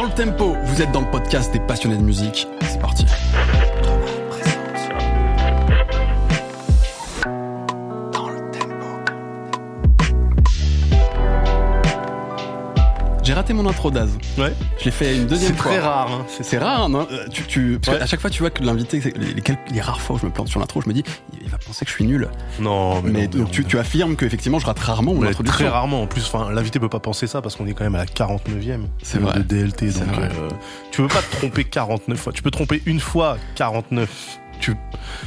Dans le tempo, vous êtes dans le podcast des passionnés de musique. C'est parti. J'ai raté mon intro d'Az. Ouais. Je l'ai fait une deuxième C'est fois. très rare. Hein. C'est rare, non Euh, tu, tu, parce Ouais. qu'à chaque fois, tu vois que l'invité, c'est- les, les, quelques- les rares fois où je me plante sur l'intro, je me dis, penser que je suis nul. Non, mais, Mais, non, donc, non, tu, tu affirmes qu'effectivement, je rate rarement mon introduction. très rarement en plus. Enfin, l'invité peut pas penser ça parce qu'on est quand même à la 49e C'est de vrai. DLT. C'est Donc, vrai. euh, tu peux pas te tromper 49 fois. Tu peux tromper une fois 49. Tu,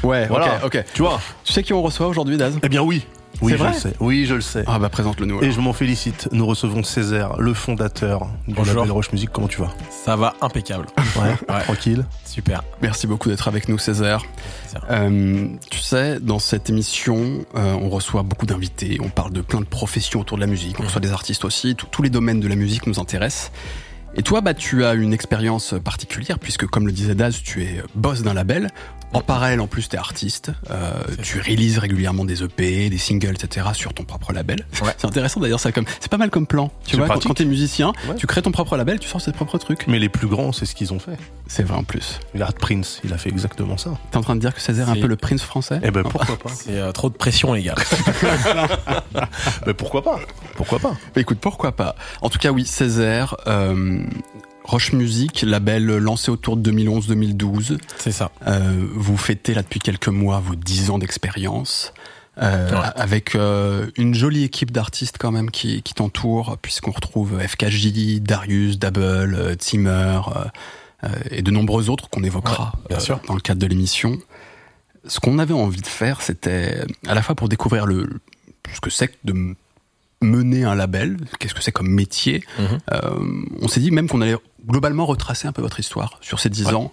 Ouais, Voilà. ok, ok. tu vois Tu sais qui on reçoit aujourd'hui, Daz? Eh bien, oui. Oui, je vrai le sais. Oui, je le sais. Ah bah présente-le nous. Et je m'en félicite. Nous recevons Césaire, le fondateur du Bonjour. label Roche Music. Comment tu vas? Ça va impeccable. Ouais. Ouais. Tranquille. Super. Merci beaucoup d'être avec nous, Césaire. Euh, tu sais, dans cette émission, euh, on reçoit beaucoup d'invités, on parle de plein de professions autour de la musique, on Mhm. reçoit des artistes aussi, tous- tous les domaines de la musique nous intéressent. Et toi, bah, tu as une expérience particulière, puisque comme le disait Daz, tu es boss d'un label. En parallèle, en plus, tu es artiste. Euh, tu réalises régulièrement des EP, des singles, etc. sur ton propre label. Ouais. C'est intéressant d'ailleurs, ça comme c'est pas mal comme plan. Tu vois, quand, pratique. quand t'es musicien, Ouais. tu crées ton propre label, tu sors tes propres trucs. Mais les plus grands, c'est ce qu'ils ont fait. C'est vrai en plus. Regarde Prince, il a fait exactement ça. T'es en train de dire que Césaire est un peu le prince français Eh ben, Non. pourquoi pas C'est euh, trop de pression, les gars. Mais pourquoi pas Pourquoi pas Bah, écoute, pourquoi pas En tout cas, oui, Césaire, euh, Roche Music, label lancé autour de 2011-2012. C'est ça. Euh, vous fêtez là depuis quelques mois vos 10 ans d'expérience. Euh, Ouais. avec euh, une jolie équipe d'artistes quand même qui, qui t'entoure, puisqu'on retrouve FKJ, Darius, Double, euh, et de nombreux autres qu'on évoquera Ouais, bien sûr. dans le cadre de l'émission. Ce qu'on avait envie de faire, c'était à la fois pour découvrir le, ce que c'est que de mener un label, qu'est-ce que c'est comme métier. Mhm. Euh, on s'est dit même qu'on allait globalement retracer un peu votre histoire sur ces 10 Ouais. ans,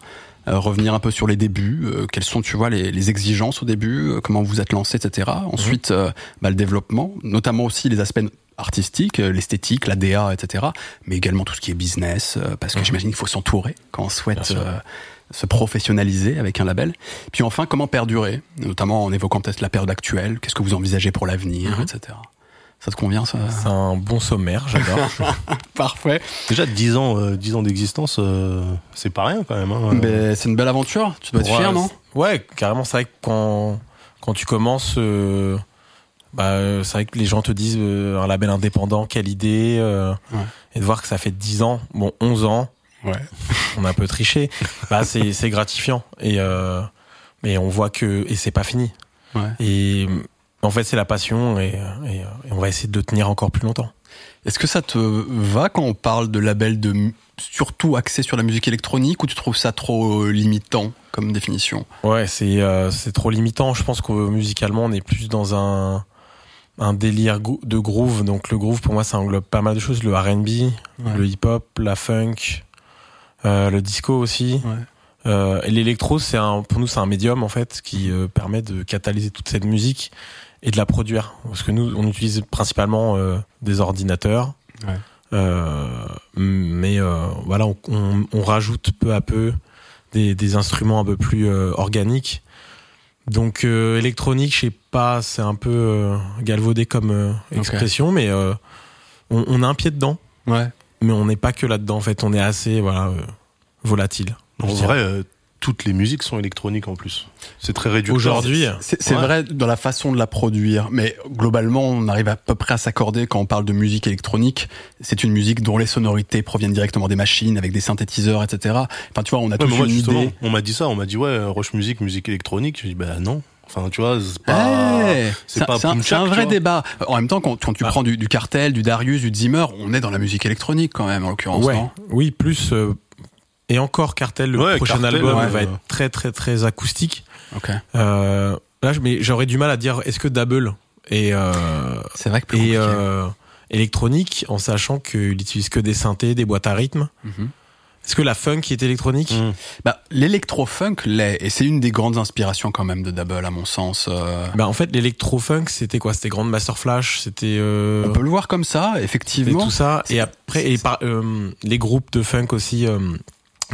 euh, revenir un peu sur les débuts, euh, quelles sont, tu vois, les, les exigences au début, euh, comment vous êtes lancé, etc. Ensuite, euh, bah, le développement, notamment aussi les aspects artistiques, euh, l'esthétique, la DA, etc. Mais également tout ce qui est business, euh, parce que Mhm. j'imagine qu'il faut s'entourer quand on souhaite euh, se professionnaliser avec un label. Puis enfin, comment perdurer, notamment en évoquant peut-être la période actuelle, qu'est-ce que vous envisagez pour l'avenir, Mhm. etc. Ça te convient, ça C'est un bon sommaire, j'adore. Parfait. Déjà 10 ans, euh, 10 ans d'existence, euh, c'est pas rien quand même. Hein. Mais c'est une belle aventure, tu dois être Ouais, fier, non Ouais, carrément, c'est vrai que quand, quand tu commences, euh, bah, euh, c'est vrai que les gens te disent euh, un label indépendant, quelle idée. euh, Ouais. Et de voir que ça fait 10 ans, bon, 11 ans, Ouais. on a un peu triché. bah, c'est c'est gratifiant. Et, euh, mais on voit que. Et c'est pas fini. Ouais. Et en fait, c'est la passion et, et, et on va essayer de tenir encore plus longtemps. Est-ce que ça te va quand on parle de label de surtout axé sur la musique électronique ou tu trouves ça trop euh, limitant comme définition? Ouais, c'est euh, c'est trop limitant. Je pense que musicalement, on est plus dans un un délire de groove. Donc le groove, pour moi, ça englobe pas mal de choses. Le R&B, Ouais. le hip-hop, la funk, euh, le disco aussi. Ouais. Euh, et l'électro, c'est un, pour nous, c'est un médium en fait qui euh, permet de catalyser toute cette musique et de la produire. Parce que nous, on utilise principalement euh, des ordinateurs. Ouais. Euh, mais euh, voilà, on, on, on rajoute peu à peu des, des instruments un peu plus euh, organiques. Donc euh, électronique, je sais pas, c'est un peu euh, galvaudé comme euh, expression, mais euh, on, on a un pied dedans, Ouais. mais on n'est pas que là-dedans. En fait, on est assez voilà euh, volatile. En vrai, euh, toutes les musiques sont électroniques en plus. C'est très réducteur. Aujourd'hui, C'est Ouais. vrai dans la façon de la produire, mais globalement, on arrive à peu près à s'accorder quand on parle de musique électronique. C'est une musique dont les sonorités proviennent directement des machines, avec des synthétiseurs, etc. Enfin, tu vois, on a Ouais, tous moi, une justement, idée. on m'a dit ça, on m'a dit ouais, Roche Music, musique électronique. Je dis bah non. Enfin, tu vois, c'est pas. Eh, c'est un, un vrai débat. En même temps, quand, quand tu Ah. prends du, du cartel, du Darius, du Zimmer, on est dans la musique électronique quand même, en l'occurrence. ouais, oui, plus euh, et encore Cartel, le Ouais, prochain Cartel, album ouais. va être très très très acoustique. Ok. Euh, là, j'aurais du mal à dire est-ce que Double est euh, C'est vrai que plus et euh, électronique en sachant qu'il utilise que des synthés, des boîtes à rythme. Mhm. Est-ce que la funk est électronique Mmh. Bah, l'électro-funk l'est, et c'est une des grandes inspirations quand même de Double, à mon sens. euh. Bah en fait l'électro-funk c'était quoi? C'était Grand Master Flash, c'était euh, On peut le voir comme ça, et effectivement. tout ça. C'est- Et après et par, euh, les groupes de funk aussi euh,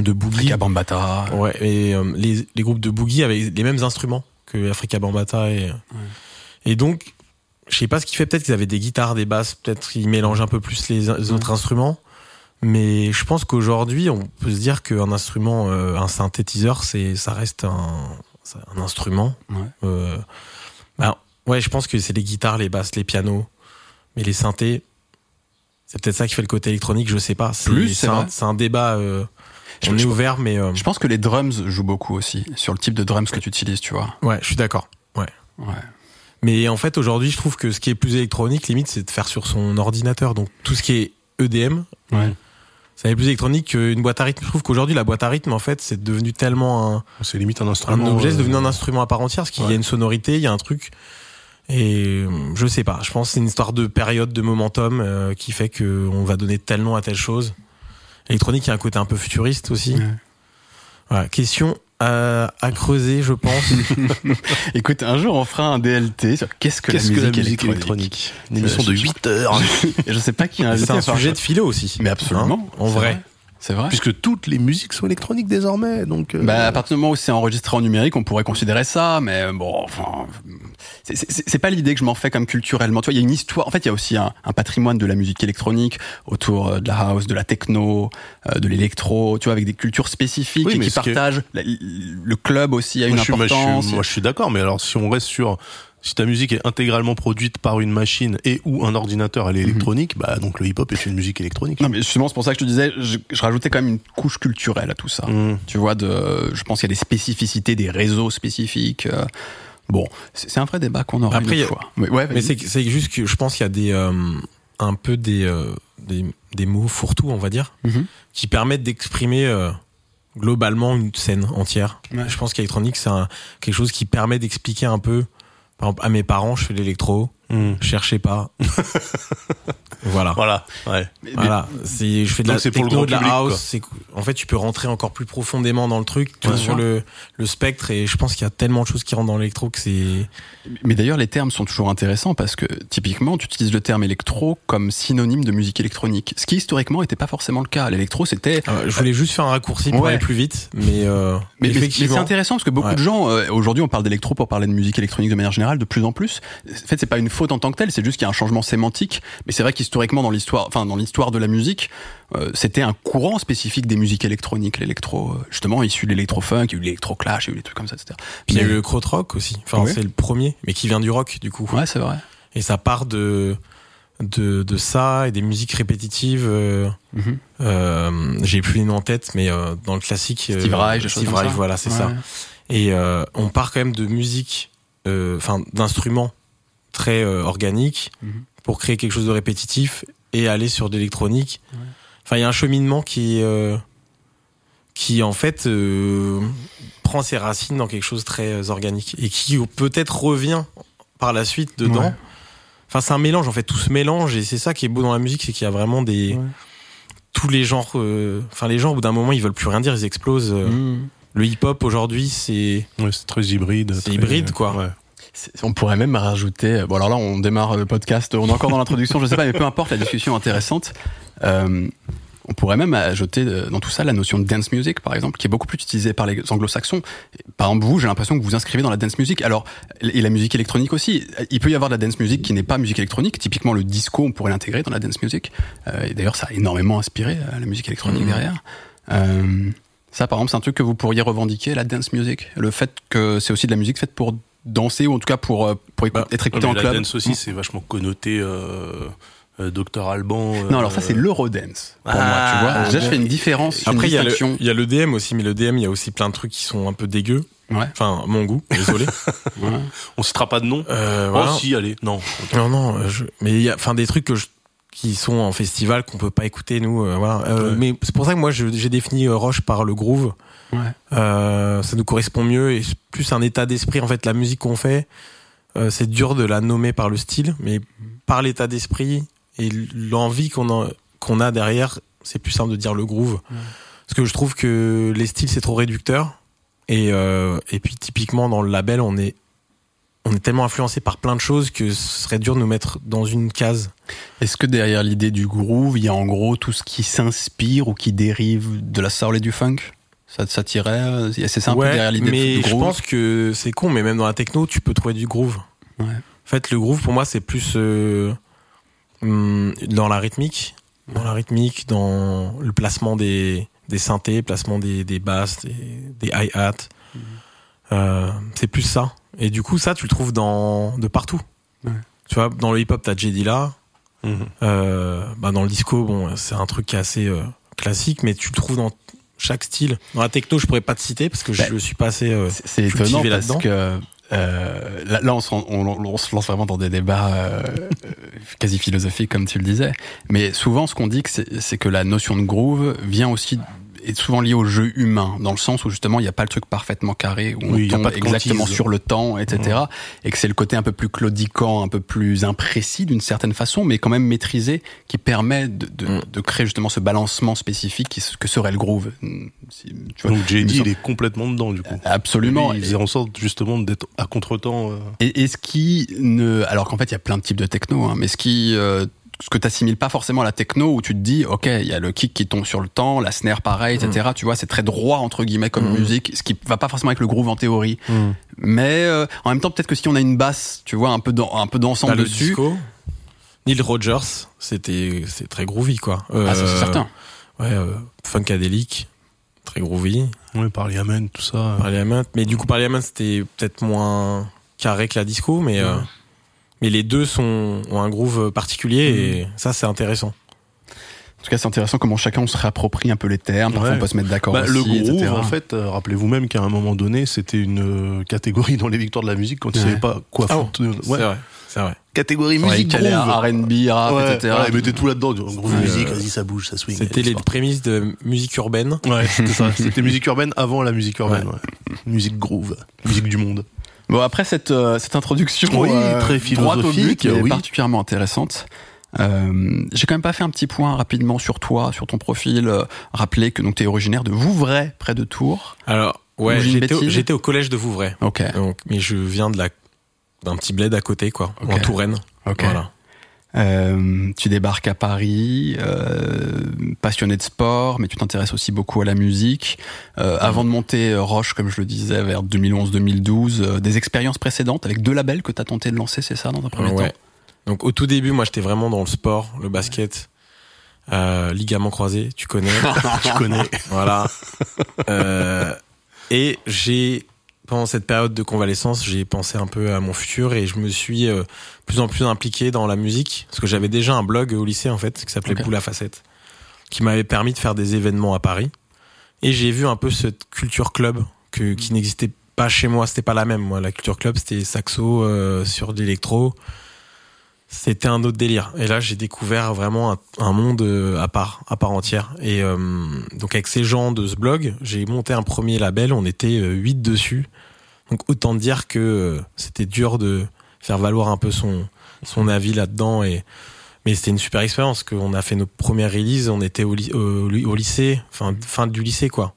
de boogie. Afrika Bambata. Ouais, et euh, les, les groupes de boogie avec les mêmes instruments que Africa Bambata et et donc je sais pas ce qui fait peut-être qu'ils avaient des guitares, des basses, peut-être ils mélangent un peu plus les, les autres instruments. Mais je pense qu'aujourd'hui, on peut se dire qu'un instrument, euh, un synthétiseur, c'est, ça reste un, instrument. Ouais. Euh, bah, ouais, je pense que c'est les guitares, les basses, les pianos, mais les synthés, c'est peut-être ça qui fait le côté électronique, je sais pas. C'est, Plus, c'est c'est un, vrai. c'est un débat. euh, Je- on je- est ouvert, mais euh, Je pense que les drums jouent beaucoup aussi sur le type de drums que tu utilises, tu vois. ouais, je suis d'accord. Ouais. Ouais. Mais en fait, aujourd'hui, je trouve que ce qui est plus électronique, limite, c'est de faire sur son ordinateur. Donc tout ce qui est EDM, Ouais. ça est plus électronique qu'une boîte à rythme. Je trouve qu'aujourd'hui, la boîte à rythme, en fait, c'est devenu tellement un, C'est limite un un instrument. objet, c'est euh, devenu un instrument à part entière, parce qu'il y a une sonorité, il y a un truc. Et euh, je sais pas, je pense que c'est une histoire de période, de momentum euh, qui fait que on va donner tel nom à telle chose. Électronique, il y a un côté un peu futuriste aussi. Ouais. Voilà, question à, à creuser, je pense. Écoute, un jour on fera un DLT sur qu'est-ce que, la que la musique, électronique. électronique Une émission de je- 8 heures. Et je sais pas qui a c'est un sujet de philo aussi. Mais absolument. Hein, en vrai. C'est vrai. Puisque toutes les musiques sont électroniques désormais. Donc, euh, Bah, à partir du moment où c'est enregistré en numérique, on pourrait considérer ça, mais bon, enfin, c'est- pas l'idée que je m'en fais comme culturellement. Tu vois, il y a une histoire. En fait, il y a aussi un, un patrimoine de la musique électronique autour euh, de la house, de la techno, euh, de l'électro. Tu vois, avec des cultures spécifiques Oui, et mais qui partagent. la- Le club aussi a moi, une je suis, moi, je suis- importance. moi, je suis d'accord, mais alors si on reste sur si ta musique est intégralement produite par une machine et ou un ordinateur, elle est électronique, bah donc le hip-hop est une musique électronique. Non, mais justement, c'est pour ça que je te disais, je, je rajoutais quand même une couche culturelle à tout ça. Mmh. Tu vois, de, je pense qu'il y a des spécificités, des réseaux spécifiques. euh, bon, c'est un vrai débat qu'on aura Après, une a- fois. Mais, ouais, Mais vas-y. c'est juste que je pense qu'il y a des euh, un peu des, euh, des des mots fourre-tout, on va dire, Mhm. qui permettent d'exprimer euh, globalement une scène entière. Ouais. Je pense qu'électronique c'est quelque chose qui permet d'expliquer un peu. Par exemple, à mes parents, je fais l'électro, Mmh. cherchez pas. voilà. Voilà, ouais. Voilà, c'est je fais de Donc la c'est pour le techno, grand de la public, house. C'est en fait tu peux rentrer encore plus profondément dans le truc, tu sûr. le le spectre et je pense qu'il y a tellement de choses qui rentrent dans l'électro que c'est Mais d'ailleurs, les termes sont toujours intéressants parce que typiquement, tu utilises le terme électro comme synonyme de musique électronique, ce qui historiquement n'était pas forcément le cas. L'électro, c'était Euh, je voulais juste faire un raccourci pour Ouais. aller plus vite, mais, euh, Mais, c'est intéressant parce que beaucoup Ouais. de gens, euh, aujourd'hui, on parle d'électro pour parler de musique électronique de manière générale, de plus en plus. En fait, c'est pas une faute en tant que telle, c'est juste qu'il y a un changement sémantique. Mais c'est vrai qu'historiquement, dans l'histoire, enfin, dans l'histoire de la musique, euh, c'était un courant spécifique des musiques électroniques, l'électro, euh, justement, issu de l'électro-funk, il y a eu l'électro-clash, il y a eu des trucs comme ça, etc. Puis il y a eu le krautrock aussi. Enfin, c'est le premier, mais qui vient du rock du coup. Ouais, c'est vrai. Et ça part de de, de ça et des musiques répétitives. euh, Mhm. euh, J'ai plus les noms en tête, mais dans le classique. Steve Reich, Steve Reich, voilà, c'est Ouais. ça. Et on part quand même de musique, enfin d'instruments très euh, organiques Mhm. pour créer quelque chose de répétitif et aller sur de l'électronique. Ouais. Enfin, il y a un cheminement qui euh, qui en fait euh, prend ses racines dans quelque chose de très euh, organique et qui peut-être revient par la suite dedans. Ouais. Enfin, c'est un mélange en fait, tout se mélange et c'est ça qui est beau dans la musique, c'est qu'il y a vraiment des Ouais. tous les genres. euh, Enfin, les gens au bout d'un moment ils veulent plus rien dire, ils explosent. euh, Mhm. le hip-hop aujourd'hui, c'est Ouais, c'est très hybride. C'est très- hybride, quoi. On pourrait même rajouter. Bon alors là, on démarre le podcast. On est encore dans l'introduction. Je sais pas, mais peu importe. La discussion intéressante. Euh, on pourrait même ajouter euh, dans tout ça la notion de dance music, par exemple, qui est beaucoup plus utilisée par les anglo-saxons. Par exemple, vous, j'ai l'impression que vous vous inscrivez dans la dance music. Alors, et la musique électronique aussi. Il peut y avoir de la dance music qui n'est pas musique électronique. Typiquement, le disco, on pourrait l'intégrer dans la dance music. Euh, et d'ailleurs, ça a énormément inspiré euh, la musique électronique Mhm. derrière. Euh, ça, par exemple, c'est un truc que vous pourriez revendiquer, la dance music? Le fait que c'est aussi de la musique faite pour danser ou en tout cas pour, euh, pour Bah, être écouté en la club. dance aussi, c'est vachement connoté euh, euh, Dr Alban. euh, Non, alors ça c'est l'eurodance pour moi, Ah, tu vois. Déjà, je fais une différence, Après, il y, a le, distinction. il y a le DM aussi, mais le DM, il y a aussi plein de trucs qui sont un peu dégueux. Ouais, Enfin, à mon goût, désolé. ouais. On citera pas de nom. Euh, voilà. Oh si, allez, non. Non, non, euh, je- mais il y a, enfin, des trucs que je- qui sont en festival qu'on peut pas écouter nous. euh, voilà. Euh, Ouais. Mais c'est pour ça que moi, j'ai défini euh, Roche par le groove. Ouais. Euh, ça nous correspond mieux et c'est plus un état d'esprit. En fait, la musique qu'on fait, euh, c'est dur de la nommer par le style, mais par l'état d'esprit et l'envie qu'on a, qu'on a derrière, c'est plus simple de dire le groove. Parce que je trouve que les styles c'est trop réducteur et euh, et puis typiquement dans le label on est on est tellement influencé par plein de choses que ce serait dur de nous mettre dans une case. Est-ce que derrière l'idée du groove, il y a en gros tout ce qui s'inspire ou qui dérive de la soul et du funk? Ça, ça tirait euh, C'est ça un peu derrière l'idée mais du je groove pense que c'est con, mais même dans la techno, tu peux trouver du groove. Ouais. En fait, le groove pour moi c'est plus euh, hum, dans la rythmique dans la rythmique, dans le placement des, des synthés, placement des, des basses, des, des hi-hats. Mhm. Euh, c'est plus ça. Et du coup, ça, tu le trouves dans, de partout. Ouais. Tu vois, dans le hip-hop, t'as J.D. là. Mhm. Euh, bah dans le disco, bon, c'est un truc qui est assez classique, mais tu le trouves dans chaque style. Dans la techno, je pourrais pas te citer parce que Ben, je suis pas assez. euh, C'est- étonnant parce que euh, là, là, on, se, on- on se lance vraiment dans des débats euh, quasi philosophiques, comme tu le disais. Mais souvent, ce qu'on dit, c'est que la notion de groove vient aussi est souvent liée au jeu humain, dans le sens où justement il n'y a pas le truc parfaitement carré, où Oui, on tombe exactement quantise. sur le temps, etc. Et que c'est le côté un peu plus claudiquant, un peu plus imprécis d'une certaine façon, mais quand même maîtrisé, qui permet de, de, Mm. de créer justement ce balancement spécifique qui, que serait le groove. Si- tu vois, Donc JD, il est complètement dedans du coup. Absolument. Lui, il faisait en sorte justement d'être à contre-temps. euh. Et, et ce qui ne, alors qu'en fait il y a plein de types de techno, hein, mais ce qui, euh, ce que t'assimiles pas forcément à la techno où tu te dis, ok, il y a le kick qui tombe sur le temps, la snare pareil, etc. Tu vois, c'est très droit entre guillemets comme Mhm. musique, ce qui va pas forcément avec le groove en théorie. Mais euh, en même temps, peut-être que si on a une basse, tu vois, un peu dans, un peu d'ensemble Bah, le dessus. disco. Neil Rogers, c'était c'est très groovy quoi. Ah, c'est Euh, certain. Ouais, euh, funkadelic, très groovy. Ouais, Parliament, tout ça. Parliament, mais du coup Parliament c'était peut-être moins carré que la disco, mais euh, mais les deux sont ont un groove particulier et ça c'est intéressant. En tout cas, c'est intéressant comment chacun on se réapproprie un peu les termes. Parfois, Ouais. on peut se mettre d'accord Bah, le groove, etc. en fait, euh, rappelez-vous même qu'à un moment donné, c'était une euh, catégorie dans les victoires de la musique quand ils Ouais. savaient pas quoi Ah foutre. Ouais. C'est vrai. Catégorie Ouais, musique. R&B, rap, Ouais, etc. voilà, ils mettaient tout là-dedans. Groove Ouais, musique, euh, vas-y, ça bouge, ça swing. C'était les prémices de musique urbaine. Ouais, c'était ça. C'était musique urbaine avant la musique urbaine. ouais. Musique groove, musique du monde. Bon, après cette, euh, cette introduction Oui, euh, très droite au but, philosophique, mais oui. particulièrement intéressante. Euh, J'ai quand même pas fait un petit point rapidement sur toi, sur ton profil. euh, rappeler que donc tu es originaire de Vouvray, près de Tours. Alors ouais, j'étais au, j'étais au collège de Vouvray. Ok, Donc, mais je viens de la d'un petit bled à côté quoi, en Touraine. ok. Voilà. Euh, tu débarques à Paris, euh, passionné de sport, mais tu t'intéresses aussi beaucoup à la musique. Euh, Avant de monter euh, Roche, comme je le disais, vers 2011-2012, euh, des expériences précédentes avec deux labels que tu as tenté de lancer, c'est ça, dans un premier Ouais. temps? Donc au tout début, moi j'étais vraiment dans le sport, le basket, euh, ligament croisé, tu connais. Tu connais. Voilà. Euh, et j'ai, pendant cette période de convalescence, j'ai pensé un peu à mon futur et je me suis euh, plus en plus impliqué dans la musique. Parce que j'avais déjà un blog au lycée, en fait, qui s'appelait Ok. Boule à Facette, qui m'avait permis de faire des événements à Paris. Et j'ai vu un peu cette culture club que, qui n'existait pas chez moi. C'était pas la même. Moi, la culture club, c'était saxo euh, sur de l'électro. C'était un autre délire. Et là, j'ai découvert vraiment un, monde euh, à part, à part entière. Et euh, donc avec ces gens de ce blog, j'ai monté un premier label. On était euh, huit dessus. Donc autant dire que c'était dur de faire valoir un peu son son avis là-dedans. Et mais c'était une super expérience. Qu'on a fait nos premières releases. On était au, ly- au, au lycée, enfin fin du lycée quoi.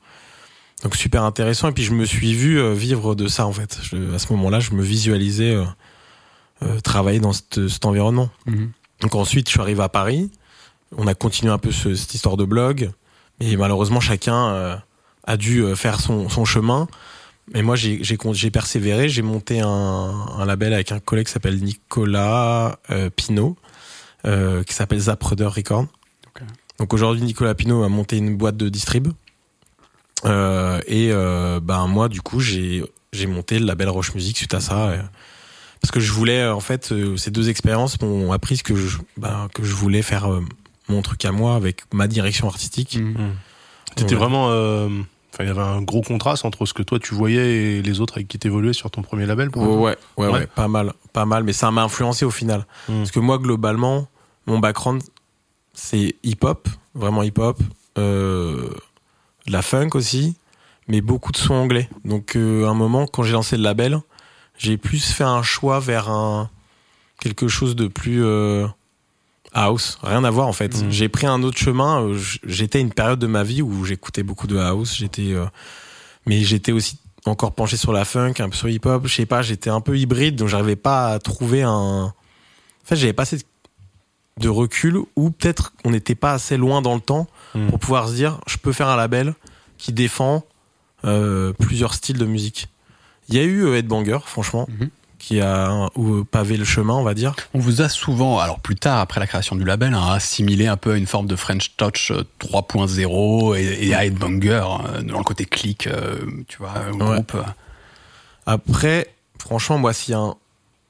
Donc super intéressant. Et puis je me suis vu vivre de ça en fait. À ce moment-là, je me visualisais euh, travailler dans cet- cet environnement. Mhm. Donc ensuite, je suis arrivé à Paris. On a continué un peu ce- cette histoire de blog. Et malheureusement, chacun euh, a dû euh, faire son, son chemin. Mais moi, j'ai persévéré. J'ai monté un, un label avec un collègue qui s'appelle Nicolas euh, Pinault, qui s'appelle Zapruder Record. Donc aujourd'hui, Nicolas Pinault a monté une boîte de distrib. Et ben moi, du coup, j'ai j'ai monté le label Roche Music suite à ça. Parce que je voulais, euh, en fait, euh, ces deux expériences m'ont appris ce que je, ben, que je voulais faire euh, mon truc à moi avec ma direction artistique. Mhm. C'était Ouais. vraiment. euh, Enfin, il y avait un gros contraste entre ce que toi tu voyais et les autres avec qui t'évoluais sur ton premier label. par Ouais, ouais, ouais, Ouais. ouais, pas mal, pas mal, mais ça m'a influencé au final. Mm. Parce que moi, globalement, mon background, c'est hip-hop, vraiment hip-hop, euh, de la funk aussi, mais beaucoup de sons anglais. Donc, euh, à un moment, quand j'ai lancé le label, j'ai plus fait un choix vers un quelque chose de plus euh, house, rien à voir en fait. Mm. J'ai pris un autre chemin. euh, J'étais une période de ma vie où j'écoutais beaucoup de house. J'étais, euh, mais j'étais aussi encore penché sur la funk, un peu sur hip hop. Je sais pas, j'étais un peu hybride, donc j'arrivais pas à trouver un. En fait, j'avais pas assez de- de recul ou peut-être on n'était pas assez loin dans le temps Mm. pour pouvoir se dire, je peux faire un label qui défend euh, plusieurs styles de musique. Il y a eu euh, Headbanger, franchement, Mhm. qui a ou pavé le chemin, on va dire. On vous a souvent, alors plus tard, après la création du label, hein, assimilé un peu à une forme de French Touch 3.0 et, et à Headbanger, euh, dans le côté click, euh, tu vois, Ouais. groupe. Après, franchement, moi, s'il y a un,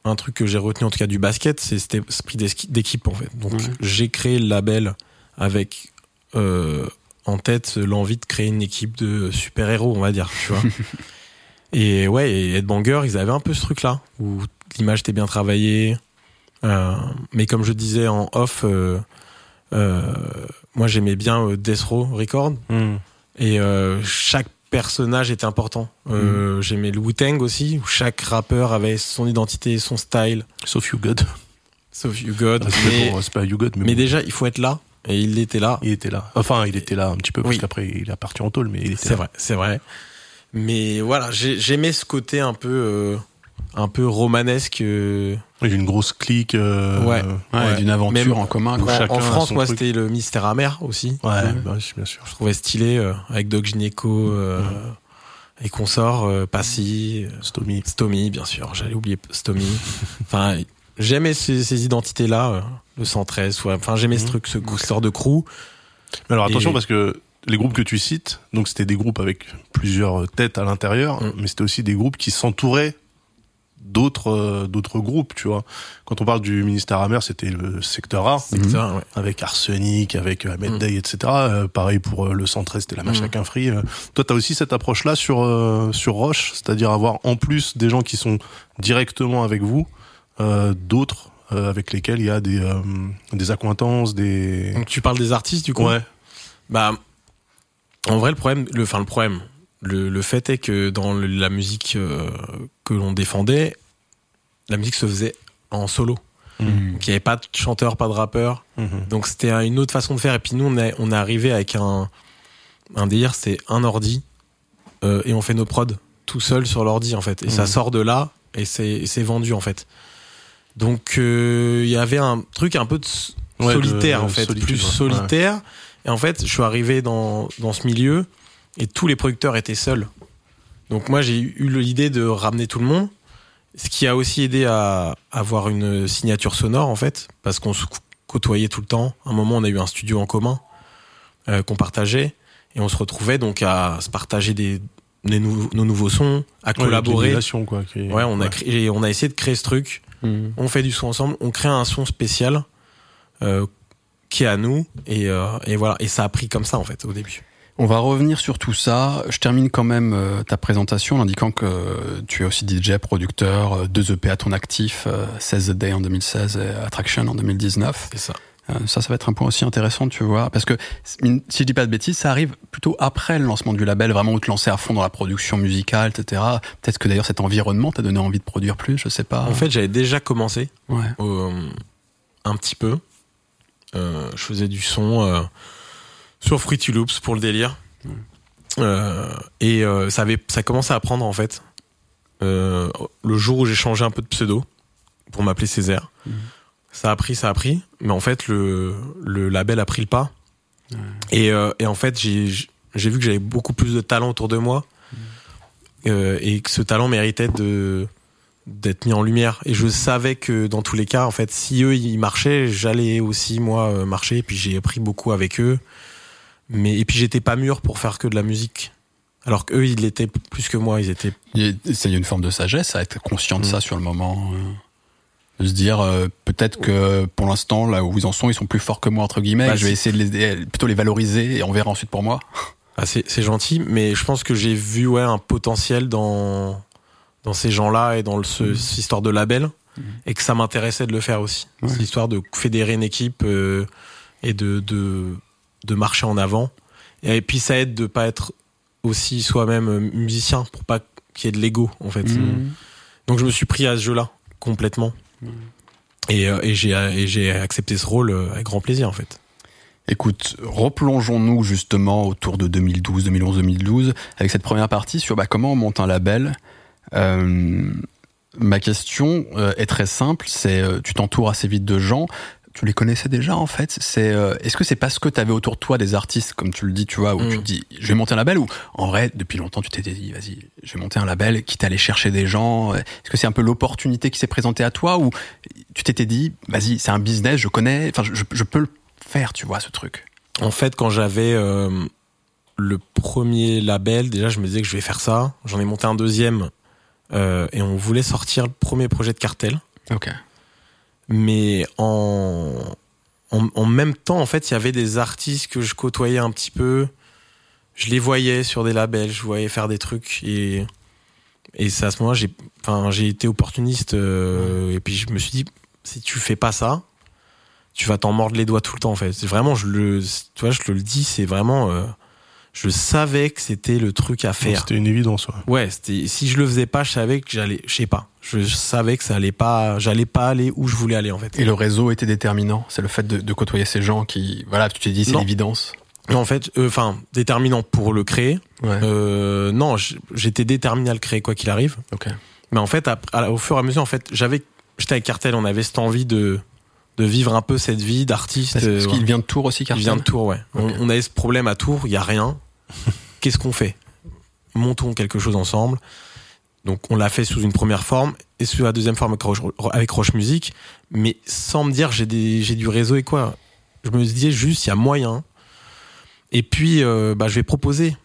un truc que j'ai retenu en tout cas du basket, c'est cet esprit d'équipe en fait. Donc, Ouais. j'ai créé le label avec euh, en tête l'envie de créer une équipe de super-héros, on va dire, tu vois. et ouais, et Headbanger, ils avaient un peu ce truc-là, où l'image était bien travaillée. Euh, mais comme je disais en off, euh, euh, moi j'aimais bien euh, Death Row Record. Hmm. Et euh, chaque personnage était important. Euh, J'aimais le Wu-Tang aussi, où chaque rappeur avait son identité, son style, Sauf You God. sauf You God. Ah, mais, bon, c'est pas You God, mais, mais bon, déjà, il faut être là. Et il était là. il était là. Enfin, il était là un petit peu parce Oui. qu'après il est parti en tôle, mais il était C'est là. vrai, c'est vrai. Mais voilà, j'ai- j'aimais ce côté un peu, euh, un peu romanesque. euh, Il y a une grosse clique. euh, Ouais. Ouais, Ouais. d'une aventure Même en commun. En, quoi. chacun en France, moi, c'était le mystère amer aussi. Ouais, bah oui, bien sûr. Je trouvais stylé euh, avec Doc Gineco euh, et consorts, euh, Passy, Stomy. Stomy, bien sûr, j'allais oublier Stomy. enfin, j'aimais ces, ces identités-là, euh, le 113, ouais. enfin, j'aimais ce Mhm. truc, ce ce sort de crew. Mais alors attention Et- parce que les groupes que tu cites, donc c'était des groupes avec plusieurs têtes à l'intérieur, Mm. mais c'était aussi des groupes qui s'entouraient d'autres euh, d'autres groupes, tu vois. Quand on parle du ministère amer, c'était le secteur A ouais. avec Arsenic, avec euh, Ahmed Mm. Day, etc. Euh, pareil pour euh, le 113, c'était la Mm. Machakin Free. Euh, toi, t'as aussi cette approche-là sur euh, sur Roche, c'est-à-dire avoir en plus des gens qui sont directement avec vous, euh, d'autres euh, avec lesquels il y a des euh, des accointances, des Donc, tu parles des artistes, du coup? Ouais. Bah, en vrai, le problème, le, enfin, le problème, le, le fait est que dans le- la musique euh, que l'on défendait, la musique se faisait en solo. Mhm. Donc, il n'y avait pas de chanteur, pas de rappeur. Mhm. Donc c'était un- une autre façon de faire. Et puis nous, on est, on est arrivé avec un, un délire, c'est un ordi euh, et on fait nos prods tout seul sur l'ordi en fait. Et ça Mhm. sort de là et c'est vendu en fait. Donc euh, il y avait un truc un peu de Ouais, solitaire de en fait, solitude, plus ouais. Et en fait, je suis arrivé dans, dans ce milieu et tous les producteurs étaient seuls. Donc moi, j'ai eu l'idée de ramener tout le monde. Ce qui a aussi aidé à avoir une signature sonore en fait, parce qu'on se côtoyait tout le temps. À un moment, on a eu un studio en commun euh, qu'on partageait et on se retrouvait donc à se partager des, des nou- nos nouveaux sons, à Ouais, collaborer. l'émulation, quoi. qui Ouais, on a ouais. créé, on a essayé de créer ce truc. Mhm. On fait du son ensemble, on crée un son spécial euh, qui est à nous et, euh, et voilà. Et ça a pris comme ça en fait au début. On va revenir sur tout ça. Je termine quand même euh, ta présentation en indiquant que tu es aussi DJ, producteur, euh, deux EP à ton actif, euh, 16 The Day en 2016 et Attraction en 2019. C'est ça. Ça, ça va être un point aussi intéressant, tu vois, parce que si je dis pas de bêtises, ça arrive plutôt après le lancement du label, vraiment où te lancer à fond dans la production musicale, etc. Peut-être que d'ailleurs cet environnement t'a donné envie de produire plus, je sais pas. En fait, j'avais déjà commencé ouais. euh, un petit peu. Euh, je faisais du son euh, sur Fruity Loops pour le délire. Euh, et ça avait ça commençait à prendre en fait le jour où j'ai changé un peu de pseudo pour m'appeler Césaire. Mhm. Ça a pris, ça a pris, mais en fait le, le label a pris le pas. Et, et en fait j'ai vu que j'avais beaucoup plus de talent autour de moi euh, et que ce talent méritait de d'être mis en lumière et je savais que dans tous les cas en fait si eux ils marchaient j'allais aussi moi euh, marcher et puis j'ai appris beaucoup avec eux mais et puis j'étais pas mûr pour faire que de la musique alors qu'eux ils l'étaient plus que moi ils étaient Il y a- C'est une forme de sagesse à être conscient de Mm. ça sur le moment. euh, de se dire euh, peut-être que pour l'instant là où ils en sont ils sont plus forts que moi entre guillemets Bah, je vais essayer de les, plutôt les valoriser et on verra ensuite pour moi ah, c'est c'est gentil mais je pense que j'ai vu ouais un potentiel dans dans ces gens-là et dans le, ce, cette histoire de label Mhm. et que ça m'intéressait de le faire aussi Ouais. cette histoire de fédérer une équipe euh, et de, de de marcher en avant et puis ça aide de pas être aussi soi-même euh, musicien pour pas qu'il y ait de l'ego en fait Mhm. donc je me suis pris à ce jeu-là complètement et, euh, et j'ai accepté ce rôle avec grand plaisir en fait Écoute, replongeons-nous justement autour de 2012, 2011, 2012 avec cette première partie sur bah, comment on monte un label. Euh, ma question euh, est très simple, c'est euh, tu t'entoures assez vite de gens. tu les connaissais déjà en fait? C'est euh, est-ce que c'est parce que tu avais autour de toi des artistes comme tu le dis, tu vois, où tu Mm. te dis je vais monter un label ou en vrai depuis longtemps tu t'étais dit vas-y je vais monter un label qui t'allait chercher des gens. Est-ce que c'est un peu l'opportunité qui s'est présentée à toi ou tu t'étais dit vas-y c'est un business je connais, enfin je, je peux le faire tu vois ce truc? En fait, quand j'avais euh, le premier label, déjà, je me disais que je vais faire ça. J'en ai monté un deuxième et on voulait sortir le premier projet de cartel. Ok. Mais en, en, en même temps, en fait, il y avait des artistes que je côtoyais un petit peu. Je les voyais sur des labels, je voyais faire des trucs et et c'est à ce moment-là j'ai enfin j'ai été opportuniste euh, et puis je me suis dit si tu fais pas ça tu vas t'en mordre les doigts tout le temps en fait c'est vraiment je le tu vois je te le dis c'est vraiment euh, je savais que c'était le truc à faire C'était une évidence. Ouais. Ouais, c'était si je le faisais pas, je savais que j'allais, je sais pas, je savais que ça allait pas, j'allais pas aller où je voulais aller en fait. Et le réseau était déterminant? C'est le fait de, de côtoyer ces gens qui voilà tu t'es dit c'est l'évidence? Non, en fait, euh, enfin déterminant pour le créer. Ouais. Euh, non, j'étais déterminé à le créer quoi qu'il arrive. ok. Mais en fait, à- au fur et à mesure, en fait, j'avais, j'étais avec Cartel, on avait cette envie de de vivre un peu cette vie d'artiste. Parce, euh, parce voilà. qu'il vient de Tours aussi Il Cartel. vient de Tours, ouais. On, on avait ce problème à Tours, il y a rien. Qu'est-ce qu'on fait? Montons quelque chose ensemble. Donc on l'a fait sous une première forme et sous la deuxième forme avec Roche, avec Roche Music, mais sans me dire j'ai des j'ai du réseau et quoi. Je me disais juste il y a moyen. Et puis euh, bah, je vais proposer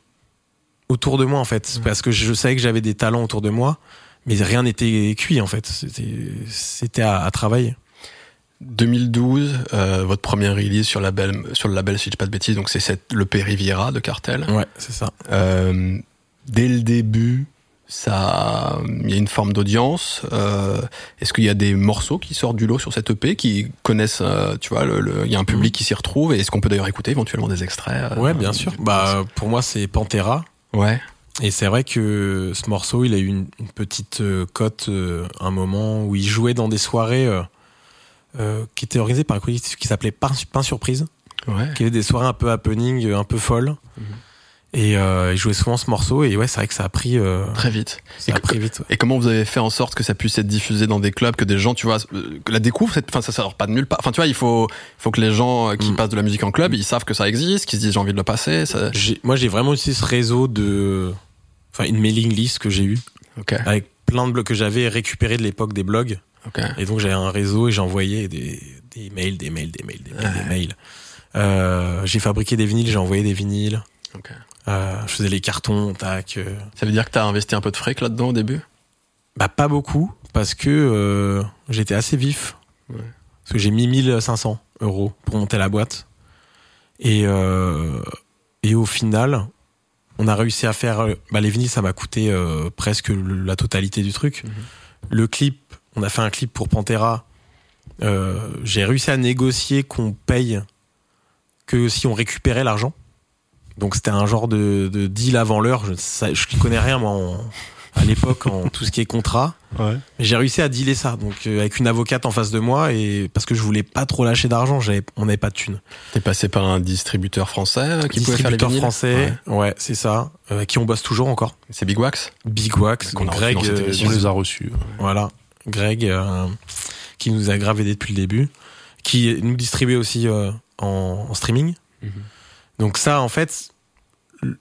autour de moi en fait parce que je savais que j'avais des talents autour de moi, mais rien n'était cuit en fait. C'était c'était à, à travailler. 2012, euh, votre première release sur, label, sur le label, si je dis pas de bêtises, donc c'est cette, le P Riviera de Cartel. Ouais, c'est ça. Euh, dès le début, ça, il y a une forme d'audience. Euh, Est-ce qu'il y a des morceaux qui sortent du lot sur cette EP qui connaissent, euh, tu vois, il y a un public qui s'y retrouve et est-ce qu'on peut d'ailleurs écouter éventuellement des extraits euh, Ouais, bien sûr. Bah pour moi c'est Pantera. ouais. Et c'est vrai que ce morceau, il a eu une, petite cote, un moment où il jouait dans des soirées euh, qui étaient organisées par un collectif qui s'appelait Pain, Surprise, Ouais. qui avait des soirées un peu happening, euh, un peu folles. Mhm. Et euh, il jouait souvent ce morceau, et ouais, c'est vrai que ça a pris, euh, Très vite. ça a Et pris vite. ouais. Et comment vous avez fait en sorte que ça puisse être diffusé dans des clubs, que des gens, tu vois, que la découvrent enfin, ça sort pas de nulle part. Enfin, tu vois, il faut, faut que les gens qui Mm. passent de la musique en club, ils savent que ça existe, qu'ils se disent j'ai envie de le passer. Ça... Moi, j'ai vraiment utilisé ce réseau de, enfin, une mailing list que j'ai eu Ok, avec plein de blogs que j'avais récupérés de l'époque des blogs. Et donc j'avais un réseau et j'envoyais des, des mails, des mails, des mails, des mails, Ouais. des mails. Euh, j'ai fabriqué des vinyles, j'ai envoyé des vinyles. Euh, je faisais les cartons, tac. euh. Ça veut dire que t'as investi un peu de fric là-dedans au début? Bah pas beaucoup parce que j'étais assez vif. Ouais. Parce que j'ai mis 1500 euros pour monter la boîte. Et et au final, on a réussi à faire. Bah les vinyles, ça m'a coûté presque la totalité du truc. Mhm. Le clip, on a fait un clip pour Pantera. Euh, j'ai réussi à négocier qu'on paye que si on récupérait l'argent. Donc c'était un genre de, de deal avant l'heure. Je, je connais rien moi en- à l'époque en tout ce qui est contrat. Ouais. J'ai réussi à dealer ça, donc euh, avec une avocate en face de moi et parce que je voulais pas trop lâcher d'argent, on n'avait pas de thunes. T'es passé par un distributeur français euh, qui pouvait faire les Distributeur vinyles français, Ouais. ouais, c'est ça, euh, qui on bosse toujours encore. C'est Big Wax Big Wax, Greg, euh. On les a reçus. voilà, Greg euh, qui nous a gravé depuis le début, qui nous distribuait aussi euh, en, en streaming. Mhm. Donc ça, en fait,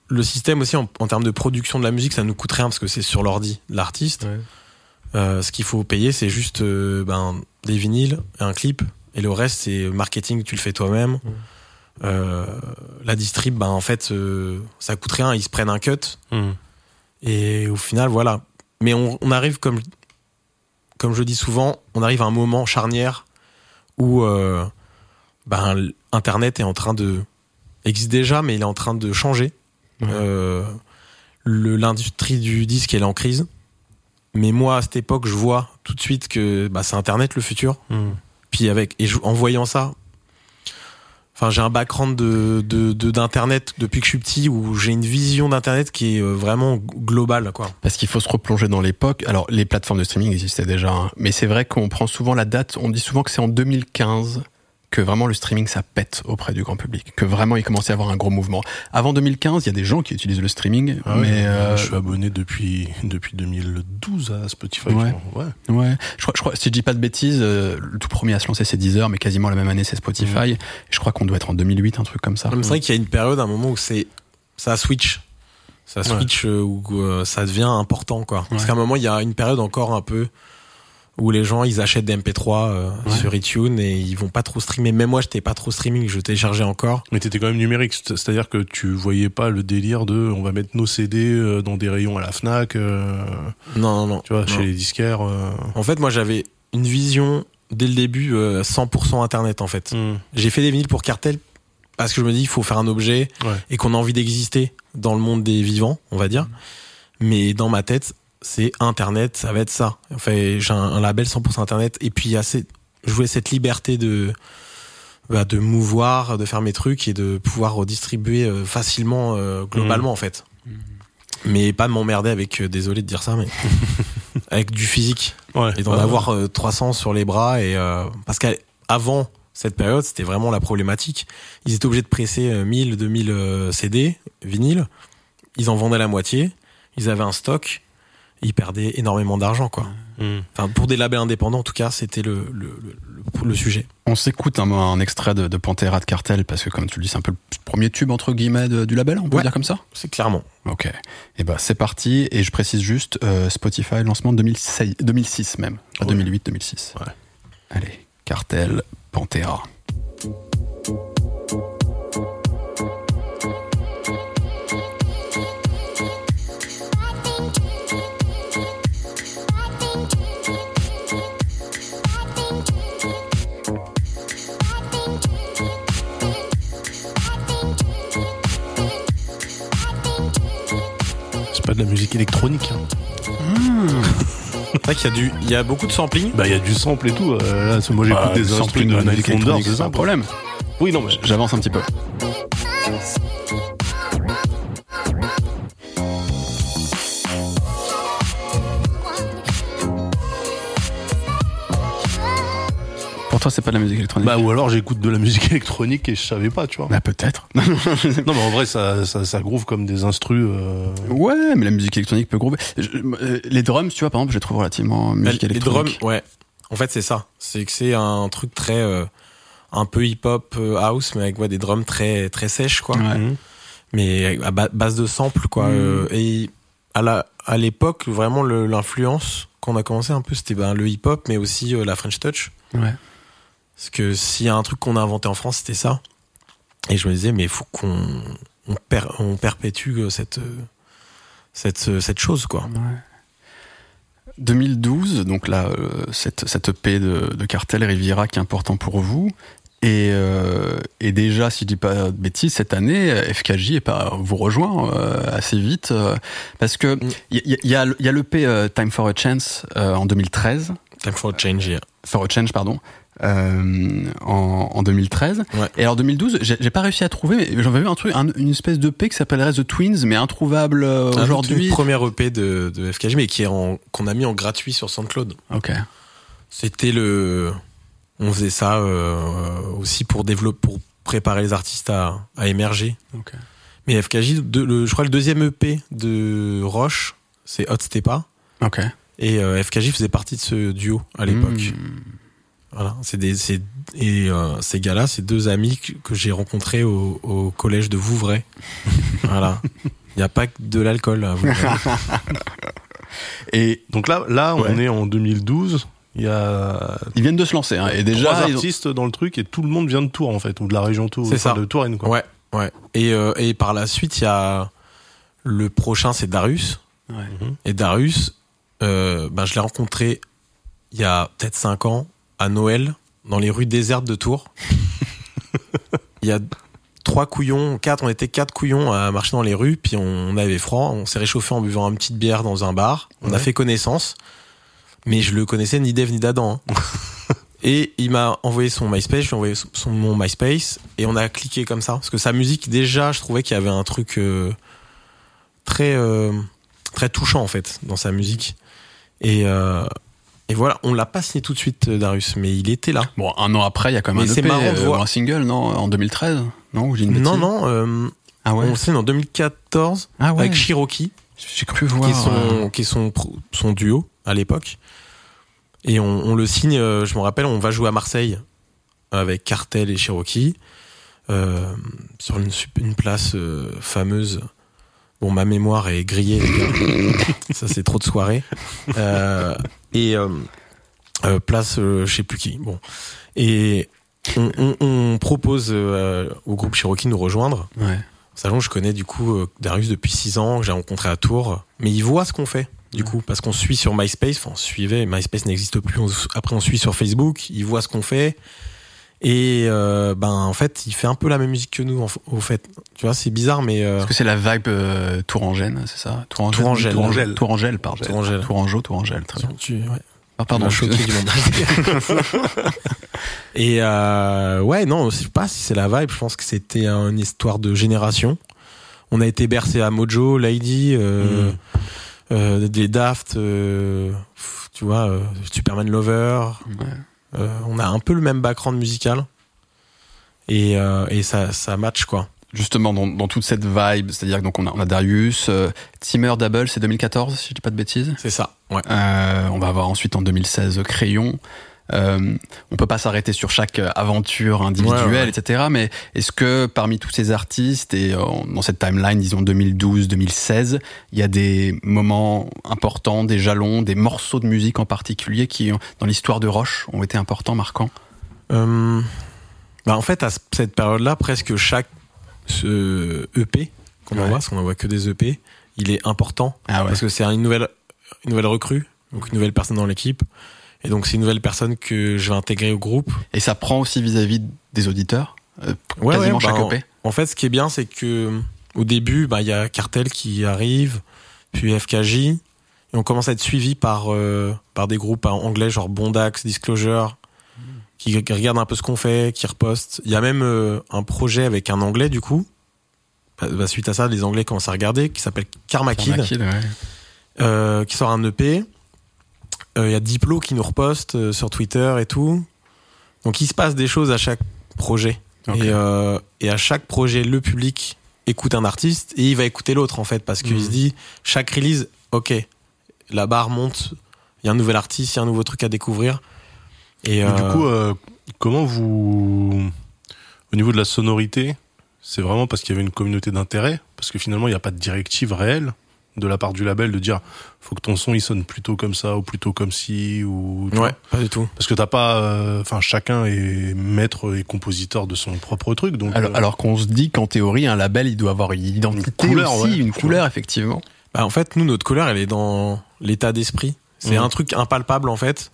le- système aussi en, en termes de production de la musique, ça nous coûte rien parce que c'est sur l'ordi de l'artiste. Ouais. Euh, ce qu'il faut payer, c'est juste euh, ben, des vinyles, un clip, et le reste, c'est marketing, tu le fais toi-même. Euh, la distrib, ben, en fait, euh, ça coûte rien, ils se prennent un cut, Mhm. et au final, voilà. Mais on, on arrive, comme, comme je dis souvent, on arrive à un moment charnière où euh, ben, Internet est en train de existe déjà, mais il est en train de changer. Ouais. Euh, L'industrie du disque elle est en crise. Mais moi, à cette époque, je vois tout de suite que bah, c'est Internet le futur. Mhm. Puis avec et je- en voyant ça, enfin j'ai un background de de- de- d'internet depuis que je suis petit où j'ai une vision d'internet qui est euh, vraiment globale quoi. Parce qu'il faut se replonger dans l'époque. Alors, les plateformes de streaming existaient déjà, hein, mais c'est vrai qu'on prend souvent la date. On dit souvent que c'est en 2015 que vraiment le streaming ça pète auprès du grand public, que vraiment il commençait à avoir un gros mouvement. Avant 2015, il y a des gens qui utilisent le streaming, Ah ouais, mais euh, je suis abonné depuis depuis 2012 à Spotify. Ouais. ouais. ouais, je crois, je crois, si je dis pas de bêtises, euh, le tout premier à se lancer c'est Deezer, mais quasiment la même année c'est Spotify. Je crois qu'on doit être en 2008, un truc comme ça. C'est vrai qu'il y a une période, un moment où c'est ça switch, ça Ouais. switch euh, où euh, ça devient important quoi. Parce Ouais. qu'à un moment il y a une période encore un peu où les gens ils achètent des MP3 euh, Ouais. sur iTunes et ils vont pas trop streamer. Même moi j'étais pas trop streaming, je téléchargeais encore. Mais t'étais quand même numérique, c'est- c'est-à-dire que tu voyais pas le délire de on va mettre nos CD euh, dans des rayons à la Fnac, euh, Non non non. tu vois, Non. chez les disquaires. euh. En fait moi j'avais une vision dès le début euh, 100% internet en fait. Hmm. J'ai fait des vinyles pour Cartel parce que je me dis il faut faire un objet Ouais. et qu'on a envie d'exister dans le monde des vivants, on va dire. Mais dans ma tête, c'est Internet, ça va être ça. Enfin, j'ai un, un label 100% Internet. Et puis il y a cette- je voulais cette liberté de bah, de mouvoir, de faire mes trucs et de pouvoir redistribuer euh, facilement euh, globalement en fait. Mais pas m'emmerder avec, euh, désolé de dire ça, mais avec du physique. Ouais. et d'en avoir euh, 300 sur les bras et parce qu'avant cette période c'était vraiment la problématique. Ils étaient obligés de presser euh, 1000 2000 euh, CD vinyle. Ils en vendaient la moitié. Ils avaient un stock ils perdaient énormément d'argent quoi Hmm. enfin pour des labels indépendants en tout cas c'était le le, le, le- le sujet On s'écoute un, un extrait de, de Pantera de Cartel parce que comme tu le dis c'est un peu le premier tube entre guillemets de- du label, on peut Ouais. dire comme ça? c'est clairement Ok. Et ben c'est parti et je précise juste euh, Spotify lancement 2006, 2006 même, pas Ouais. 2008 2006. Ouais. Allez, Cartel, Pantera. Pas de la musique électronique. c'est vrai qu'il y a du il y a beaucoup de sampling Bah il y a du sample et tout. euh, là, moi j'écoute Bah, des instruments de Night électronique, c'est un problème. Oui non mais J'avance un petit peu. Toi, c'est pas de la musique électronique bah ou alors j'écoute de la musique électronique et je savais pas, tu vois. Bah, peut-être. Non mais en vrai ça ça, ça groove comme des instrus. euh, ouais, mais la musique électronique peut groover. Je- euh, les drums, tu vois, par exemple, je les trouve relativement musique les drums électronique. ouais en fait c'est ça c'est que c'est un truc très euh, un peu hip hop house mais avec ouais, des drums très très sèches quoi Ouais. Mhm. mais à ba- base de samples quoi Mm. Euh, et à la à l'époque vraiment l'influence qu'on a commencé un peu c'était ben, le hip hop mais aussi euh, la French touch Ouais. Parce que s'il y a un truc qu'on a inventé en France c'était ça et je me disais mais il faut qu'on on, per- on perpétue euh, cette euh, cette euh, cette chose quoi Ouais. 2012, donc là, euh, cette, cette EP de, de Cartel Riviera qui est important pour vous. Et, euh, et déjà, si je dis pas de bêtises, cette année, FKJ pas, vous rejoint euh, assez vite. parce que Mm. il y, a- il y a, y a l'EP Time for a Chance en 2013. time for a change yeah. For a Change, pardon. Euh, en, en 2013. Ouais. Et alors 2012, j'ai pas réussi à trouver, mais j'avais vu un truc, un- une espèce de P qui s'appellerait The Twins, mais introuvable euh, aujourd'hui. premier EP de, de FKJ mais qui est en qu'on a mis en gratuit sur SoundCloud Ok. C'était le. On faisait ça euh, aussi pour développer, pour préparer les artistes à, à émerger. Ok. Mais FKJ, de- le, je crois le deuxième EP de Roche, c'est Hot Stepa. Ok. Et euh, FKJ faisait partie de ce duo à l'époque. Hmm. Voilà. C'est des, c'est, et euh, ces gars-là, c'est deux amis que, que j'ai rencontrés au, au collège de Vouvray. voilà. Il n'y a pas que de l'alcool à Vouvray. Et Donc là là on est en 2012. Il y a ils viennent de se lancer, hein, et déjà, trois ils ont- artistes dans le truc et tout le monde vient de Tours en fait ou de la région Tours, C'est ça. de Touraine quoi. ouais, ouais. Et, euh, et par la suite, il y a le prochain, c'est Darius. Ouais. Et Darius, euh, ben, je l'ai rencontré il y a peut-être 5 ans à Noël dans les rues désertes de Tours. il y a trois couillons, quatre, on était quatre couillons à marcher dans les rues, puis on avait froid, on s'est réchauffé en buvant une petite bière dans un bar, on a fait connaissance, mais je le connaissais ni d'Eve ni d'Adam. hein. Et il m'a envoyé son MySpace, je lui ai envoyé son, mon MySpace, et on a cliqué comme ça. Parce que sa musique, déjà, je trouvais qu'il y avait un truc euh, très, euh, très touchant, en fait, dans sa musique. Et, euh, Et voilà, on l'a pas signé tout de suite, euh, Darius, mais il était là. Bon, un an après, il y a quand même Mais un EP, marrant de euh, voir. un single, non En 2013 Non, une Non, non, euh, Ah ouais on signe en 2014 Ah ouais avec Cherokee, J'ai cru voir. qui est son, euh, qui est son, duo à l'époque. Et on, on le signe, je me rappelle, on va jouer à Marseille avec Cartel et Cherokee euh, sur une, place euh, fameuse. Bon, ma mémoire est grillée, les gars. Ça, c'est trop de soirées. Euh, et euh, euh, place, je sais plus qui. Bon. Et on, on- on propose au groupe Cherokee de nous rejoindre. Ouais. Sachant que je connais du coup Darius depuis 6 ans, que j'ai rencontré à Tours, mais il voit ce qu'on fait du coup parce qu'on suit sur MySpace, enfin on suivait, MySpace n'existe plus, on- après on suit sur Facebook, il voit ce qu'on fait et euh, ben en fait il fait un peu la même musique que nous au fait, tu vois c'est bizarre mais euh, Est-ce que c'est la vibe euh, Tourangène, c'est ça? Tourangène. Tourangelle. Tourangelle, pardon. Tourangelle. Tourangeau, Tourangelle, très bien. tu, ouais. Ah, pardon, je choqué du monde. et euh, ouais non je sais pas si c'est la vibe, je pense que c'était une histoire de génération. On a été bercé à Mojo, Lady, euh, Mm. euh, des Daft, euh, tu vois, euh, Superman Lover. Ouais. Euh, on a un peu le même background musical. Et, euh, et ça, ça match quoi. Justement, dans, dans toute cette vibe, c'est-à-dire donc on a, on a Darius, euh, Timmer Double, c'est 2014, si je dis pas de bêtises. C'est ça. Ouais. Euh, on va avoir ensuite en 2016 Crayon. Euh, on peut pas s'arrêter sur chaque aventure individuelle, Ouais, ouais. etc. Mais est-ce que parmi tous ces artistes et euh, dans cette timeline, disons 2012-2016, il y a des moments importants, des jalons, des morceaux de musique en particulier qui, dans l'histoire de Roche, ont été importants, marquants? Euh, bah en fait, à ce- cette période-là, presque chaque ce EP qu'on Ouais. envoie, parce qu'on envoie que des EP, il est important Ah parce que c'est une nouvelle, une nouvelle recrue, donc une nouvelle personne dans l'équipe. Et donc c'est une nouvelle personne que je vais intégrer au groupe. Et ça prend aussi vis-à-vis des auditeurs, euh, Ouais, quasiment ouais, chaque bah, EP. En fait, ce qui est bien, c'est que au début, bah, il y a Cartel qui arrive, puis FKJ, et on commence à être suivi par euh, par des groupes en anglais, genre Bondax, Disclosure, qui, qui regardent un peu ce qu'on fait, qui repostent. Il y a même euh, un projet avec un anglais, du coup. Bah, bah, suite à ça, les Anglais commencent à regarder, qui s'appelle Karma Kid, Karma Kid, ouais. euh, qui sort un EP. Euh, Il y a Diplo qui nous reposte euh, sur Twitter et tout. Donc il se passe des choses à chaque projet. Et, euh, et à chaque projet, le public écoute un artiste et il va écouter l'autre en fait parce qu'il Mhm. se dit chaque release, ok, la barre monte, il y a un nouvel artiste, il y a un nouveau truc à découvrir. Et euh, Du coup, euh, comment vous, au niveau de la sonorité, c'est vraiment parce qu'il y avait une communauté d'intérêt, parce que finalement il n'y a pas de directive réelle? De la part du label de dire faut que ton son il sonne plutôt comme ça ou plutôt comme ci ou ouais, vois. pas du tout. parce que t'as pas euh, enfin chacun est maître et compositeur de son propre truc donc Alors, euh, alors qu'on se dit qu'en théorie, un label, il doit avoir une identité Une couleur, aussi, ouais, une couleur, effectivement. Bah, en fait, nous, notre couleur, elle est dans l'état d'esprit. C'est Mhm. un truc impalpable, en fait.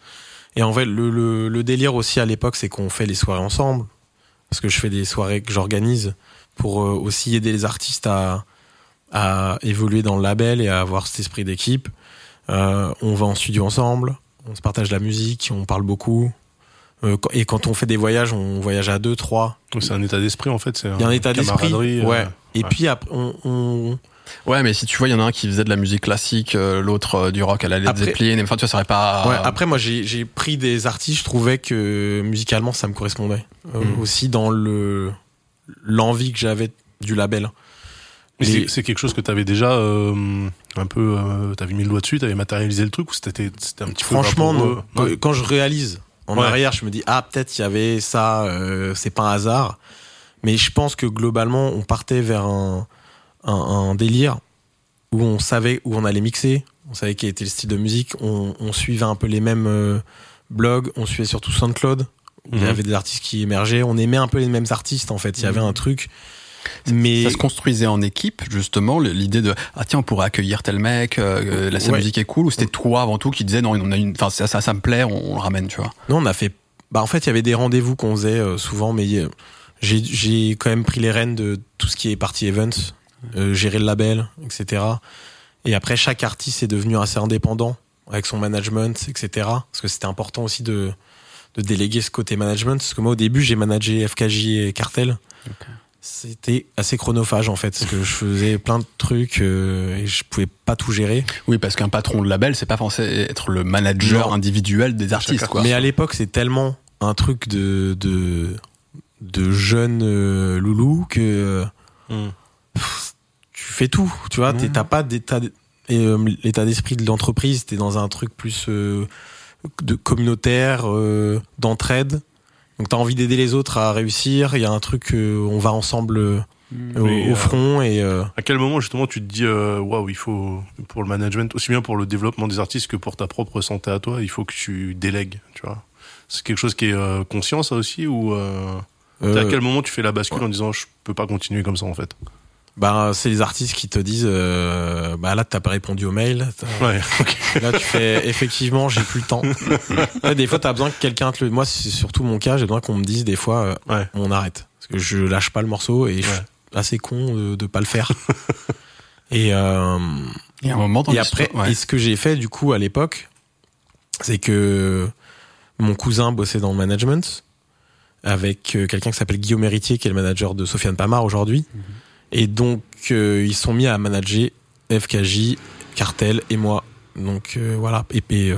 Et en fait, le, le, le délire aussi à l'époque, c'est qu'on fait les soirées ensemble. Parce que je fais des soirées que j'organise pour euh, aussi aider les artistes à, à évoluer dans le label et à avoir cet esprit d'équipe. Euh, on va en studio ensemble, on se partage la musique, on parle beaucoup. Euh, et quand on fait des voyages, on voyage à deux, trois. c'est un état d'esprit en fait c'est Il y a un état d'esprit. euh, Ouais. Et puis après, on, on, Ouais, mais si tu vois, il y en a un qui faisait de la musique classique, euh, l'autre euh, du rock à la Led Après- Zeppelin. Enfin, tu vois, ça serait pas. Ouais, après, moi, j'ai pris des artistes, je trouvais que musicalement, ça me correspondait. Euh, Mhm. Aussi dans le l'envie que j'avais du label. Mais c'est- quelque chose que t'avais déjà euh, un peu euh, t'avais mis le doigt dessus t'avais matérialisé le truc ou c'était un petit peu Franchement, non. vaporeux Quand, Ouais. quand je réalise en Ouais. arrière, je me dis, ah, peut-être il y avait ça, euh, c'est pas un hasard. Mais je pense que globalement, on partait vers un, un, un délire où on savait où on allait mixer, on savait quel était le style de musique, on, on suivait un peu les mêmes euh, blogs, on suivait surtout SoundCloud. où Il y Mhm. avait des artistes qui émergeaient, on aimait un peu les mêmes artistes en fait. Il y avait un truc. Mais Ça se construisait en équipe, justement, l'idée de ah tiens on pourrait accueillir tel mec, euh, là sa Ouais. musique est cool, ou c'était toi avant tout qui disais non on a une, enfin ça, ça ça me plaît, on, on le ramène, tu vois. Non, on a fait. Bah, en fait, il y avait des rendez-vous qu'on faisait euh, souvent, mais euh, j'ai quand même pris les rênes de tout ce qui est partie events, euh, gérer le label, etc. Et après, chaque artiste est devenu assez indépendant avec son management, etc. Parce que c'était important aussi de, de déléguer ce côté management. Parce que moi, au début, j'ai managé FKJ et Cartel. C'était assez chronophage en fait, parce que je faisais plein de trucs euh, et je pouvais pas tout gérer. Oui, parce qu'un patron de label, c'est pas censé être le manager Non. individuel des artistes, quoi. Mais à l'époque, c'est tellement un truc de de de jeunes euh, loulous que Hmm. pff, tu fais tout. Tu vois, Ouais. t'as pas d'état euh, l'état d'esprit de l'entreprise. T'es dans un truc plus euh, de communautaire, euh, d'entraide. Donc t'as envie d'aider les autres à réussir. Il y a un truc, euh, on va ensemble euh, au, Mais, au euh, front et euh, À quel moment justement tu te dis waouh il faut pour le management aussi bien pour le développement des artistes que pour ta propre santé à toi il faut que tu délègues tu vois? C'est quelque chose qui est euh, conscient ça aussi ou euh, euh, à quel moment tu fais la bascule en disant je peux pas continuer comme ça en fait? Bah, c'est les artistes qui te disent euh, bah là t'as pas répondu au mail. Ouais ok Là, tu fais effectivement, j'ai plus le temps. Ouais, des fois, t'as besoin que quelqu'un te le. Moi, c'est surtout mon cas. J'ai besoin qu'on me dise des fois, euh, Ouais. on arrête, parce que je lâche pas le morceau et je suis Ouais. assez con de, de pas le faire. et euh, un moment et après, ouais. et ce que j'ai fait du coup à l'époque, c'est que mon cousin bossait dans le management avec euh, quelqu'un qui s'appelle Guillaume Héritier, qui est le manager de Sofiane Pamar aujourd'hui. Mhm. Et donc, euh, ils sont mis à manager FKJ, Cartel et moi. Donc euh, voilà. Et, et, euh,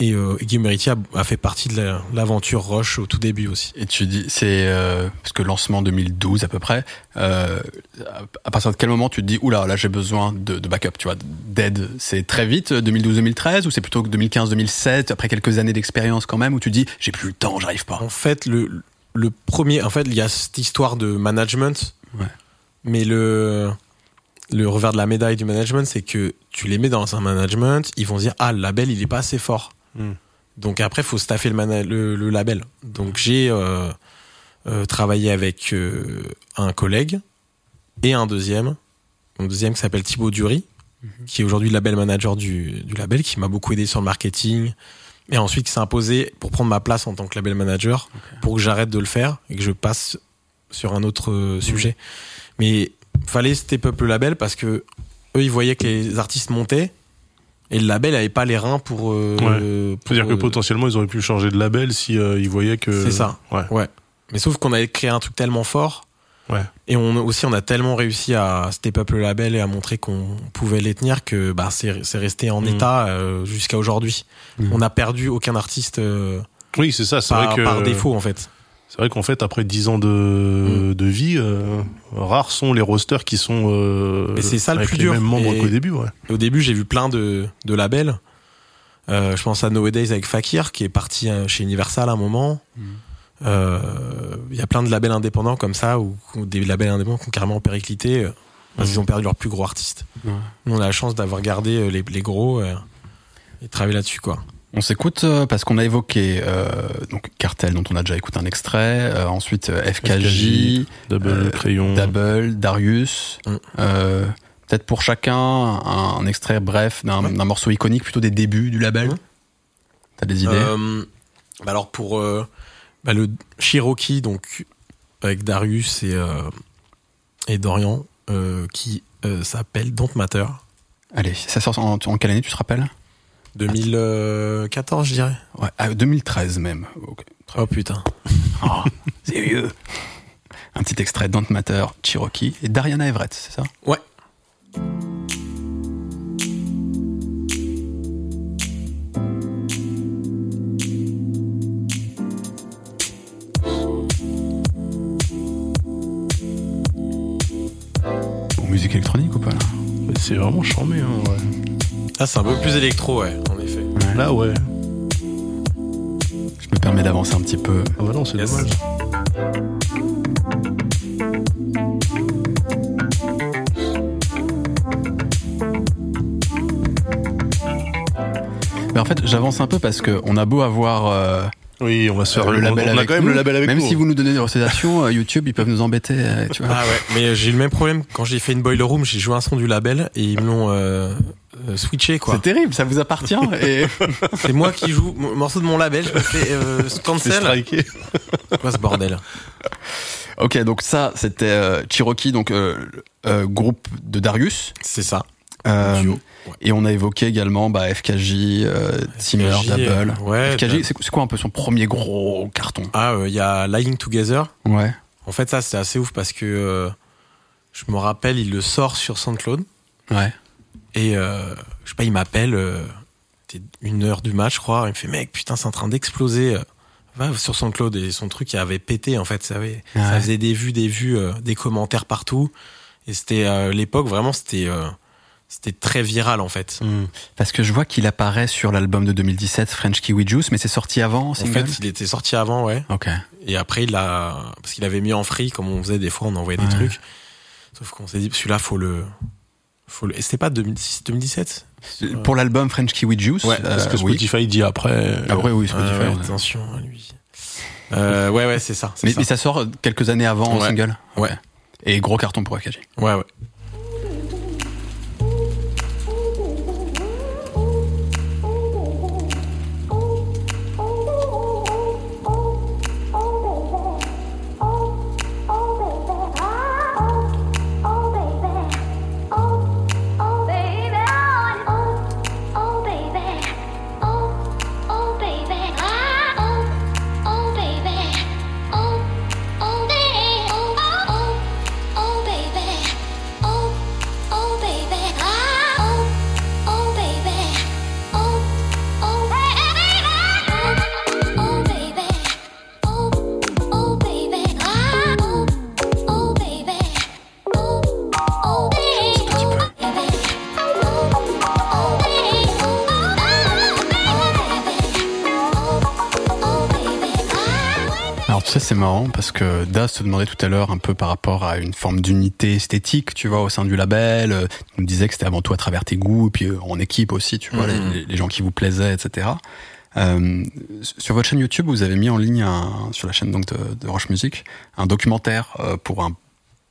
et, euh, Guillaume Héritier a, a fait partie de la- l'aventure Roche au tout début aussi. Et tu dis, c'est parce que lancement 2012 à peu près. À partir de quel moment tu te dis, oula, là j'ai besoin de, de backup, tu vois, d'aide? C'est très vite, 2012-2013, ou c'est plutôt que 2015-2007, après quelques années d'expérience quand même, où tu dis, j'ai plus le temps, j'arrive pas? En fait, le, le premier, en fait, il y a cette histoire de management. Ouais. Mais le, le revers de la médaille du management, c'est que tu les mets dans un management, ils vont dire, ah, le label, il est pas assez fort. Hmm. Donc après, faut staffer le, le, le label. Donc j'ai euh, euh, travaillé avec euh, un collègue et un deuxième, un deuxième qui s'appelle Thibaut Dury, qui est aujourd'hui le label manager du, du label, qui m'a beaucoup aidé sur le marketing, et ensuite qui s'est imposé pour prendre ma place en tant que label manager, pour que j'arrête de le faire et que je passe sur un autre euh, sujet. Mais fallait step up le label parce que eux, ils voyaient que les artistes montaient. Et le label avait pas les reins pour. euh, pour, c'est à dire que euh, potentiellement ils auraient pu changer de label si euh, ils voyaient que C'est ça. ouais Ouais. Mais sauf qu'on avait créé un truc tellement fort. Ouais. Et on aussi, on a tellement réussi à step up le label et à montrer qu'on pouvait les tenir que bah, c'est c'est resté en Mm. état euh, jusqu'à aujourd'hui. Mm. On n'a perdu aucun artiste oui c'est ça c'est par, vrai que par défaut en fait. C'est vrai qu'en fait, après 10 ans de, de vie, euh, rares sont les rosters qui sont euh, c'est ça le plus les dur. mêmes membres qu'au début. Ouais. Au début, j'ai vu plein de, de labels. Euh, je pense à Nowadays avec Fakir qui est parti chez Universal à un moment. Euh, Il y a plein de labels indépendants comme ça ou, des labels indépendants qui ont carrément périclité parce qu'ils ont perdu leur plus gros artiste. Nous, on a la chance d'avoir gardé les, les gros et travailler là-dessus quoi. On s'écoute euh, parce qu'on a évoqué euh, donc Cartel dont on a déjà écouté un extrait, euh, ensuite FKJ, Double, crayon. Double, Darius. Mm. Peut-être pour chacun un, un extrait bref d'un Ouais. morceau iconique plutôt des débuts du label. Mm. T'as des idées? Bah alors pour bah le Cherokee donc avec Darius et et Dorian qui s'appelle Don't Matter Allez, ça sort en, en quelle année tu te rappelles? 2014 je dirais. Ouais, ah, 2013 même. Ok. Oh putain. Oh, c'est vieux. Un petit extrait Don't Matter, Cherokee et Dariana Everett, c'est ça? Ouais. Bon, musique électronique ou pas? Là C'est vraiment charmé. Hein, ouais. Ah c'est un peu plus électro ouais en effet. Ouais. Là, ouais. Je me permets d'avancer un petit peu. Ah bah non, c'est Yes. dommage. Mais en fait, j'avance un peu parce que on a beau avoir euh, Oui, on va se faire le on- label On a avec quand même nous, le label avec même nous. si vous nous donnez des recétations, euh, YouTube, ils peuvent nous embêter, euh, tu vois. Ah ouais. Mais j'ai eu le même problème quand j'ai fait une boiler room j'ai joué un son du label et ils me l'ont euh, switché quoi. C'est terrible, ça vous appartient. et C'est moi qui joue morceau de mon label je me fais euh, C'est cancel. Quoi ce bordel ok, donc ça, c'était euh, Cherokee, donc euh, euh, groupe de Darius. C'est ça. Duo. Ouais. Et on a évoqué également bah, FKJ, Timmer, Double. ouais, FKJ, Double. c'est quoi un peu son premier gros carton? Ah, il y a Lying Together Ouais. En fait, ça, c'est assez ouf parce que je me rappelle, il le sort sur SoundCloud. Ouais. Et euh, je sais pas, il m'appelle, euh, une heure du match, je crois. Il me fait, mec, putain, c'est en train d'exploser. euh, Va sur SoundCloud et son truc, il avait pété, en fait. Ça, avait, ça Ouais. faisait des vues, des vues, euh, des commentaires partout. Et c'était euh, l'époque, vraiment, c'était euh, c'était très viral, en fait. Hmm. Parce que je vois qu'il apparaît sur l'album de 2017, French Kiwi Juice, mais c'est sorti avant, en fait, il était sorti avant, ouais. Ok. Et après, il a, parce qu'il avait mis en free, comme on faisait des fois, on envoyait des trucs. Sauf qu'on s'est dit, celui-là, faut le, le, et c'était pas 2006, 2017? Pour l'album French Kiwi Juice, Ouais, euh, parce que oui. Spotify dit après. Après, oui, Spotify. ouais, attention à lui. Euh, ouais, ouais, c'est ça. Mais, ça. mais ça sort quelques années avant en single. Ouais. Et gros carton pour FKJ. Ouais, ouais. Parce que Daz te demandait tout à l'heure un peu par rapport à une forme d'unité esthétique, tu vois, au sein du label. Euh, Tu nous disais que c'était avant tout à travers tes goûts, puis euh, en équipe aussi, tu vois, Mhm. les, les gens qui vous plaisaient, etc. Euh, sur votre chaîne YouTube, vous avez mis en ligne, un, sur la chaîne donc de, de Roche Music, un documentaire pour un,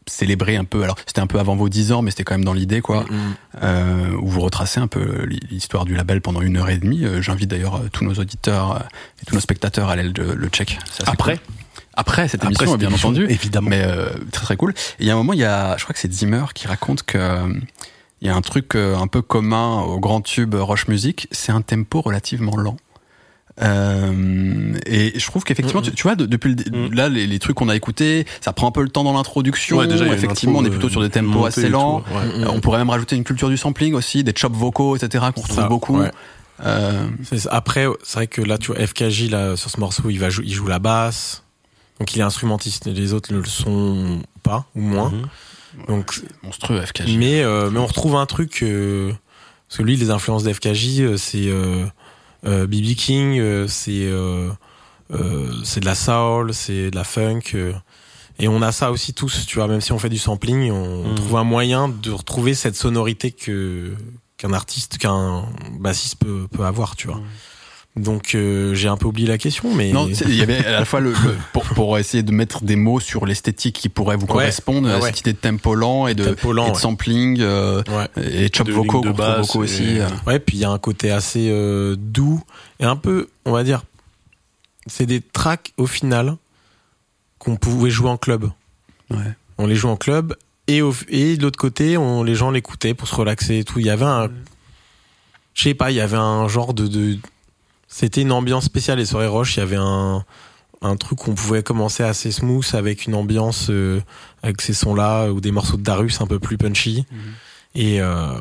célébrer un peu. Alors c'était un peu avant vos 10 ans, mais c'était quand même dans l'idée, quoi. Mm. euh, où vous retracez un peu l'histoire du label pendant une heure et demie. J'invite d'ailleurs tous nos auditeurs et tous nos spectateurs à aller le, le check. Après cool. Après cette Après émission, cette bien émission, entendu, évidemment. mais euh, très très cool. Et il y a un moment, il y a, je crois que c'est Zimmer qui raconte que euh, il y a un truc euh, un peu commun au grand tube Roche Music, c'est un tempo relativement lent. Euh, et je trouve qu'effectivement, tu, tu vois, de- depuis le, Mhm. là, les, les trucs qu'on a écoutés, ça prend un peu le temps dans l'introduction. Ouais, déjà, effectivement, on est plutôt sur des tempos assez lents. tout, ouais. Mm. Euh, on pourrait même rajouter une culture du sampling aussi, des chops vocaux, etc. qu'on retrouve Ça, beaucoup. ouais. Euh, C'est ça. Après, c'est vrai que là, tu vois, FKJ, là, sur ce morceau, il va jou- il joue la basse. Donc, il est instrumentiste les autres ne le sont pas, ou moins. Mhm. Donc, monstrueux FKJ. mais, euh, mais on retrouve un truc, euh, parce que lui, les influences d'FKJ, euh, c'est, euh, BB King, c'est, c'est de la soul, c'est de la funk, et on a ça aussi tous, tu vois, même si on fait du sampling, on Mhm. trouve un moyen de retrouver cette sonorité que, qu'un artiste, qu'un bassiste peut, peut avoir, tu vois. Donc, euh, j'ai un peu oublié la question, mais. Non, il y avait à la fois le, le- pour, pour essayer de mettre des mots sur l'esthétique qui pourrait vous correspondre, ouais, ouais. cette idée de tempo lent et de, Tempo lent, et de ouais. sampling euh, Ouais. et chop De vocaux, de beaucoup et- aussi. euh. Ouais, puis il y a un côté assez euh, doux et un peu, on va dire, c'est des tracks au final qu'on pouvait jouer en club. Ouais. On les joue en club et, au, et de l'autre côté, on, les gens l'écoutaient pour se relaxer et tout. Il y avait un, je sais pas, il y avait un genre de, de c'était une ambiance spéciale. Les soirées Roche, il y avait un, un truc qu'on pouvait commencer assez smooth avec une ambiance euh, avec ces sons-là ou des morceaux de Darus un peu plus punchy et euh,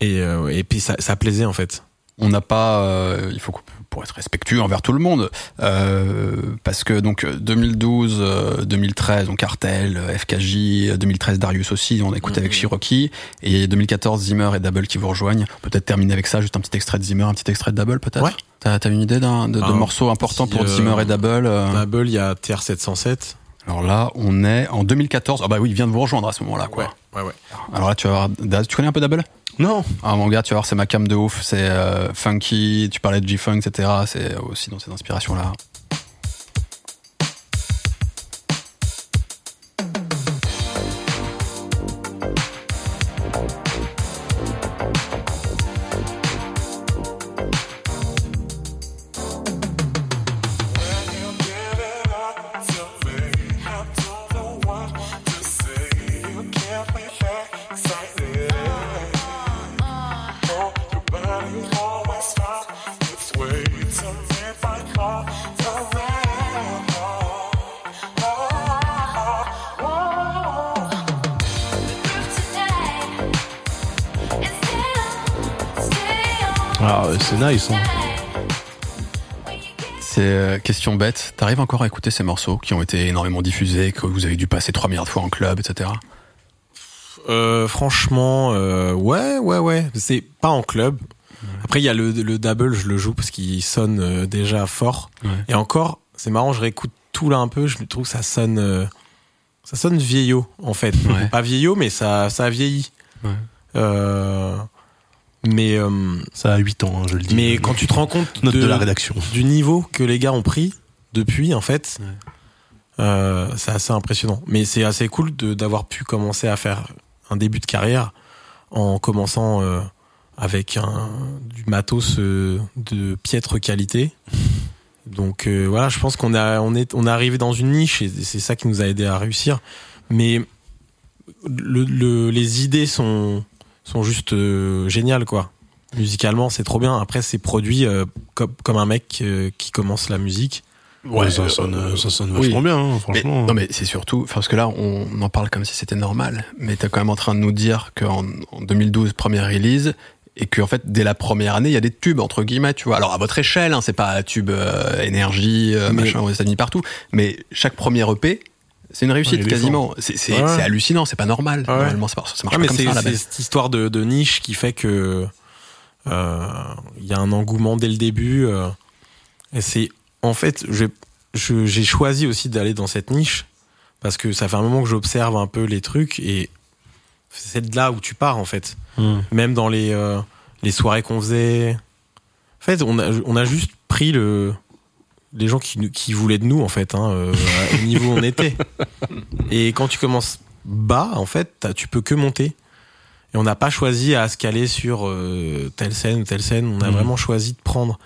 et, euh, et puis ça, ça plaisait en fait. on n'a pas, euh, il faut que- pour être respectueux envers tout le monde, euh, parce que donc 2012, euh, 2013, donc Cartel, FKJ, euh, 2013 Darius aussi, on a écouté avec. Cherokee, et 2014 Zimmer et Double qui vous rejoignent. Peut-être terminer avec ça, juste un petit extrait de Zimmer, un petit extrait de Double peut-être. Ouais. T'as as une idée d'un de, de morceaux importants pour euh, Zimmer et Double euh Double, il y a TR707. Alors là, on est en 2014. Ah bah oui, il vient de vous rejoindre à ce moment-là, quoi. ouais, ouais. Alors là, tu vas voir, Daz, tu connais un peu Double Non. Ah mon gars, tu vas voir, c'est ma cam de ouf, c'est euh, funky, tu parlais de G-Funk, etc. C'est aussi dans ces inspirations-là. Question bête. T'arrives encore à écouter ces morceaux qui ont été énormément diffusés, que vous avez dû passer 3 milliards de fois en club, etc. Euh, franchement, euh, ouais, ouais, ouais. C'est pas en club. Après, il y a le, le double, je le joue parce qu'il sonne euh, déjà fort. Ouais. Et encore, c'est marrant, je réécoute tout là un peu, je trouve que ça sonne, ça sonne vieillot en fait. Ouais. Pas vieillot, mais ça, ça a vieilli. Ouais. Euh, mais euh, Ça a 8 ans, hein, je le dis. mais quand tu te rends compte Note de, de, la rédaction. du niveau que les gars ont pris depuis, en fait, Ouais. euh, c'est assez impressionnant. Mais c'est assez cool d'avoir pu commencer à faire un début de carrière en commençant euh, avec un, du matos euh, de piètre qualité. Donc euh, voilà, je pense qu'on a, on est, on est arrivé dans une niche et c'est ça qui nous a aidé à réussir. Mais le, le- les idées sont, sont juste euh, géniales, quoi. Musicalement, c'est trop bien. Après, c'est produit euh, comme, comme un mec euh, qui commence la musique. Ouais, ça, sonne, euh, ça sonne oui. vachement bien, hein, Mais- franchement. non mais c'est surtout, parce que là on en parle comme si c'était normal, mais t'es quand même en train de nous dire qu'en en 2012 première release et qu'en fait dès la première année il y a des tubes entre guillemets, tu vois. Alors à votre échelle, hein, c'est pas tube euh, énergie, euh, Mais- machin aux États-Unis partout, mais chaque premier EP c'est une réussite quasiment. C'est Ouais. hallucinant, c'est pas normal. Ouais. Normalement ça marche pas comme ça à la c'est base. cette histoire de, de niche qui fait que euh, il y a un engouement dès le début. euh, et c'est en fait, j'ai choisi aussi d'aller dans cette niche parce que ça fait un moment que j'observe un peu les trucs et c'est de là où tu pars en fait. Hmm. Même dans les euh, les soirées qu'on faisait. En fait, on a on a juste pris le les gens qui voulaient de nous en fait hein, euh, au niveau où on était. Et quand tu commences bas, en fait, tu peux que monter. Et on n'a pas choisi à se caler sur euh, telle scène ou telle scène. On a Mhm. vraiment choisi de prendre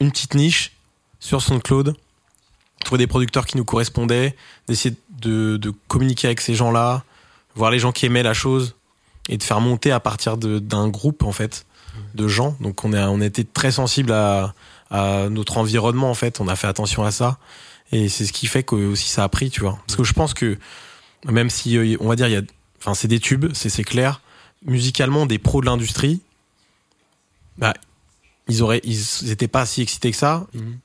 une petite niche sur SoundCloud, trouver des producteurs qui nous correspondaient, d'essayer de, de communiquer avec ces gens-là, voir les gens qui aimaient la chose et de faire monter à partir d'un groupe en fait de gens. Donc on a on a été très sensible à, à notre environnement en fait. On a fait attention à ça et c'est ce qui fait que aussi ça a pris, tu vois. Parce que je pense que même si euh, on va dire il y a, enfin c'est des tubes, c'est c'est clair. Musicalement, des pros de l'industrie, bah ils auraient, ils étaient pas si excités que ça. Mhm.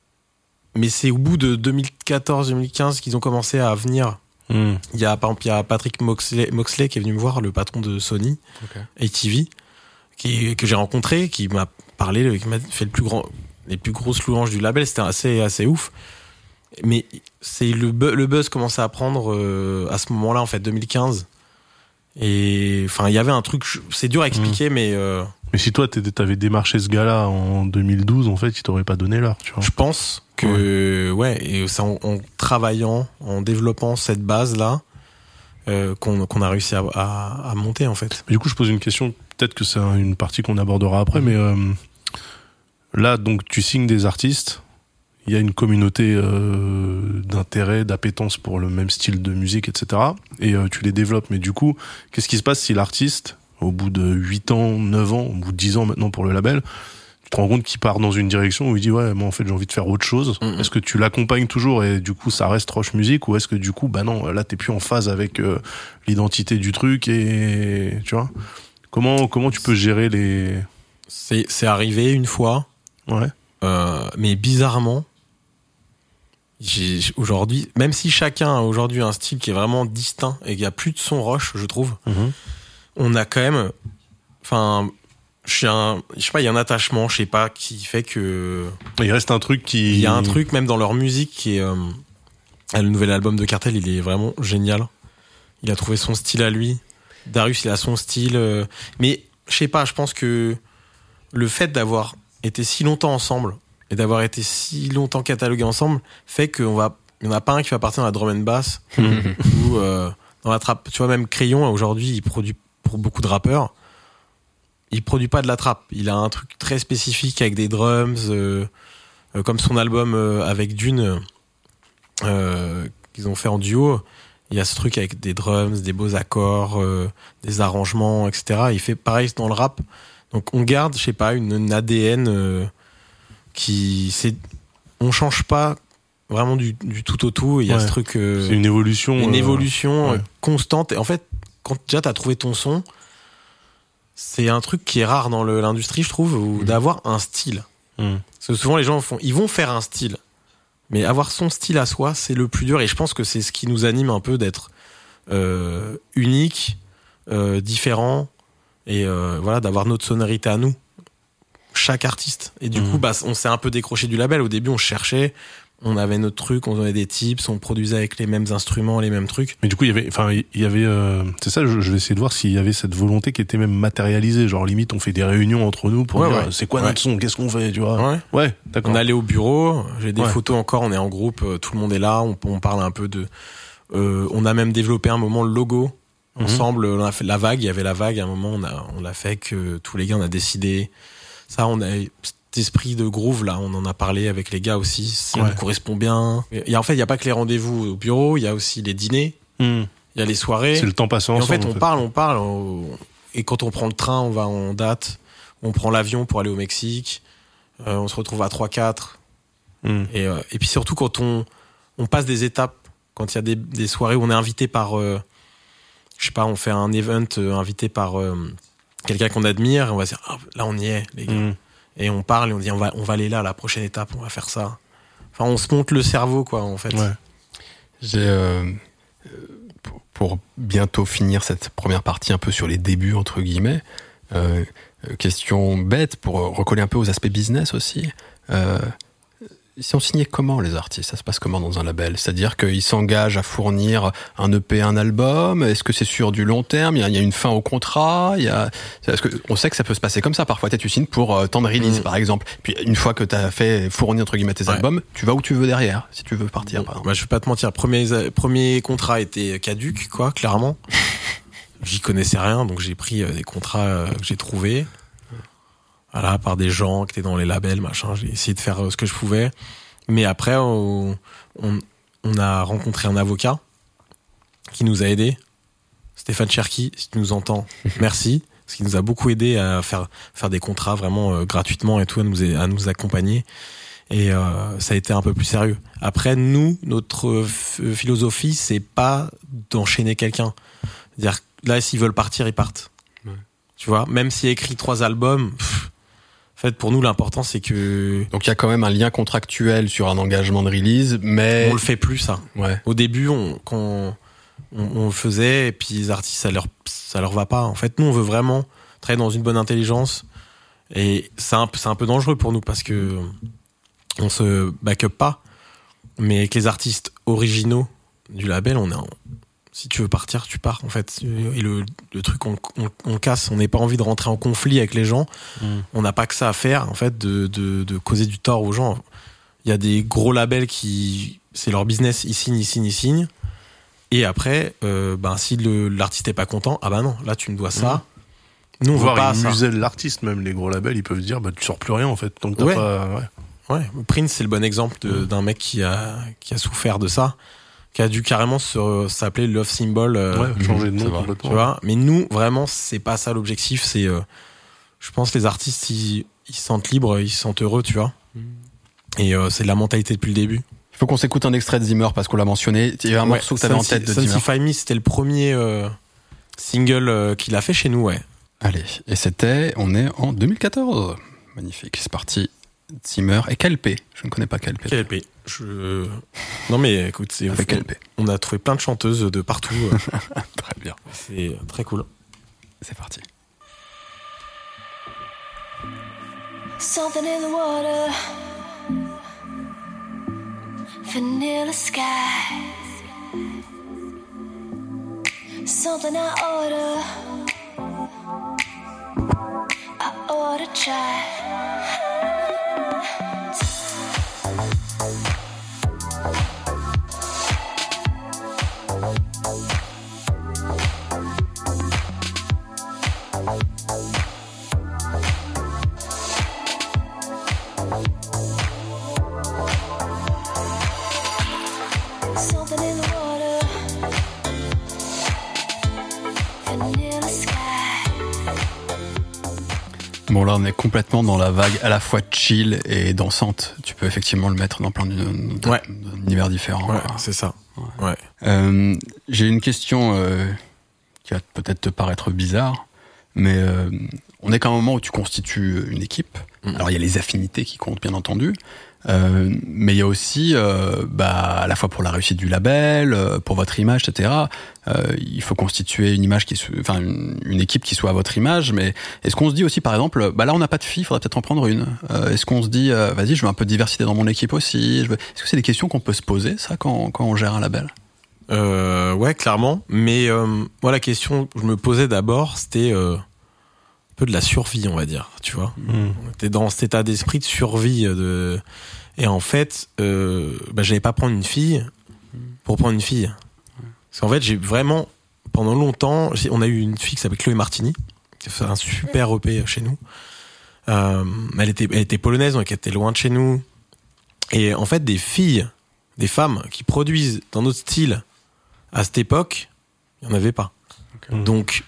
Mais c'est au bout de 2014-2015 qu'ils ont commencé à venir. Hmm. Il y a par exemple il y a Patrick Moxley, Moxley qui est venu me voir, le patron de Sony, Ok. ATV, qui, que j'ai rencontré, qui m'a parlé, qui m'a fait le plus grand, les plus grosses louanges du label. C'était assez assez ouf. Mais c'est le, bu- le buzz commençait à prendre euh, à ce moment-là en fait 2015. Et enfin il y avait un truc, c'est dur à expliquer, mais euh, Mais si toi t'avais démarché ce gars-là en 2012, en fait, il t'aurait pas donné l'heure, tu vois. Je pense que ouais, et c'est en, en travaillant, en développant cette base là qu'on a réussi à, à- à monter en fait. Du coup, je pose une question. Peut-être que c'est un- une partie qu'on abordera après, mais euh, là, donc, tu signes des artistes. Il y a une communauté euh, d'intérêt, d'appétence pour le même style de musique, etc. Et euh, tu les développes. Mais du coup, qu'est-ce qui se passe si l'artiste, au bout de 8 ans, 9 ans, au bout de 10 ans maintenant pour le label, tu te rends compte qu'il part dans une direction où il dit ouais, moi en fait j'ai envie de faire autre chose. Mhm. Est-ce que tu l'accompagnes toujours et du coup ça reste Roche Musique ou est-ce que du coup bah non, là t'es plus en phase avec euh, l'identité du truc et tu vois? Comment comment tu peux gérer les C'est c'est arrivé une fois, ouais euh, mais bizarrement, aujourd'hui, même si chacun a aujourd'hui un style qui est vraiment distinct et qu'il y a plus de son roche, je trouve, on a quand même, enfin, je sais pas, il y a un attachement, je sais pas, qui fait que il reste un truc qui Il y a un truc même dans leur musique qui est euh, le nouvel album de Cartel, il est vraiment génial. Il a trouvé son style à lui. Darius, il a son style. euh, mais je sais pas, je pense que le fait d'avoir été si longtemps ensemble et d'avoir été si longtemps catalogués ensemble fait qu'on va, il y en a pas un qui va partir dans la drum and bass ou euh, dans la trappe. Tu vois, même Crayon aujourd'hui, il produit pour beaucoup de rappeurs. Il produit pas de la trappe. Il a un truc très spécifique avec des drums, euh, euh, comme son album euh, avec Dune euh, qu'ils ont fait en duo. Il y a ce truc avec des drums, des beaux accords, euh, des arrangements, etc. Il fait pareil dans le rap. Donc on garde, je sais pas, une, une ADN euh, qui c'est, on change pas vraiment du, du tout au tout. Il y a Ouais. ce truc. euh, c'est une évolution une euh, évolution ouais. constante. Et en fait, quand déjà t'as trouvé ton son, c'est un truc qui est rare dans l'industrie, je trouve, ou Mhm. d'avoir un style. Mm. Parce que souvent les gens font, ils vont faire un style, mais avoir son style à soi, c'est le plus dur. Et je pense que c'est ce qui nous anime un peu d'être euh, unique, euh, différent, et euh, voilà, d'avoir notre sonorité à nous, chaque artiste. Et du Mhm. coup, bah, on s'est un peu décroché du label. Au début, on cherchait, on avait notre truc, on donnait des tips, on produisait avec les mêmes instruments, les mêmes trucs. Mais du coup, il y avait, enfin, il y avait, euh, c'est ça. Je, je vais essayer de voir s'il y avait cette volonté qui était même matérialisée. Genre limite, on fait des réunions entre nous pour Ouais, dire, ouais. c'est quoi Ouais. notre son, qu'est-ce qu'on fait, tu vois? Ouais. Ouais, d'accord. On allait au bureau, j'ai des photos encore, on est en groupe, euh, tout le monde est là, on, on parle un peu de... euh, on a même développé un moment le logo Mhm. ensemble, on a fait la vague, il y avait la vague, à un moment on a, on l'a fait que tous les gars on a décidé, ça on a cet esprit de groove là, on en a parlé avec les gars aussi, ça Ouais. correspond bien. Et en fait il n'y a pas que les rendez-vous au bureau, il y a aussi les dîners, Mm. il y a les soirées. C'est le temps passé Et en ensemble. fait, on parle, on parle. on- Et quand on prend le train, on va en date. On prend l'avion pour aller au Mexique. Euh, on se retrouve à 3-4. Mm. Et, euh, et puis surtout, quand on, on passe des étapes, quand il y a des, des soirées où on est invité par. euh, je sais pas, on fait un event euh, invité par euh, quelqu'un qu'on admire. et On va dire, Ah, là, on y est, les gars. Mm. Et on parle et on dit, on va, on va aller là, la prochaine étape, on va faire ça. Enfin, on se monte le cerveau, quoi, en fait. Ouais. J'ai euh, pour, bientôt finir cette première partie un peu sur les débuts entre guillemets. euh, question bête pour recoller un peu aux aspects business aussi. Euh, ils sont signés comment les artistes Ça se passe comment dans un label? C'est-à-dire qu'ils s'engagent à fournir un EP, un album? Est-ce que c'est sur du long terme? Il y, a, il y a une fin au contrat? Il y a... Parce que on sait que ça peut se passer comme ça. Parfois, tu signes pour euh, tant de release, Mm. par exemple. Puis une fois que tu as fait fournir entre guillemets tes Ouais. albums, tu vas où tu veux derrière, si tu veux partir. Par exemple. bah, je vais pas te mentir, premier, premier contrat était caduque, quoi, clairement. J'y connaissais rien, donc j'ai pris euh, des contrats euh, que j'ai trouvés. Voilà, par des gens qui étaient dans les labels, machin. J'ai essayé de faire euh, ce que je pouvais. Mais après, on, on, on a rencontré un avocat qui nous a aidés. Stéphane Cherki, si tu nous entends, merci. Parce qu'il nous a beaucoup aidé à faire, faire des contrats vraiment euh, gratuitement et tout, à nous, à nous accompagner. Et euh, ça a été un peu plus sérieux. Après, nous, notre euh, philosophie, c'est pas d'enchaîner quelqu'un. C'est-à-dire, là, s'ils veulent partir, ils partent. Ouais. Tu vois, même s'il a écrit trois albums, pff, en fait, pour nous, l'important, c'est que Donc il y a quand même un lien contractuel sur un engagement de release, mais on le fait plus, ça. ouais. Au début, on, quand on, on le faisait, et puis les artistes, ça leur, ça leur va pas. En fait, nous, on veut vraiment travailler dans une bonne intelligence. Et c'est un, un peu dangereux pour nous parce que on se back up pas. Mais avec les artistes originaux du label, on est en- si tu veux partir, tu pars, en fait. Et le, le truc, on, on, on casse. On n'a pas envie de rentrer en conflit avec les gens. Mm. On n'a pas que ça à faire, en fait, de, de, de causer du tort aux gens. Il y a des gros labels qui, c'est leur business, ils signent, ils signent, ils signent. Et après, euh, ben, si l'artiste est pas content, ah bah non, là tu me dois ça. Nous on veut Voir pas ils ça. musellent l'artiste même les gros labels ils peuvent dire bah tu sors plus rien en fait t'as Ouais. pas ouais. Ouais, Prince c'est le bon exemple de- d'un mec qui a qui a souffert de ça, qui a dû carrément s'appeler Love Symbol. euh, Ouais, changer de c'est nom complètement Tu vois, mais nous vraiment c'est pas ça l'objectif. C'est, euh, je pense les artistes ils, ils se sentent libres, ils se sentent heureux, tu vois. Et euh, c'est la mentalité depuis le début. Il faut qu'on s'écoute un extrait de Zimmer parce qu'on l'a mentionné. Il y avait un Ouais, morceau que tu avais en tête de Zimmer. Sanctify Me, c'était le premier euh, single euh, qu'il a fait chez nous, ouais. Allez, et c'était, on est en 2014. Magnifique, c'est parti. Zimmer et KLP. Je ne connais pas KLP. Quel LP Je... Non mais écoute, c'est Avec KLP. on a trouvé plein de chanteuses de partout. Très bien. c'est très cool. C'est parti. Something in the water, vanilla skies. Something I order, I ought to try. Yeah. Bon, là, on est complètement dans la vague à la fois chill et dansante. Tu peux effectivement le mettre dans plein d'univers Ouais. différents. Ouais, c'est ça. Ouais. Euh, J'ai une question euh, qui va peut-être te paraître bizarre. mais euh, on est qu'à un moment où tu constitues une équipe. Mm. Alors il y a les affinités qui comptent bien entendu, euh, mais il y a aussi, euh, bah, à la fois pour la réussite du label, euh, pour votre image, etc. euh, il faut constituer une image qui, enfin une, équipe qui soit à votre image. Mais est-ce qu'on se dit aussi, par exemple, bah là on n'a pas de filles, faudrait peut-être en prendre une. Euh, est-ce qu'on se dit, vas-y, je veux un peu de diversité dans mon équipe aussi. Est-ce que c'est des questions qu'on peut se poser ça quand, quand on gère un label? Ouais, clairement. Mais moi, la question que je me posais d'abord, c'était peu de la survie, on va dire. Tu vois, Mm. on était dans cet état d'esprit de survie. euh, De... Et en fait, euh, bah, j'allais pas prendre une fille pour prendre une fille. Parce qu'en fait, j'ai vraiment, pendant longtemps, j'ai- on a eu une fille qui s'appelle Chloé Martini, qui a fait un super EP chez nous. Euh, elle, était, elle était polonaise, donc elle était loin de chez nous. Et en fait, des filles, des femmes qui produisent dans notre style à cette époque, il n'y en avait pas. Donc,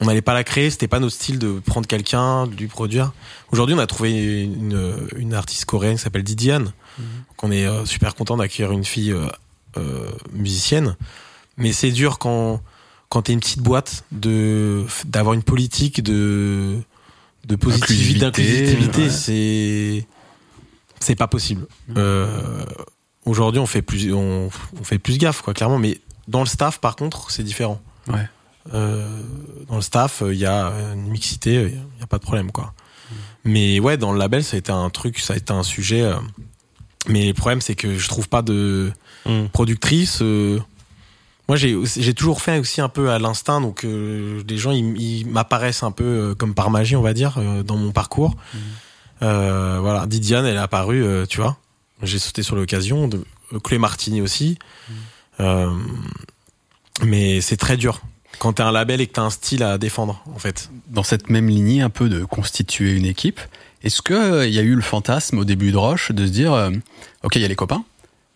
on n'allait pas la créer, c'était pas notre style de prendre quelqu'un, de lui produire. Aujourd'hui, on a trouvé une, une artiste coréenne qui s'appelle Didiane. Donc, on est euh, super content d'accueillir une fille euh, euh, musicienne. Mais c'est dur quand, quand t'es une petite boîte de, d'avoir une politique de, de positivité, Inclusivité, d'inclusivité. ouais. C'est, c'est pas possible. Euh, aujourd'hui, on fait plus, on, on fait plus gaffe, quoi, clairement. Mais dans le staff, par contre, c'est différent. Ouais. Euh, dans le staff, il y a une mixité, il n'y a pas de problème, quoi. Mais ouais, dans le label, ça a été un truc, ça a été un sujet. euh, mais le problème, c'est que je trouve pas de Mm. productrice. euh, moi, j'ai toujours fait aussi un peu à l'instinct, donc euh, les gens ils, ils m'apparaissent un peu euh, comme par magie, on va dire, euh, dans mon parcours. Euh, voilà, Didiane, elle est apparue, euh, tu vois. J'ai sauté sur l'occasion. Euh, Clé Martini aussi. Euh, mais c'est très dur quand t'as un label et que t'as un style à défendre, en fait. dans cette même lignée un peu de constituer une équipe, est-ce que euh, il y a eu le fantasme au début de Roche de se dire, euh, ok, il y a les copains,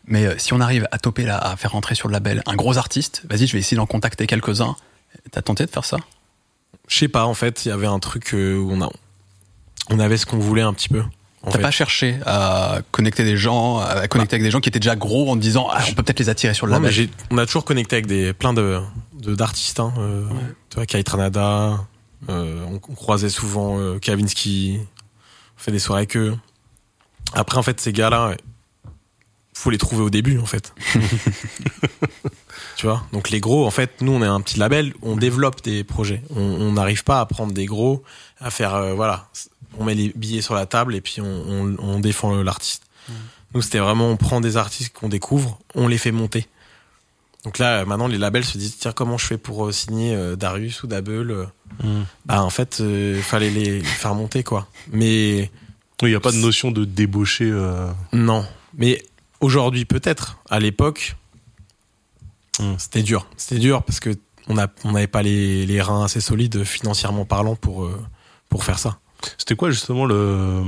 mais euh, si on arrive à toper là, à faire rentrer sur le label un gros artiste, vas-y, je vais essayer d'en contacter quelques-uns. T'as tenté de faire ça? Je sais pas, en fait, il y avait un truc euh, où on a, on avait ce qu'on voulait un petit peu. T'as pas cherché à connecter des gens, à connecter avec des gens qui étaient déjà gros en te disant, ah, on peut peut-être les attirer sur le Non, mais label. j'ai- on a toujours connecté avec des plein de- d'artistes. Hein, euh, Tu vois, Kai Tranada, euh, on, on croisait souvent euh, Kavinsky, on fait des soirées avec eux. Après, en fait, ces gars-là, faut les trouver au début, en fait. tu vois, donc les gros, en fait, nous, on est un petit label, on développe des projets. On n'arrive pas à prendre des gros, à faire, euh, voilà, on met les billets sur la table et puis on, on, on défend l'artiste. Nous, c'était vraiment, on prend des artistes qu'on découvre, on les fait monter. Donc là, maintenant, les labels se disent, tiens, comment je fais pour euh, signer euh, Darius ou Dabel euh Mm. Bah, en fait, il fallait les, les faire monter, quoi. Mais Il n'y a pas de notion de débaucher. euh, non. Mais aujourd'hui, peut-être. À l'époque, Mm. c'était dur. C'était dur parce que on n'avait pas les, les reins assez solides financièrement parlant pour, pour faire ça. C'était quoi justement le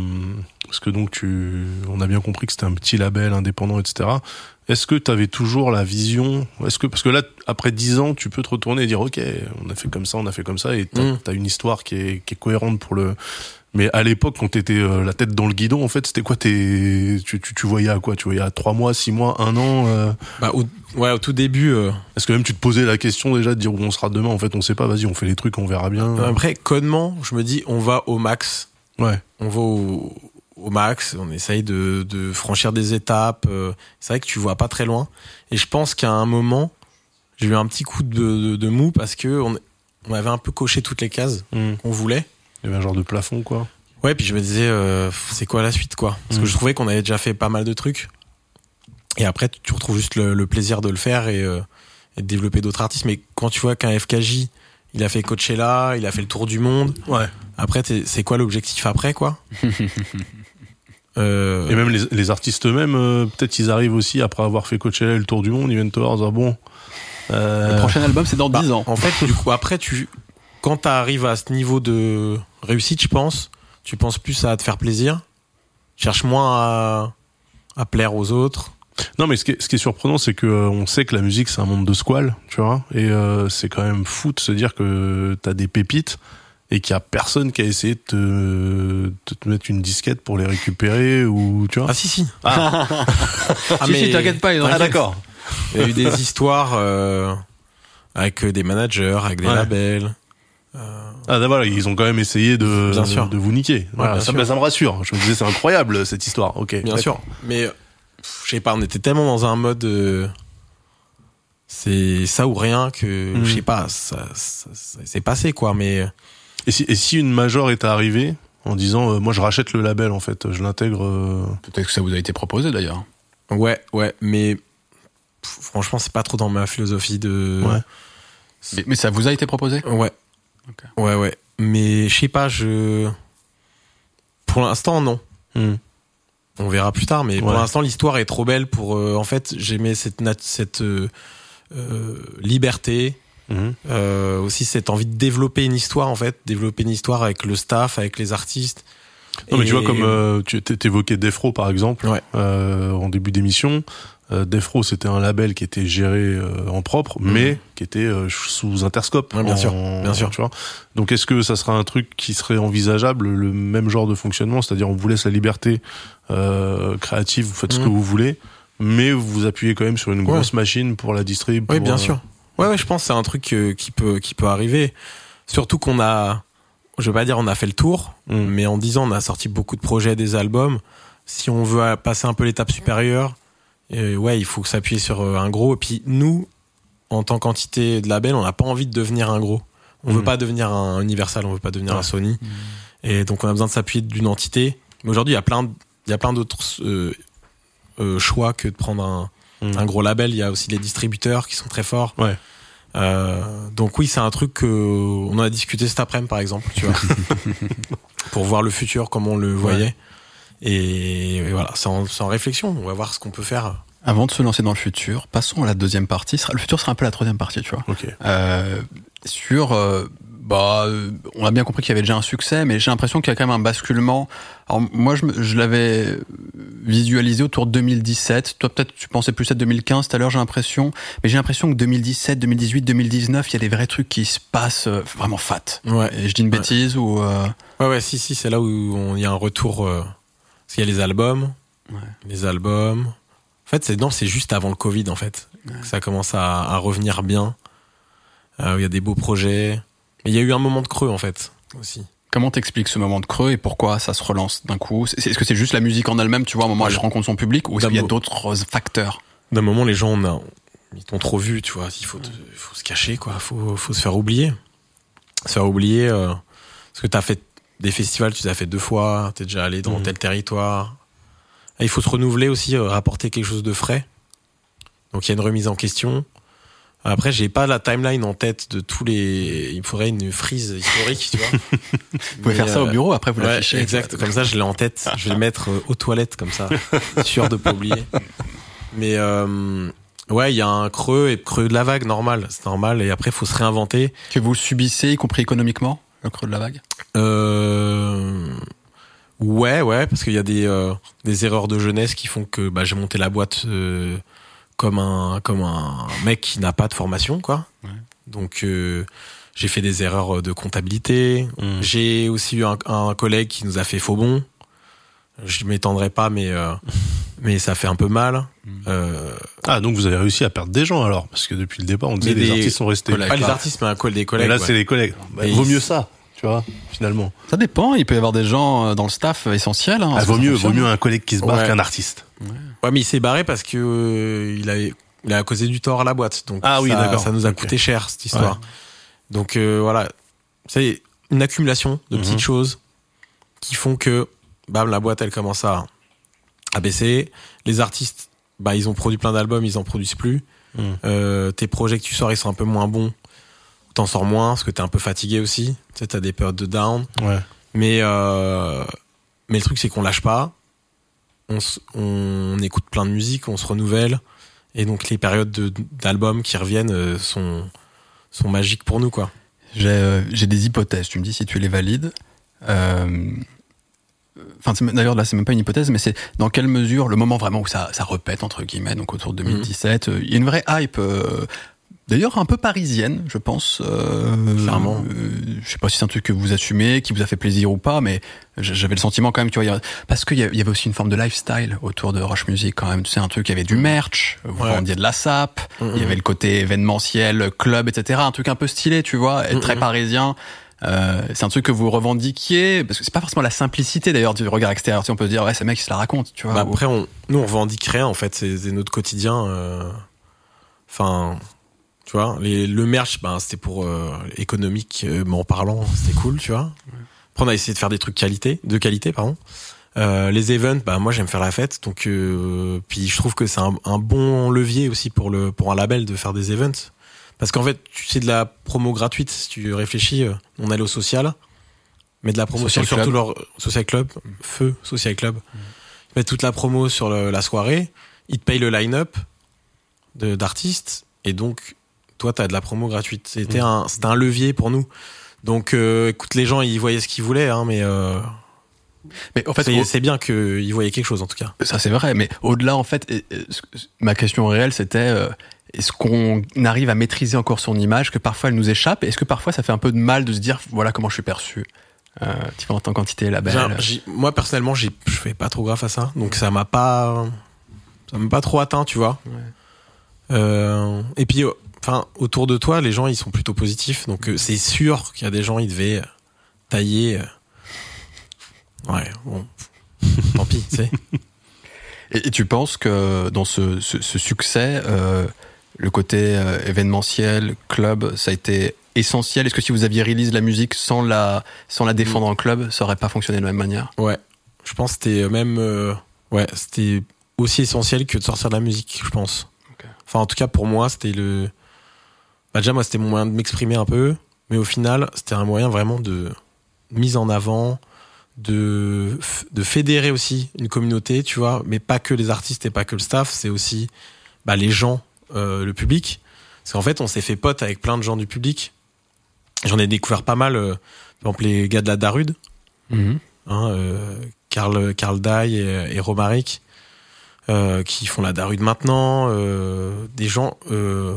parce que donc tu on a bien compris que c'était un petit label indépendant etc. Est-ce que tu avais toujours la vision Est-ce que parce que là après 10 ans tu peux te retourner et dire ok on a fait comme ça on a fait comme ça et t'as Mm. as une histoire qui est, qui est cohérente pour le mais à l'époque quand t'étais euh, la tête dans le guidon en fait c'était quoi tes tu, tu, tu voyais à quoi? Tu voyais à 3 mois 6 mois un an euh? Bah, au, ouais, au tout début, euh, est-ce que même tu te posais la question déjà de dire où on sera demain? En fait on sait pas vas-y on fait les trucs on verra bien après, codement, je me dis, on va au max. ouais on va au, au max, on essaye de, de franchir des étapes. euh, C'est vrai que tu vois pas très loin. Et je pense qu'à un moment, j'ai eu un petit coup de, de, de mou parce que on, on avait un peu coché toutes les cases Mm. qu'on voulait. il y avait un genre de plafond quoi Ouais, puis je me disais, euh, c'est quoi la suite, quoi? Parce que je trouvais qu'on avait déjà fait pas mal de trucs. Et après, tu- retrouves juste le, le plaisir de le faire et, euh, et de développer d'autres artistes. Mais quand tu vois qu'un FKJ, il a fait Coachella, il a fait le tour du monde. ouais Après, c'est quoi l'objectif après, quoi? euh, Et même les, les artistes eux-mêmes, euh, peut-être ils arrivent aussi après avoir fait Coachella et le tour du monde, ils viennent te voir en disant bon. euh, Le prochain album, c'est dans Bah, 10 ans. En fait, du coup, après, tu, quand t'arrives à ce niveau de réussite, je pense, tu penses plus à te faire plaisir, cherche moins à, à plaire aux autres. Non, mais ce qui est, ce qui est surprenant, c'est que euh, on sait que la musique c'est un monde de squales, tu vois, et euh, c'est quand même fou de se dire que t'as des pépites et qu'il y a personne qui a essayé de te, de te mettre une disquette pour les récupérer ou tu vois. Ah si, si. Ah. Ah, si, si, t'inquiète pas. Ah, d'accord. Il y a eu des histoires euh, avec des managers, avec des Ouais. labels. Euh, Ah voilà, ils ont quand même essayé de, Bien sûr. de vous niquer. Voilà, bien ça, sûr. bah, ça me rassure. Je me disais c'est incroyable cette histoire. Ok. Bien sûr. Mais je sais pas, on était tellement dans un mode. euh, c'est ça ou rien que Mhm. je sais pas, ça, ça, ça s'est passé quoi. Mais Et si, et si une major est arrivée en disant euh, moi je rachète le label en fait, je l'intègre. euh, Peut-être que ça vous a été proposé d'ailleurs. ouais, ouais, mais pff, franchement, c'est pas trop dans ma philosophie de. Ouais. Mais, mais ça vous a été proposé Ouais. Ouais, ouais. Mais je sais pas, je. Pour l'instant, non. hmm. On verra plus tard, mais pour l'instant, l'histoire est trop belle pour. euh, en fait, j'aimais cette, cette euh, euh, liberté, Euh, aussi cette envie de développer une histoire, en fait, développer une histoire avec le staff, avec les artistes. Non mais tu vois comme euh, tu t'évoquais Defro par exemple Ouais. euh, en début d'émission. Euh, Defro c'était un label qui était géré euh, en propre, Mhm. mais qui était euh, sous Interscope. Ouais, bien en- sûr, bien sûr. Tu vois. Donc est-ce que ça sera un truc qui serait envisageable, le même genre de fonctionnement, c'est-à-dire on vous laisse la liberté euh, créative, vous faites ce Mhm. que vous voulez, mais vous appuyez quand même sur une Ouais. grosse machine pour la distrib. Oui, bien euh, sûr. Ouais, ouais, je pense que c'est un truc euh, qui peut qui peut arriver. Surtout qu'on a, je veux pas dire on a fait le tour, Mhm. mais en 10 ans on a sorti beaucoup de projets, des albums. Si on veut passer un peu l'étape supérieure, euh, ouais, il faut s'appuyer sur euh, un gros. Et puis nous, en tant qu'entité de label, on n'a pas envie de devenir un gros. On veut Mhm. pas devenir un Universal, on veut pas devenir Ouais. un Sony. Et donc on a besoin de s'appuyer d'une entité. Mais aujourd'hui, il y a plein, il y a plein d'autres euh, euh, choix que de prendre un, Mhm. un gros label. Il y a aussi les distributeurs qui sont très forts. Ouais. Euh, donc oui, c'est un truc que on en a discuté cet après-midi par exemple, tu vois, pour voir le futur comme on le voyait. Et, et voilà, c'est en, en réflexion. On va voir ce qu'on peut faire. Avant de se lancer dans le futur, passons à la deuxième partie. Le futur sera un peu la troisième partie, tu vois. Ok. Euh, sur, euh, bah, euh, on a bien compris qu'il y avait déjà un succès, mais j'ai l'impression qu'il y a quand même un basculement. Alors moi, je, je l'avais visualisé autour de 2017. Toi, peut-être, tu pensais plus à 2015 tout à l'heure, j'ai l'impression. Mais j'ai l'impression que 2017, 2018, 2019, il y a des vrais trucs qui se passent euh, vraiment fat. Ouais. Et je dis une Ouais. bêtise ou euh, Ouais, ouais, si, si, c'est là où on- il y a un retour. euh, parce qu'il y a les albums, Ouais. les albums. En fait, c'est non, c'est juste avant le Covid, en fait, que ça commence à, à revenir bien. Euh, il y a des beaux projets. Mais il y a eu un moment de creux, en fait, aussi. Comment t'expliques ce moment de creux et pourquoi ça se relance d'un coup Est-ce que c'est juste la musique en elle-même, tu vois, à un moment elle rencontre son public, ou est-ce qu'il y a d'autres facteurs D'un moment, les gens, on a, ils t'ont trop vu, tu vois. Il faut, te- il faut se cacher, quoi. Faut, faut se faire oublier. Se faire oublier. Euh, parce que t'as fait des festivals, tu les as fait deux fois. T'es déjà allé dans Mhm. tel territoire. Et il faut se renouveler aussi, euh, rapporter quelque chose de frais. Donc il y a une remise en question. Après, j'ai pas la timeline en tête de tous les. Il me faudrait une frise historique, tu vois. Vous pouvez faire ça au bureau, après vous Ouais, l'affichez. exact. Comme ça, je l'ai en tête. Je vais le mettre euh, aux toilettes, comme ça. sûr de pas oublier. Mais euh, ouais, il y a un creux et creux de la vague, normal. C'est normal. Et après, il faut se réinventer. Que vous subissez, y compris économiquement, le creux de la vague? Euh, ouais, ouais, parce qu'il y a des, euh, des erreurs de jeunesse qui font que bah, j'ai monté la boîte euh, comme un comme un mec qui n'a pas de formation, quoi. Ouais. Donc euh, j'ai fait des erreurs de comptabilité. Mhm. J'ai aussi eu un, un collègue qui nous a fait faux bon. Je m'étendrai pas, mais euh, mais ça fait un peu mal. Euh, Ah donc vous avez réussi à perdre des gens alors parce que depuis le départ on disait Mais les des artistes sont restés. pas les artistes, mais un des Mais collègues. là ouais. c'est les collègues. Bah, Mais vaut ils- mieux ça, tu vois, finalement. Ça dépend, il peut y avoir des gens euh, dans le staff essentiels. Hein, Ah, vaut mieux, vaut mieux un collègue qui se barre Ouais. qu'un artiste. Ouais, mais il s'est barré parce que euh, il a il a causé du tort à la boîte. Donc Ah oui, ça, d'accord. ça nous a coûté cher cette histoire. Donc euh, voilà, c'est une accumulation de Mhm. petites choses qui font que bam la boîte elle commence à à baisser. Les artistes bah ils ont produit plein d'albums, ils en produisent plus. Mhm. Euh, tes projets que tu sors ils sont un peu moins bons. T'en sors moins parce que t'es un peu fatigué aussi. Tu sais t'as des périodes de down. Ouais. Mais euh, mais le truc c'est qu'on lâche pas. On, écoute plein de musique, on se renouvelle et donc les périodes de- d'albums qui reviennent euh, sont sont magiques pour nous quoi. J'ai euh, j'ai des hypothèses, tu me dis si tu les valides. Euh, Enfin, d'ailleurs, là, c'est même pas une hypothèse, mais c'est dans quelle mesure le moment vraiment où ça, ça repète, entre guillemets, donc autour de 2017, euh, il y a une vraie hype, euh, d'ailleurs un peu parisienne, je pense. Euh, Clairement. euh, je sais pas si c'est un truc que vous assumez, qui vous a fait plaisir ou pas, mais j'avais le sentiment quand même, tu vois, parce qu'il y a- il y avait aussi une forme de lifestyle autour de Roche Music quand même, tu sais, un truc, il y avait du merch, vous Ouais. vendiez de la sap, Mhm. il y avait le côté événementiel, club, etc., un truc un peu stylé, tu vois, et très parisien. Euh, c'est un truc que vous revendiquiez parce que c'est pas forcément la simplicité d'ailleurs du regard extérieur. Tu sais, on peut se dire ouais, ce mec il se la raconte, tu vois. Bah, après, on, nous, on revendique rien, en fait. C'est c'est notre quotidien. euh, Enfin, tu vois, les, le merch, ben, c'était pour euh, économique, euh, mais en parlant, c'était cool, tu vois. Après, on a essayé de faire des trucs qualité, de qualité, pardon. Euh, les events, bah moi j'aime faire la fête, donc euh, puis je trouve que c'est un, un bon levier aussi pour le pour un label de faire des events, parce qu'en fait tu sais de la promo gratuite si tu réfléchis, on allait au social, mais de la promotion Social sur club. tout leur social club, feu social club, ils mettent toute la promo sur le- la soirée, ils te payent le line-up d'artistes et donc toi t'as de la promo gratuite. C'était un c'était un levier pour nous. Donc euh, écoute les gens ils voyaient ce qu'ils voulaient hein, mais euh, Mais en fait, c'est bien qu'ils voyaient quelque chose en tout cas. ça c'est vrai. Mais au-delà, en fait, et- et ce- ma question réelle, c'était euh, est-ce qu'on arrive à maîtriser encore son image, que parfois elle nous échappe, est-ce que parfois ça fait un peu de mal de se dire voilà comment je suis perçu, tu en tant qu'entité label. Moi personnellement, je fais pas trop gaffe à ça, donc ça m'a pas, ça m'a pas trop atteint, tu vois. Ouais. Et puis, enfin, autour de toi, les gens ils sont plutôt positifs, donc euh, c'est sûr qu'il y a des gens ils devaient euh, tailler. euh. Ouais, bon, tant pis, tu sais. Et, et tu penses que dans ce, ce, ce succès, euh, le côté euh, événementiel, club, ça a été essentiel? Est-ce que si vous aviez release la musique sans la, sans la défendre en club, ça aurait pas fonctionné de la même manière? Ouais, je pense que c'était même, euh, ouais, c'était aussi essentiel que de sortir de la musique, je pense. Enfin, en tout cas, pour moi, c'était le. Bah, déjà, moi, c'était mon moyen de m'exprimer un peu, mais au final, c'était un moyen vraiment de mise en avant, de, de fédérer aussi une communauté, tu vois, mais pas que les artistes et pas que le staff, c'est aussi bah, les gens, euh, le public. Parce qu'en fait, on s'est fait pote avec plein de gens du public. J'en ai découvert pas mal, euh, par exemple, les gars de la Darude hein, euh, Karl, Karl Dai et, et Romaric, euh, qui font la Darude maintenant, euh, des gens, euh,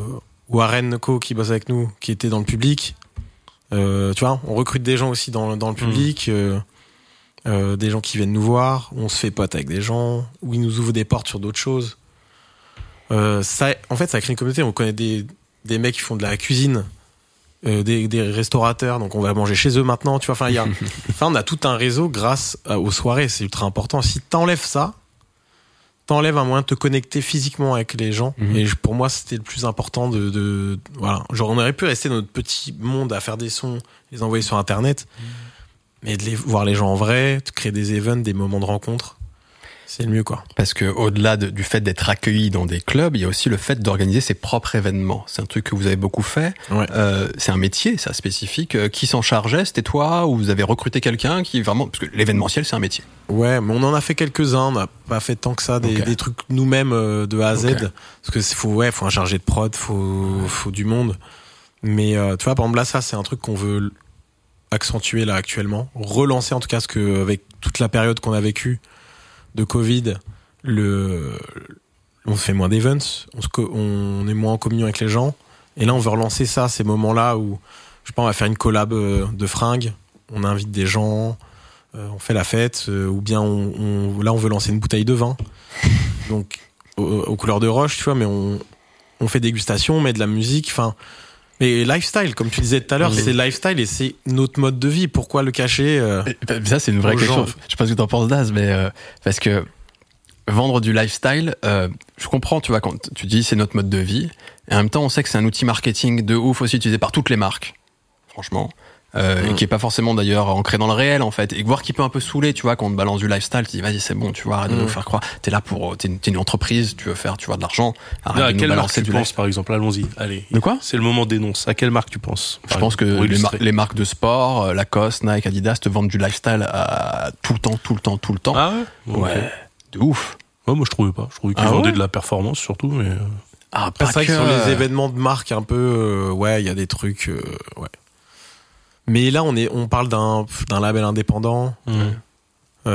Warren Co qui bosse avec nous, qui était dans le public. Euh, tu vois, on recrute des gens aussi dans, dans le public, euh, euh, des gens qui viennent nous voir, on se fait pote avec des gens, où ils nous ouvrent des portes sur d'autres choses. Ça, en fait, ça crée une communauté. On connaît des, des mecs qui font de la cuisine, des, des restaurateurs, donc on va manger chez eux maintenant. Tu vois, enfin, y a, on a tout un réseau grâce aux soirées. C'est ultra important. Si t'enlèves ça, t'enlèves un moyen de te connecter physiquement avec les gens. Mhm. Et je- pour moi, c'était le plus important de, de, voilà. Genre, on aurait pu rester dans notre petit monde à faire des sons, les envoyer sur Internet, mais de les voir les gens en vrai, de créer des events, des moments de rencontre, c'est le mieux, quoi. Parce que au-delà de- du fait d'être accueilli dans des clubs, il y a aussi le fait d'organiser ses propres événements. C'est un truc que vous avez beaucoup fait. Ouais. Euh, c'est un métier, ça spécifique. Euh, Qui s'en chargeait C'était toi ou vous avez recruté quelqu'un qui vraiment parce que l'événementiel c'est un métier. Ouais, mais on en a fait quelques-uns. On n'a pas fait tant que ça des, des trucs nous-mêmes euh, de A à Z. Parce que faut, ouais, faut un chargé de prod, faut, faut du monde. Mais euh, tu vois, par exemple là, ça c'est un truc qu'on veut accentuer là actuellement, relancer en tout cas, parce que avec toute la période qu'on a vécue de Covid, on fait moins d'events, on, est moins en communion avec les gens. Et là, on veut relancer ça, ces moments-là où, je sais pas, on va faire une collab euh, de fringues, on invite des gens, euh, on fait la fête, euh, ou bien on, là, on veut lancer une bouteille de vin. Donc, aux, aux couleurs de roche, tu vois, mais on, on fait dégustation, on met de la musique, enfin. Mais lifestyle, comme tu disais tout à l'heure, Oui. c'est lifestyle et c'est notre mode de vie. Pourquoi le cacher euh, Ça c'est une vraie question. gens. Je sais pas ce que t'en penses Daz, mais euh, parce que vendre du lifestyle, euh, je comprends. Tu vois quand tu dis c'est notre mode de vie, et en même temps on sait que c'est un outil marketing de ouf aussi utilisé par toutes les marques. Franchement. Euh, et Mm. qui est pas forcément d'ailleurs ancré dans le réel en fait. Et voir qui peut un peu saouler tu vois quand on te balance du lifestyle tu dis vas-y c'est bon tu vois arrête de Mm. nous faire croire. T'es là pour t'es une, entreprise tu veux faire tu vois de l'argent. Arrête à de nous quelle marque tu du penses, par exemple? Allons-y, allez. de quoi? C'est le moment dénonce. À quelle marque tu penses? Je pense exemple, que les, mar- illustrer. les marques de sport euh, Lacoste Nike Adidas te vendent du lifestyle à tout le temps tout le temps tout le temps. Ah ouais? Ouais. De ouf. Ouais, moi je trouvais pas. Je trouvais qu'ils Ah ouais? vendaient de la performance surtout, mais. euh, ah C'est pas vrai que que sur les événements de marque un peu, euh, ouais, il y a des trucs, euh, ouais. Mais là, on est, on parle d'un d'un label indépendant. Euh,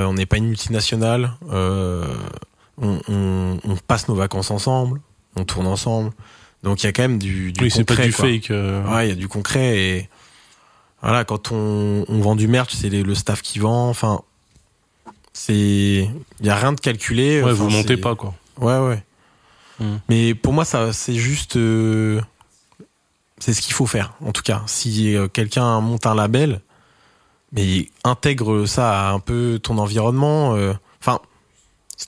on n'est pas une multinationale. Euh, on, on, on passe nos vacances ensemble. On tourne ensemble. Donc il y a quand même du, du Oui, c'est pas concret. du quoi. fake. euh, Ouais, il y a du concret et voilà, quand on, on vend du merch, c'est le staff qui vend. Enfin, c'est, il y a rien de calculé. Ouais, Enfin, vous montez pas quoi. Ouais, ouais. Hmm. Mais pour moi, ça, c'est juste. euh, c'est ce qu'il faut faire, en tout cas. Si euh, quelqu'un monte un label, mais intègre ça à un peu ton environnement. euh, Enfin,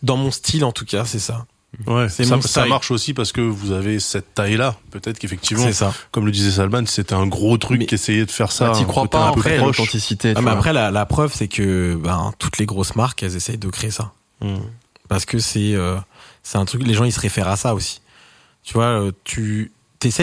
dans mon style en tout cas, c'est ça. Ouais, ça, marche aussi parce que vous avez cette taille-là. Peut-être qu'effectivement, comme le disait Salman, c'était un gros truc Mais- qu'essayer de faire ça. Bah, T'y un crois pas un peu après l'authenticité. Ah, tu mais après, la, la preuve, c'est que ben, toutes les grosses marques, elles essayent de créer ça. Hmm. Parce que c'est euh, c'est un truc, les gens, ils se réfèrent à ça aussi. Tu vois, tu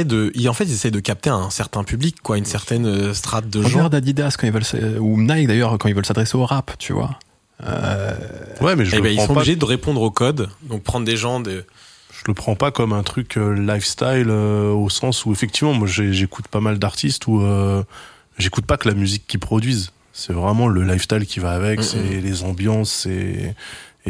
de. ils- En fait, ils essayent de capter un certain public, quoi, une certaine euh, strate de gens. Regarde Adidas quand ils veulent, ou Nike d'ailleurs quand ils veulent s'adresser au rap, tu vois. Euh, Ouais, mais je Eh le ben, ils sont pas. obligés de répondre au code. Donc, prendre des gens de. Je le prends pas comme un truc euh, lifestyle euh, au sens où effectivement, moi, j'écoute pas mal d'artistes où euh, j'écoute pas que la musique qu'ils produisent. C'est vraiment le lifestyle qui va avec, Mhm. c'est les ambiances, c'est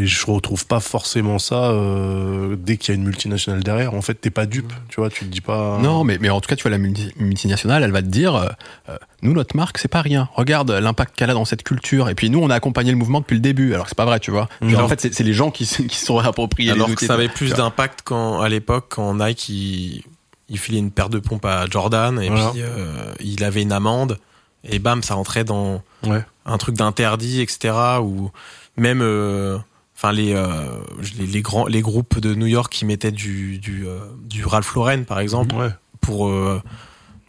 et je retrouve pas forcément ça euh, dès qu'il y a une multinationale derrière. En fait, t'es pas dupe, tu vois, tu te dis pas. Non, mais, mais en tout cas, tu vois, la multi- multinationale, elle va te dire, euh, euh, nous, notre marque, c'est pas rien. Regarde l'impact qu'elle a dans cette culture. Et puis nous, on a accompagné le mouvement depuis le début. Alors que c'est pas vrai, tu vois. Genre, en fait, c'est les gens qui, se- qui se sont réappropriés Alors les que ça avait plus d'impact quand, à l'époque, quand Nike, il, il filait une paire de pompes à Jordan, et Voilà. puis euh, il avait une amende, et bam, ça rentrait dans Ouais. un truc d'interdit, etc. Ou même, euh, enfin les, euh, les les grands les groupes de New York qui mettaient du du, euh, du Ralph Lauren par exemple Ouais. pour euh,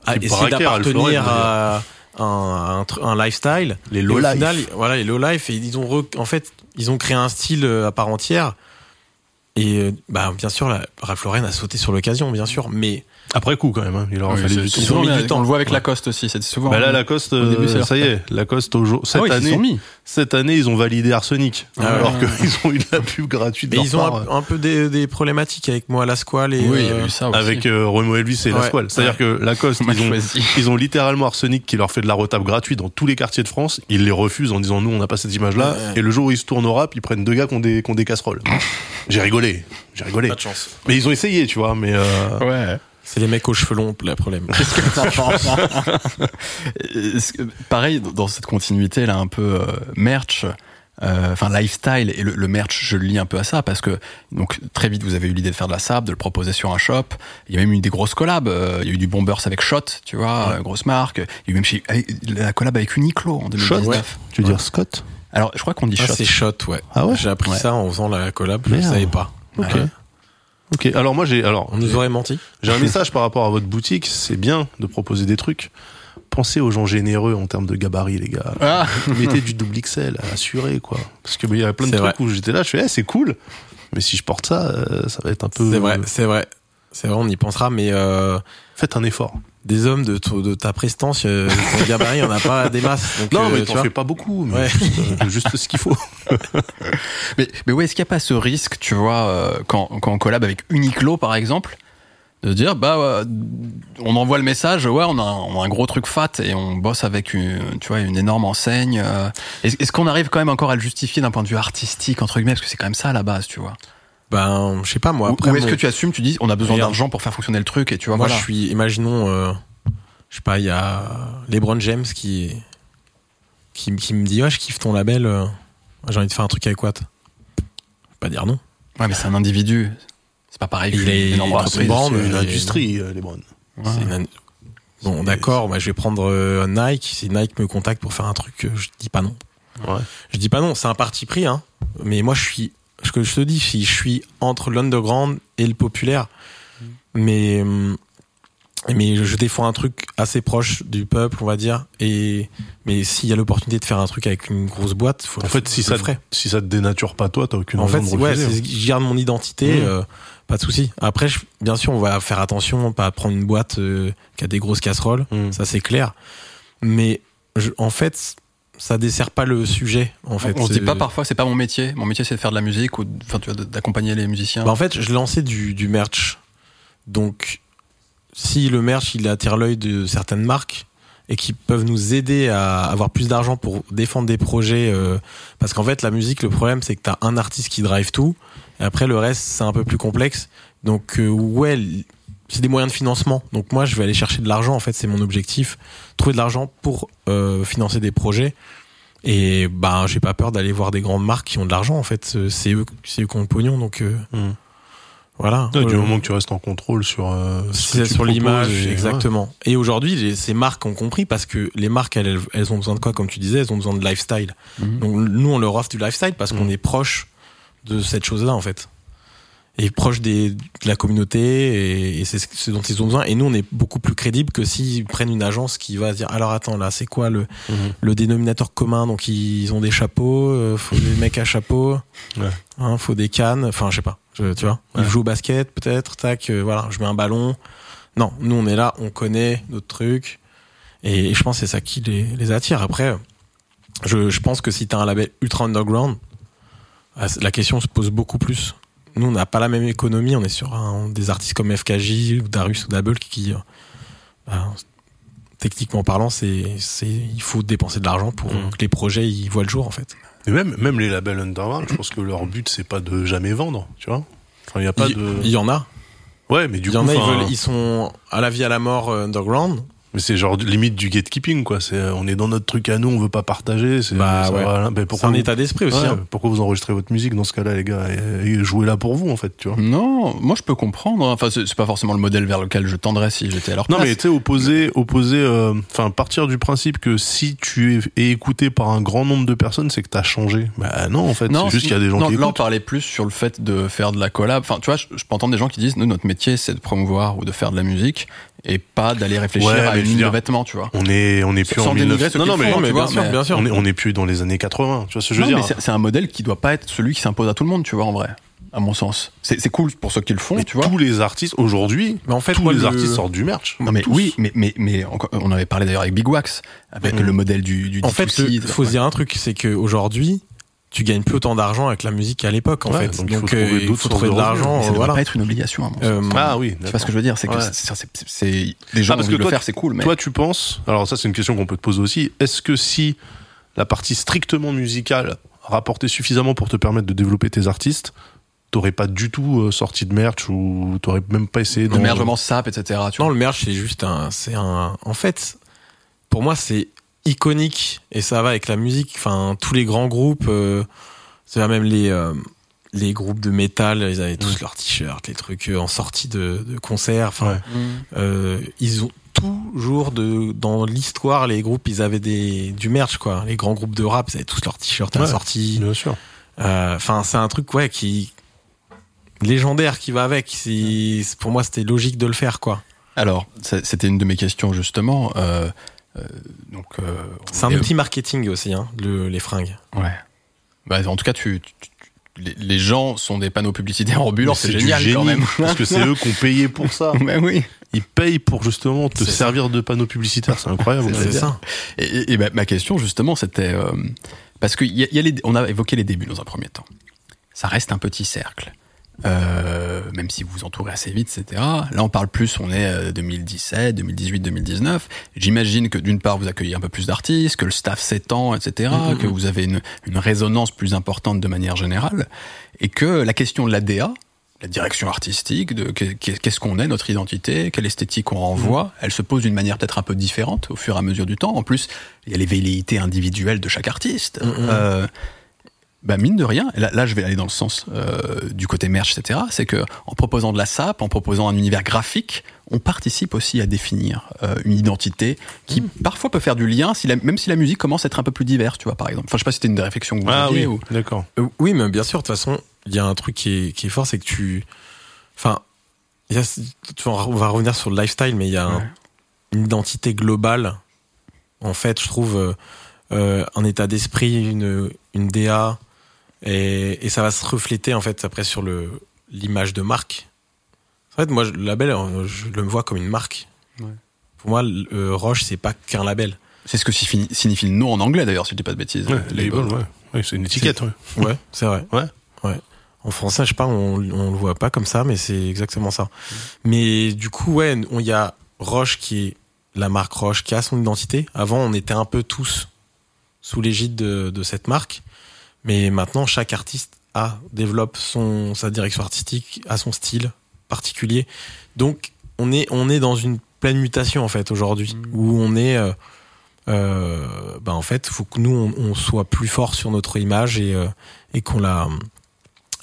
à- essayer d'appartenir à un, un, lifestyle. Les low life. final, voilà, les low life, et ils ont re- en fait, ils ont créé un style à part entière. Et bah bien sûr, la, Ralph Lauren a sauté sur l'occasion, bien sûr, mais Après coup, quand même, hein. il aura Oui, fallu du temps. Ils ont souvent mis bien. du temps. On le voit avec Ouais. Lacoste aussi. C'est souvent. Bah là, Lacoste, Au début, euh, ça y est, Lacoste. Cette Ah oui, année, mis. cette année, ils ont validé Arsenic, Ah ouais. alors qu'ils ont eu de la pub gratuite. et ils ont part, un, un peu des, des problématiques avec moi, la squale et Oui, il y a euh, eu ça aussi. avec euh, Remo Elvis et la Ouais. Squale. C'est-à-dire que Lacoste, ils ont, choisi. ils ont littéralement Arsenic qui leur fait de la retape gratuite dans tous les quartiers de France. Ils les refusent en disant nous, on n'a pas cette image-là. Ouais. Et le jour où ils se tournent au rap, ils prennent deux gars qui ont des, qui ont des casseroles. J'ai rigolé, j'ai rigolé. pas de chance. Mais ils ont essayé, tu vois. Mais euh, Ouais. C'est les mecs aux cheveux longs, le problème. Qu'est-ce que Pareil, dans cette continuité là, un peu euh, merch, euh, enfin lifestyle et le, le merch, je le lis un peu à ça parce que donc très vite vous avez eu l'idée de faire de la sable, de le proposer sur un shop. Il y a même eu des grosses collabs. euh, Il y a eu du Bombers avec Shot, tu vois, euh, grosse marque. Il y a eu même chez, la collab avec Uniqlo en 2019. Ouais. tu veux dire Scott? Alors je crois qu'on dit Ah, Shot. c'est shot, ouais. Ah ouais? J'ai appris Ouais. ça en faisant la collab, je ne savais pas. Ok. Ok. Alors moi j'ai alors On nous aurait menti. J'ai un message par rapport à votre boutique. C'est bien de proposer des trucs. Pensez aux gens généreux en termes de gabarit, les gars. Ah Mettez du double XL à assurer, quoi. Parce que bah, il y a plein de trucs vrai. où j'étais là, je fais, eh, c'est cool. Mais si je porte ça, euh, ça va être un peu. C'est vrai, c'est vrai. C'est vrai, on y pensera, mais euh, Faites un effort. Des hommes de, ta prestance, euh, ton gabarit, on n'a pas des masses. Donc, Non, euh, mais tu t'en vois. fais pas beaucoup. Mais Ouais. juste, euh, juste ce qu'il faut. Mais, mais ouais, est-ce qu'il n'y a pas ce risque, tu vois, euh, quand, quand on collab avec Uniqlo, par exemple, de dire, bah, on envoie le message, ouais, on a, un, on a un gros truc fat et on bosse avec une, tu vois, une énorme enseigne. euh. Est-ce est-ce qu'on arrive quand même encore à le justifier d'un point de vue artistique, entre guillemets, parce que c'est quand même ça à la base, tu vois? Ben, je sais pas, moi. Ou- Après, Ou est-ce mon- que tu assumes, tu dis, on a besoin d'argent pour faire fonctionner le truc et tu vois, moi, voilà. je suis, imaginons, euh, je sais pas, il y a LeBron James qui, qui, qui me dit, ouais, je kiffe ton label, euh, j'ai envie de faire un truc avec Watt. Je vais pas dire non. Ouais, mais c'est un individu. C'est pas pareil Il est- est entreprise. une industrie, euh. Ouais. Une- Bon, C'est- d'accord, moi, je vais prendre euh, Nike. Si Nike me contacte pour faire un truc, je dis pas non. Ouais. Je dis pas non, c'est un parti pris, hein. Mais moi, je suis, ce que je te dis, si je suis entre l'underground et le populaire, mais hum, mais je défends un truc assez proche du peuple, on va dire. Et mais s'il y a l'opportunité de faire un truc avec une grosse boîte, faut En fait, si ça, le ferai. si ça te dénature pas toi, t'as aucune En fait, raison c'est- de ouais, refuser. c'est- je garde mon identité, Mmh. euh, pas de souci. Après, je- bien sûr, on va faire attention, pas prendre une boîte euh, qui a des grosses casseroles, Mmh. ça c'est clair. Mais je- en fait, ça dessert pas le sujet. En fait, on se dit pas parfois, c'est pas mon métier. Mon métier, c'est de faire de la musique ou, tu d'accompagner les musiciens. Bah, en fait, je lançais du, du merch. Donc, si le merch il attire l'œil de certaines marques et qui peuvent nous aider à avoir plus d'argent pour défendre des projets, euh, parce qu'en fait, la musique, le problème, c'est que t'as un artiste qui drive tout, et après le reste, c'est un peu plus complexe. Donc, euh, ouais, c'est des moyens de financement. Donc, moi, je vais aller chercher de l'argent. En fait, c'est mon objectif, trouver de l'argent pour euh, financer des projets. Et bah, j'ai pas peur d'aller voir des grandes marques qui ont de l'argent. En fait, Euh, c'est eux, c'est eux qui ont le pognon. Donc, euh, Mmh. Voilà. Ouais, du Euh, moment que tu restes en contrôle sur, euh, ce sur l'image, exactement. Et aujourd'hui, ces marques ont compris parce que les marques, elles, elles ont besoin de quoi, comme tu disais, elles ont besoin de lifestyle. Mhm. Donc nous, on leur offre du lifestyle parce qu'on Mhm. est proche de cette chose-là, en fait. Et proche des, de la communauté, et, et c'est ce dont ils ont besoin. Et nous, on est beaucoup plus crédible que s'ils prennent une agence qui va dire, alors attends, là, c'est quoi le, Mhm. le dénominateur commun? Donc ils ont des chapeaux, euh, faut des mecs à chapeau, Ouais. hein, faut des cannes, enfin, je sais pas, je- tu vois. Ouais. Ils jouent au basket, peut-être, tac, euh, voilà, je mets un ballon. Non, nous, on est là, on connaît notre truc. Et, et je pense que c'est ça qui les, les attire. Après, je, je pense que si t'as un label ultra underground, ah, la question se pose beaucoup plus. Nous, on n'a pas la même économie. On est sur un- des artistes comme FKJ ou Darius ou Double qui, euh, bah, techniquement parlant, c'est, c'est, il faut dépenser de l'argent pour Mm. que les projets ils voient le jour, en fait. Et même, même les labels underground, je pense que leur but, c'est pas de jamais vendre, tu vois. Enfin, il y a pas il, de. il y en a. Ouais, mais du il y coup, en a, ils, enfin, veulent, ils sont à la vie à la mort euh, underground. Mais c'est genre limite du gatekeeping, quoi. C'est, on est dans notre truc à nous, on veut pas partager. C'est, Bah ça ouais. va, pourquoi un vous- état d'esprit aussi. Ouais, hein. Pourquoi vous enregistrez votre musique dans ce cas-là, les gars et, et jouez là pour vous, en fait, tu vois. Non, moi je peux comprendre. hein. Enfin, c'est pas forcément le modèle vers lequel je tendrais si j'étais à leur Non, place. mais tu sais, opposer, opposer, euh, enfin, partir du principe que si tu es, écouté par un grand nombre de personnes, c'est que t'as changé. Bah non, en fait, c'est juste qu'il y a des gens non, qui là, on parlait plus sur le fait de faire de la collab. Enfin, tu vois, je, je peux entendre des gens qui disent, nous, notre métier, c'est de promouvoir ou de faire de la musique et pas d'aller réfléchir Ouais, à mais ligne de vêtements, tu vois. On est, on est plus Sans en dénigrer 19... ceux Non, non, mais, font, mais tu bien vois, sûr, mais- bien sûr. on est, on est plus dans les années 80. Tu vois ce que je veux Non, dire? mais c'est c'est un modèle qui doit pas être celui qui s'impose à tout le monde, tu vois, en vrai. À mon sens. C'est c'est cool pour ceux qui le font, Mais tu vois. tous les artistes, aujourd'hui, Mais en fait, tous moi, les le- artistes sortent du merch. Non, mais Tous. oui, mais, mais, mais encore- on avait parlé d'ailleurs avec Big Wax, avec Mhm. le modèle du, du En fait, D2C, il faut se dire un truc, c'est que aujourd'hui, tu gagnes plus autant d'argent avec la musique qu'à l'époque, en Ouais, fait. donc il faut trouver euh, il d'autres faut sources trouver de de l'argent. Ça euh, devrait voilà. pas être une obligation, à mon sens. Euh, Ah oui, Tu vois ce que je veux dire, c'est que Ouais. c'est- les gens Ah, parce que de le faire, c'est cool, mais Toi, tu penses, alors ça c'est une question qu'on peut te poser aussi, est-ce que si la partie strictement musicale rapportait suffisamment pour te permettre de développer tes artistes, t'aurais pas du tout euh, sorti de merch ou t'aurais même pas essayé le d'en- mergement sap, etc. Tu Non, vois. le merch, c'est juste un, c'est un, en fait, pour moi, c'est iconique et ça va avec la musique. Enfin, tous les grands groupes, euh, c'est même les, euh, les groupes de métal, ils avaient tous leurs t-shirts, les trucs euh, en sortie de, de concert. Enfin, Ouais. euh, ils ont toujours de, dans l'histoire, les groupes, ils avaient des, du merch, quoi. Les grands groupes de rap, ils avaient tous leurs t-shirts à la Ouais. sortie. Bien sûr. Euh, Enfin, c'est un truc, ouais, qui, légendaire qui va avec. C'est- Pour moi, c'était logique de le faire, quoi. Alors, c'était une de mes questions justement. Euh, donc, euh, C'est un outil marketing aussi, hein, le, les fringues. Ouais. Bah, en tout cas, tu, tu- tu- les, les gens sont des panneaux publicitaires ambulants, Mais c'est génial quand génie, même. Parce que c'est eux qui ont payé pour ça. bah oui. Ils payent pour justement te ça. servir de panneaux publicitaires, c'est incroyable. C'est ça. Et, et- et ma, ma question justement, c'était euh, parce que y a, y a les, on a évoqué les débuts dans un premier temps. Ça reste un petit cercle. Euh, même si vous vous entourez assez vite, etc. Là, on parle plus, on est euh, 2017, 2018, 2019. J'imagine que d'une part, vous accueillez un peu plus d'artistes, que le staff s'étend, etc., Mhm. que vous avez une, une résonance plus importante de manière générale, et que la question de l'ADA, la direction artistique, de qu'est- qu'est-ce qu'on est, notre identité, quelle esthétique on renvoie, elle se pose d'une manière peut-être un peu différente au fur et à mesure du temps. En plus, il y a les velléités individuelles de chaque artiste. Euh, bah mine de rien, et là, là je vais aller dans le sens euh, du côté merch, etc. C'est que en proposant de la SAP, en proposant un univers graphique, on participe aussi à définir euh, une identité qui parfois peut faire du lien, si la- même si la musique commence à être un peu plus diverse, tu vois, par exemple. Enfin, je sais pas si c'était une des réflexions que vous Ah aviez oui, ou... d'accord. Euh, oui, mais bien sûr, de toute façon, il y a un truc qui est, qui est fort, c'est que tu. Enfin, il y a, tu vois, on va revenir sur le lifestyle, mais il y a un- une identité globale. En fait, je trouve euh, euh, un état d'esprit, une, une DA, et, et ça va se refléter en fait après sur le l'image de marque. En fait, moi, le label, euh, je le vois comme une marque. Ouais. Pour moi, le- euh, Roche, c'est pas qu'un label. C'est ce que signifie, le nom en anglais d'ailleurs, si je dis pas de bêtises. Ouais, euh, label, label. ouais. Ouais, c'est une étiquette, ouais. Ouais, c'est vrai. Ouais. Ouais. En français, je sais pas, on, on le voit pas comme ça, mais c'est exactement ça. Mais du coup, ouais, on- il y a Roche qui est la marque Roche, qui a son identité. Avant, on était un peu tous sous l'égide de, de cette marque. Mais maintenant, chaque artiste a, développe son, sa direction artistique, a son style particulier. Donc, on est, on est dans une pleine mutation, en fait, aujourd'hui, où on est, euh, euh, bah, en fait, faut que nous, on, on soit plus fort sur notre image et, euh, et qu'on la,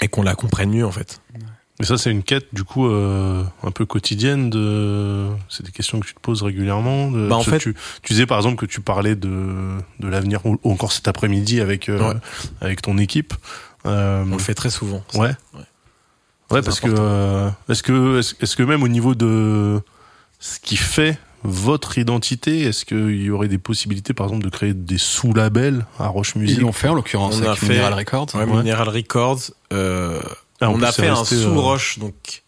et qu'on la comprenne mieux, en fait. Mais ça, c'est une quête, du coup, euh, un peu quotidienne de. C'est des questions que tu te poses régulièrement. De... Bah, en que fait- tu, tu disais par exemple que tu parlais de, de l'avenir, ou encore cet après-midi avec, euh, Ouais. avec ton équipe. Euh, On le fait très souvent. ça. Ouais. Ouais. Parce que important. euh, est-ce que est-ce, est-ce que même au niveau de ce qui fait votre identité, est-ce qu'il y aurait des possibilités, par exemple, de créer des sous-labels à Roche Ils Music l'ont fait en l'occurrence On a avec fait- Mineral Records. Ouais, Ouais. Mineral Records. euh, Ah, on plus, a fait un euh, sous-roche, donc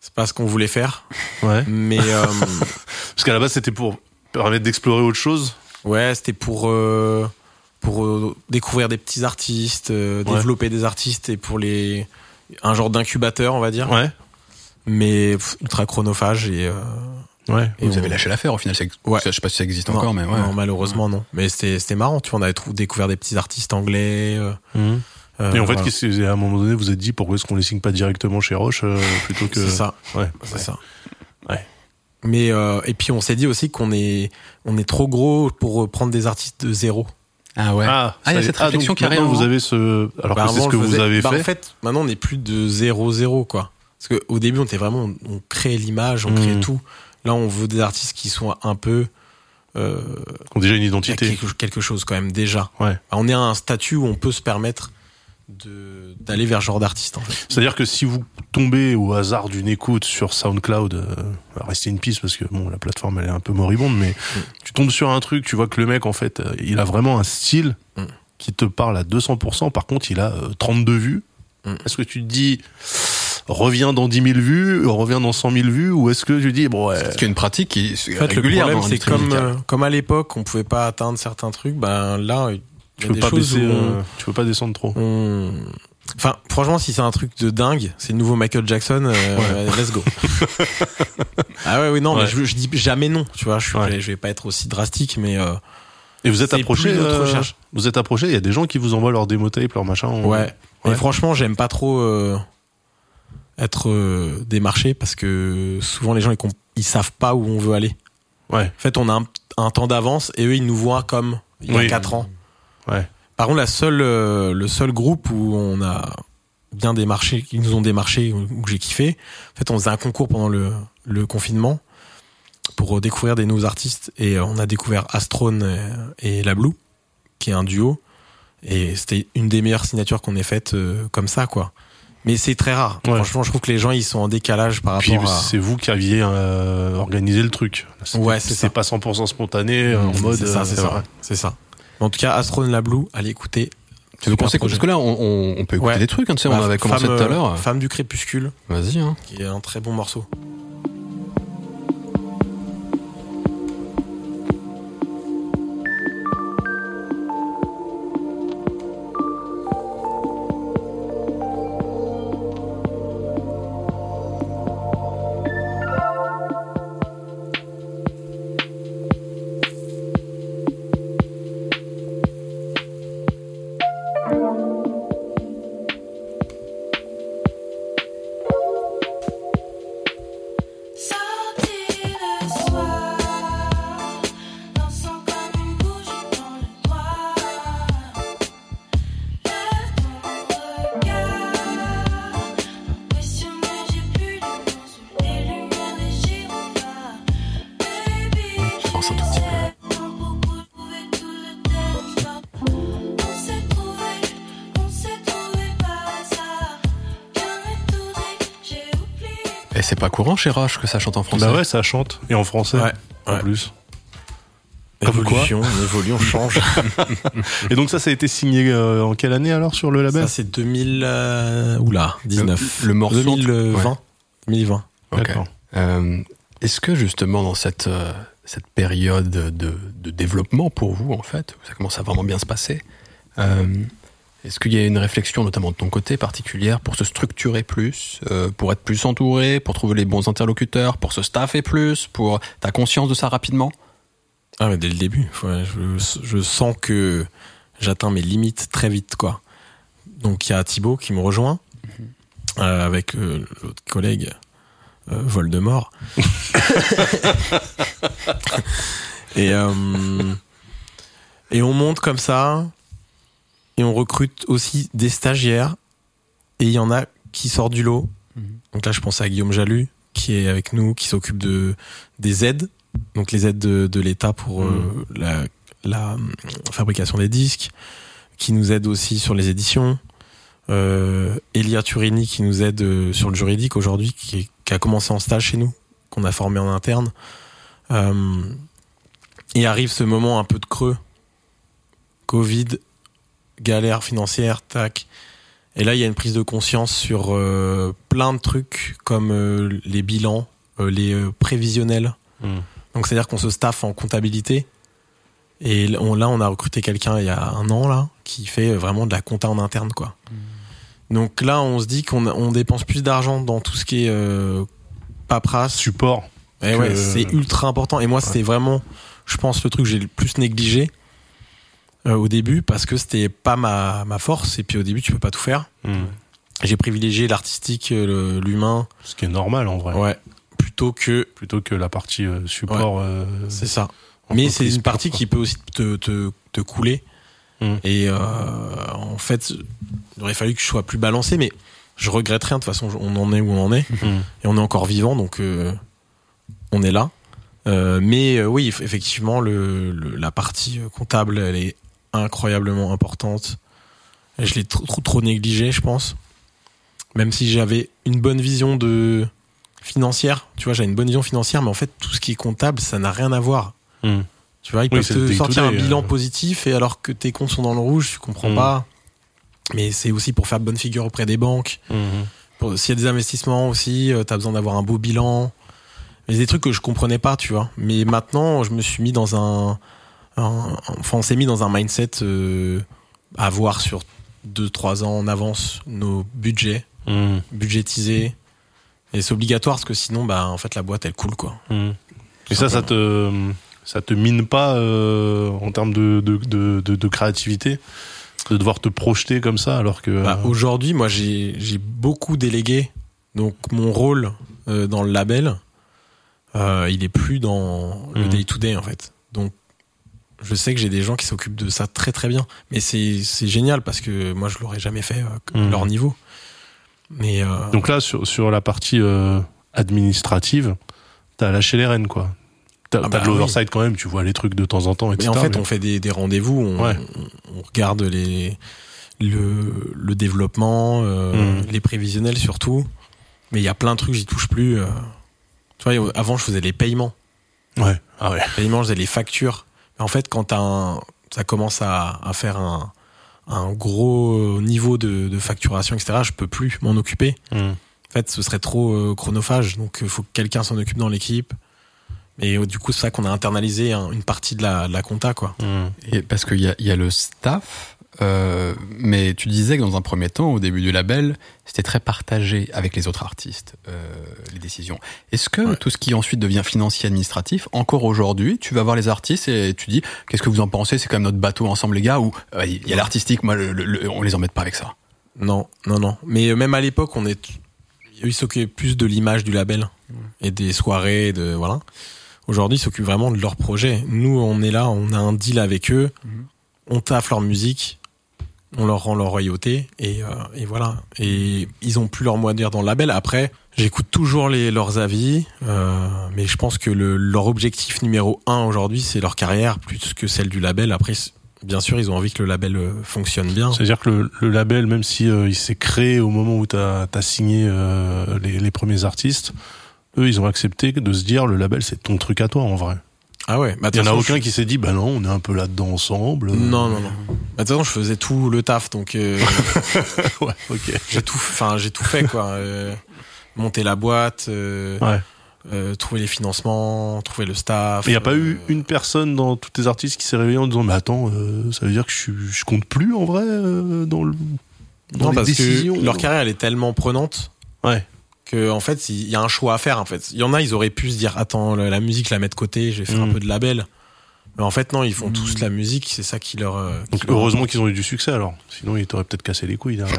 c'est pas ce qu'on voulait faire. Ouais. Mais euh, Parce qu'à la base, c'était pour permettre d'explorer autre chose. ouais, c'était pour euh, pour euh, découvrir des petits artistes, euh, Ouais. développer des artistes et pour les un genre d'incubateur, on va dire. Ouais. Mais pff, ultra chronophage et, euh, Ouais. et Vous on- avez lâché l'affaire au final. c'est- Ouais. Je sais pas si ça existe Non, encore, mais ouais. non, malheureusement non. Mais c'était c'était marrant, tu vois, on avait découvert des petits artistes anglais. euh, Mhm. Euh, Et en fait, voilà. qu'est-ce que- à un moment donné, vous êtes dit pourquoi est-ce qu'on les signe pas directement chez Roche euh, plutôt que. c'est ça. Ouais. C'est ouais. ça. Ouais. Mais euh, et puis on s'est dit aussi qu'on est on est trop gros pour prendre des artistes de zéro. Ah ouais. Ah, Ah, il y a ça- cette ah, réflexion qui arrive. maintenant, Vous avez ce. Alors Bah, que c'est ce que vous faisais- avez bah, fait. En fait, maintenant on n'est plus de 0-0 quoi. Parce qu'au début on était vraiment on, on crée l'image, on Mhm. crée tout. Là on veut des artistes qui sont un peu euh, Qui ont déjà une identité. quelque, quelque chose quand même déjà. Ouais. On est à un statut où on peut se permettre d'aller vers ce genre d'artiste en fait. C'est-à-dire que si vous tombez au hasard d'une écoute sur SoundCloud, euh, restez une piste parce que bon, la plateforme elle est un peu moribonde, mais Mm. tu tombes sur un truc, tu vois que le mec en fait, euh, il a vraiment un style Mm. qui te parle à 200%. Par contre, il a euh, 32 vues. Mm. Est-ce que tu te dis reviens dans 10 000 vues, reviens dans 100 000 vues, ou est-ce que tu dis bon ouais, C'est une pratique qui est En fait, le régulière problème dans c'est comme euh, comme à l'époque on pouvait pas atteindre certains trucs, ben là tu peux pas baisser, on- euh, tu peux pas descendre trop. on- Enfin, franchement, si c'est un truc de dingue, c'est le nouveau Michael Jackson, euh, let's go. ah ouais, oui, non, Ouais. mais je, je dis jamais non, tu vois, je, Ouais. je vais pas être aussi drastique, mais euh, Et vous êtes approché, euh, vous êtes approché. Il y a des gens qui vous envoient leur démo tape, leur machin. ouais. Et franchement, j'aime pas trop être démarché parce que souvent les gens ils, ils savent pas où on veut aller. Ouais. En fait, on a un, un temps d'avance et eux ils nous voient comme il y a Oui. 4 ans. Ouais. Par contre, la seule, euh, le seul groupe où on a bien démarché, qui nous ont démarché, où j'ai kiffé, en fait, on faisait un concours pendant le, le confinement pour découvrir des nouveaux artistes et euh, on a découvert Astrone et, et La Blue, qui est un duo. Et c'était une des meilleures signatures qu'on ait faites euh, comme ça, quoi. Mais c'est très rare. Ouais. Franchement, je trouve que les gens, ils sont en décalage par Puis rapport à... c'est vous qui aviez euh, organisé le truc. Ouais, c'est ça. C'est pas 100% spontané en mode. C'est ça, c'est vrai. ça. C'est ça. En tout cas, Astrone La Blue, allez écouter. Tu veux penser. Parce que là, on, peut écouter Ouais. des trucs. Hein, tu sais, on avait commencé Femme, tout à euh, l'heure. Femme du crépuscule, Vas-y. Hein. qui est un très bon morceau. C'est pas courant chez Roche que ça chante en français. Bah ouais, ça chante. Et en français. Ouais, En ouais. plus. Comme quoi Évolution, on évolue, on change. Et donc ça, ça a été signé euh, en quelle année alors sur le label Ça, c'est 2000. Euh, oula, 19. Le- le morceau, 2020. ouais. 2020. Ok. D'accord. Euh, Est-ce que justement dans cette euh, cette période de, de développement pour vous en fait, où ça commence à vraiment bien se passer, euh, est-ce qu'il y a une réflexion notamment de ton côté particulière pour se structurer plus, euh, pour être plus entouré, pour trouver les bons interlocuteurs, pour se staffer plus, pour ta conscience de ça rapidement? Ah, mais dès le début. Ouais, je, je sens que j'atteins mes limites très vite, quoi. Donc, il y a Thibaut qui me rejoint, euh, avec euh, l'autre collègue, Voldemort. et, et on monte comme ça, et on recrute aussi des stagiaires, et il y en a qui sort du lot. Mhm. Donc là, je pense à Guillaume Jalu, qui est avec nous, qui s'occupe de des aides, donc les aides de, de l'État pour euh, la, la hum, fabrication des disques, qui nous aide aussi sur les éditions. Euh, Elia Turini qui nous aide euh, sur le juridique aujourd'hui, qui a commencé en stage chez nous, qu'on a formé en interne. Euh, et arrive ce moment un peu de creux. Covid, galère financière, tac. Et là, il y a une prise de conscience sur euh, plein de trucs comme euh, les bilans, euh, les prévisionnels. Mm. Donc, c'est-à-dire qu'on se staff en comptabilité. Et on- là, on a recruté quelqu'un il y a un an, là, qui fait vraiment de la compta en interne, quoi. Donc là, on se dit qu'on on dépense plus d'argent dans tout ce qui est paperasse. Support. Et que- ouais, c'est ultra important. Et moi, c'était vraiment, je pense, le truc que j'ai le plus négligé euh, au début parce que c'était pas ma, ma force. Et puis au début, tu peux pas tout faire. Mm. J'ai privilégié l'artistique, euh, l'humain, Ce qui est normal en vrai. ouais, plutôt que Plutôt que la partie euh, support. euh, c'est ça. Mais c'est une partie qui peut aussi te, te, te couler. Mm. Et euh, en fait, il aurait fallu que je sois plus balancé, mais je regrette rien. De toute façon, on en est où on en est. quoi. Mm. et on est encore vivant, donc euh, on est là. Euh, mais oui, eff- effectivement, le, le- la partie comptable, elle est incroyablement importante. Et je l'ai trop, trop, trop négligée, je pense. Même si j'avais une bonne vision de financière, tu vois, j'avais une bonne vision financière, mais en fait, tout ce qui est comptable, ça n'a rien à voir. Mm. Tu vois, ils Oui, peuvent te sortir un day-to-day, bilan euh. positif et alors que tes comptes sont dans le rouge, tu comprends Mm. pas. Mais c'est aussi pour faire bonne figure auprès des banques. Mm. Pour- S'il y a des investissements aussi, tu as besoin d'avoir un beau bilan. Mais des trucs que je comprenais pas, tu vois. Mais maintenant, je me suis mis dans un, un- enfin, on s'est mis dans un mindset euh, à voir sur 2-3 ans en avance nos budgets, Mm. budgétiser. Et c'est obligatoire parce que sinon, bah, en fait, la boîte, elle coule, quoi. Mm. Et ça, ça te, ça te mine pas euh, en termes de, de, de, créativité de devoir te projeter comme ça alors que. Bah, euh, Aujourd'hui, moi, j'ai beaucoup délégué. Donc, mon rôle euh, dans le label, il est plus dans le Mhm. day-to-day, en fait. Donc, je sais que j'ai des gens qui s'occupent de ça très très bien. Mais c'est c'est génial parce que moi, je l'aurais jamais fait euh, à Mhm. leur niveau. Mais euh, Donc là, sur, sur la partie euh, administrative, t'as lâché les rênes, quoi. T'as Ah t'as bah de l'oversight quand même, tu vois les trucs de temps en temps, mais etc. en fait, mais- on fait des, des rendez-vous, on, Ouais. on- on regarde les, le, le développement, euh, Mhm. les prévisionnels surtout. Mais il y a plein de trucs, j'y touche plus. euh. Tu vois, avant, je faisais les paiements. Ouais. Ah ouais. paiement, j'ai les factures. En fait, quand un, ça commence à, à faire un, un gros niveau de, de facturation, etc., je peux plus m'en occuper. Mm. En fait, ce serait trop euh, chronophage. Donc, il faut que quelqu'un s'en occupe dans l'équipe. Et euh, du coup, c'est ça qu'on a internalisé hein, une partie de la, de la compta, quoi. Mm. Et parce qu'il y a, il y a le staff, euh, mais tu disais que dans un premier temps, au début du label, c'était très partagé avec les autres artistes, euh, les décisions. Est-ce que Ouais. tout ce qui ensuite devient financier administratif, encore aujourd'hui, tu vas voir les artistes et tu dis, qu'est-ce que vous en pensez C'est quand même notre bateau ensemble, les gars, ou euh, il y a l'artistique, moi, le- le- on les embête pas avec ça? Non, non, non. Mais euh, même à l'époque, on est, ils s'occupaient plus de l'image du label et des soirées, de voilà. Aujourd'hui, ils s'occupent vraiment de leur projet. Nous, on est là, on a un deal avec eux, Mhm. on taffe leur musique, on leur rend leur royauté et, euh, et voilà. Et ils ont plus leur mot à dire dans le label. Après, j'écoute toujours leurs avis, euh, mais je pense que le, leur objectif numéro un aujourd'hui, c'est leur carrière plus que celle du label. Après, bien sûr, ils ont envie que le label euh, fonctionne bien. C'est-à-dire que le, label, même si il s'est créé au moment où t'as as signé les premiers artistes, eux, ils ont accepté de se dire le label, c'est ton truc à toi en vrai. Ah ouais. Bah, Il y en a aucun qui s'est dit, bah non, on est un peu là-dedans ensemble. Non, non, non. Bah, De toute façon, je faisais tout le taf, donc euh, ouais, ok. j'ai tout, enfin, j'ai tout fait quoi. Euh, monter la boîte, euh, Ouais. euh, trouver les financements, trouver le staff. Il n'y a pas eu euh, une personne dans tous tes artistes qui s'est réveillée en disant, mais attends, euh, ça veut dire que je, compte plus en vrai euh, dans le. Dans Non, les parce décisions. que leur carrière elle est tellement prenante Ouais. Que en fait, il y a un choix à faire. En fait, il y en a, ils auraient pu se dire, attends, la musique, la mettre de côté, je vais faire Mm. un peu de label. Mais en fait, non, ils font Mm. tous la musique, c'est ça qui leur. euh, qui Donc leur heureusement qu'ils ont eu du succès alors. Sinon, ils t'auraient peut-être cassé les couilles derrière.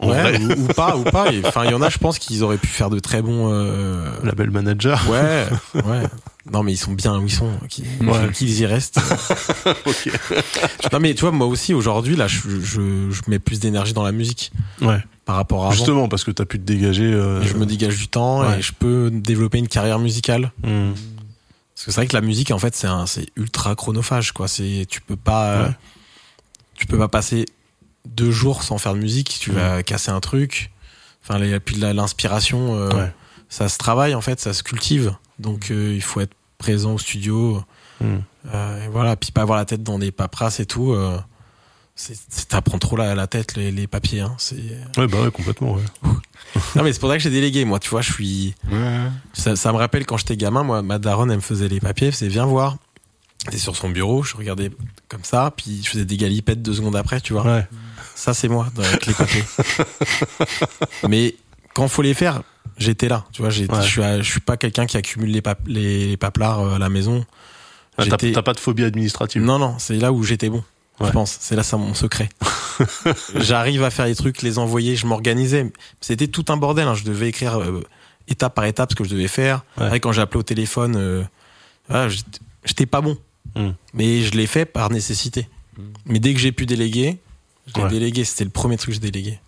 Ouais, ou, ou pas, ou pas. Enfin, il y en a, je pense qu'ils auraient pu faire de très bons. euh, label manager. Ouais, ouais. Non, mais ils sont bien où ils sont, qui- Ouais. qu'ils y restent. Ok. non, mais tu vois, moi aussi aujourd'hui, là, je, je, je mets plus d'énergie dans la musique Ouais. par rapport à avant. Justement, parce que t'as pu te dégager. euh, je me dégage du temps Ouais. et je peux développer une carrière musicale. hmm. Parce que c'est vrai que la musique, en fait, c'est ultra chronophage, quoi. C'est, tu peux pas, Ouais. tu peux pas passer deux jours sans faire de musique. Tu vas casser un truc. Enfin, les- puis l'inspiration, euh, ça se travaille, en fait, ça se cultive. Donc, euh, il faut être présent au studio. Hmm. Euh, et voilà, puis pas avoir la tête dans des paperasses et tout. Euh, c'est, c'est- t'apprends trop la, la tête, les, les papiers. Hein. C'est... Ouais, bah ouais, complètement, ouais. Non, mais c'est pour ça que j'ai délégué. Moi, tu vois, je suis. Ça, ça me rappelle quand j'étais gamin, moi, ma daronne, elle me faisait les papiers, elle faisait viens voir. J'étais sur son bureau, je regardais comme ça, puis je faisais des galipettes deux secondes après, tu vois. Ouais. Ça, c'est moi, avec les papiers. Mais quand faut les faire, j'étais là, tu vois. Ouais. Je, suis, je suis pas quelqu'un qui accumule les, pap- les, les paplards euh, à la maison. Ah, t'as, pas de phobie administrative. Non, non, c'est là où j'étais bon. Ouais. Je pense, c'est là ça mon secret. J'arrive à faire les trucs, les envoyer, je m'organisais. C'était tout un bordel. hein. Je devais écrire euh, étape par étape ce que je devais faire. Ouais. Après, quand j'ai appelé au téléphone, euh, voilà, j'étais- j'étais pas bon. Hmm. Mais je l'ai fait par nécessité. Mais dès que j'ai pu déléguer, je l'ai Ouais. délégué. C'était le premier truc que j'ai délégué.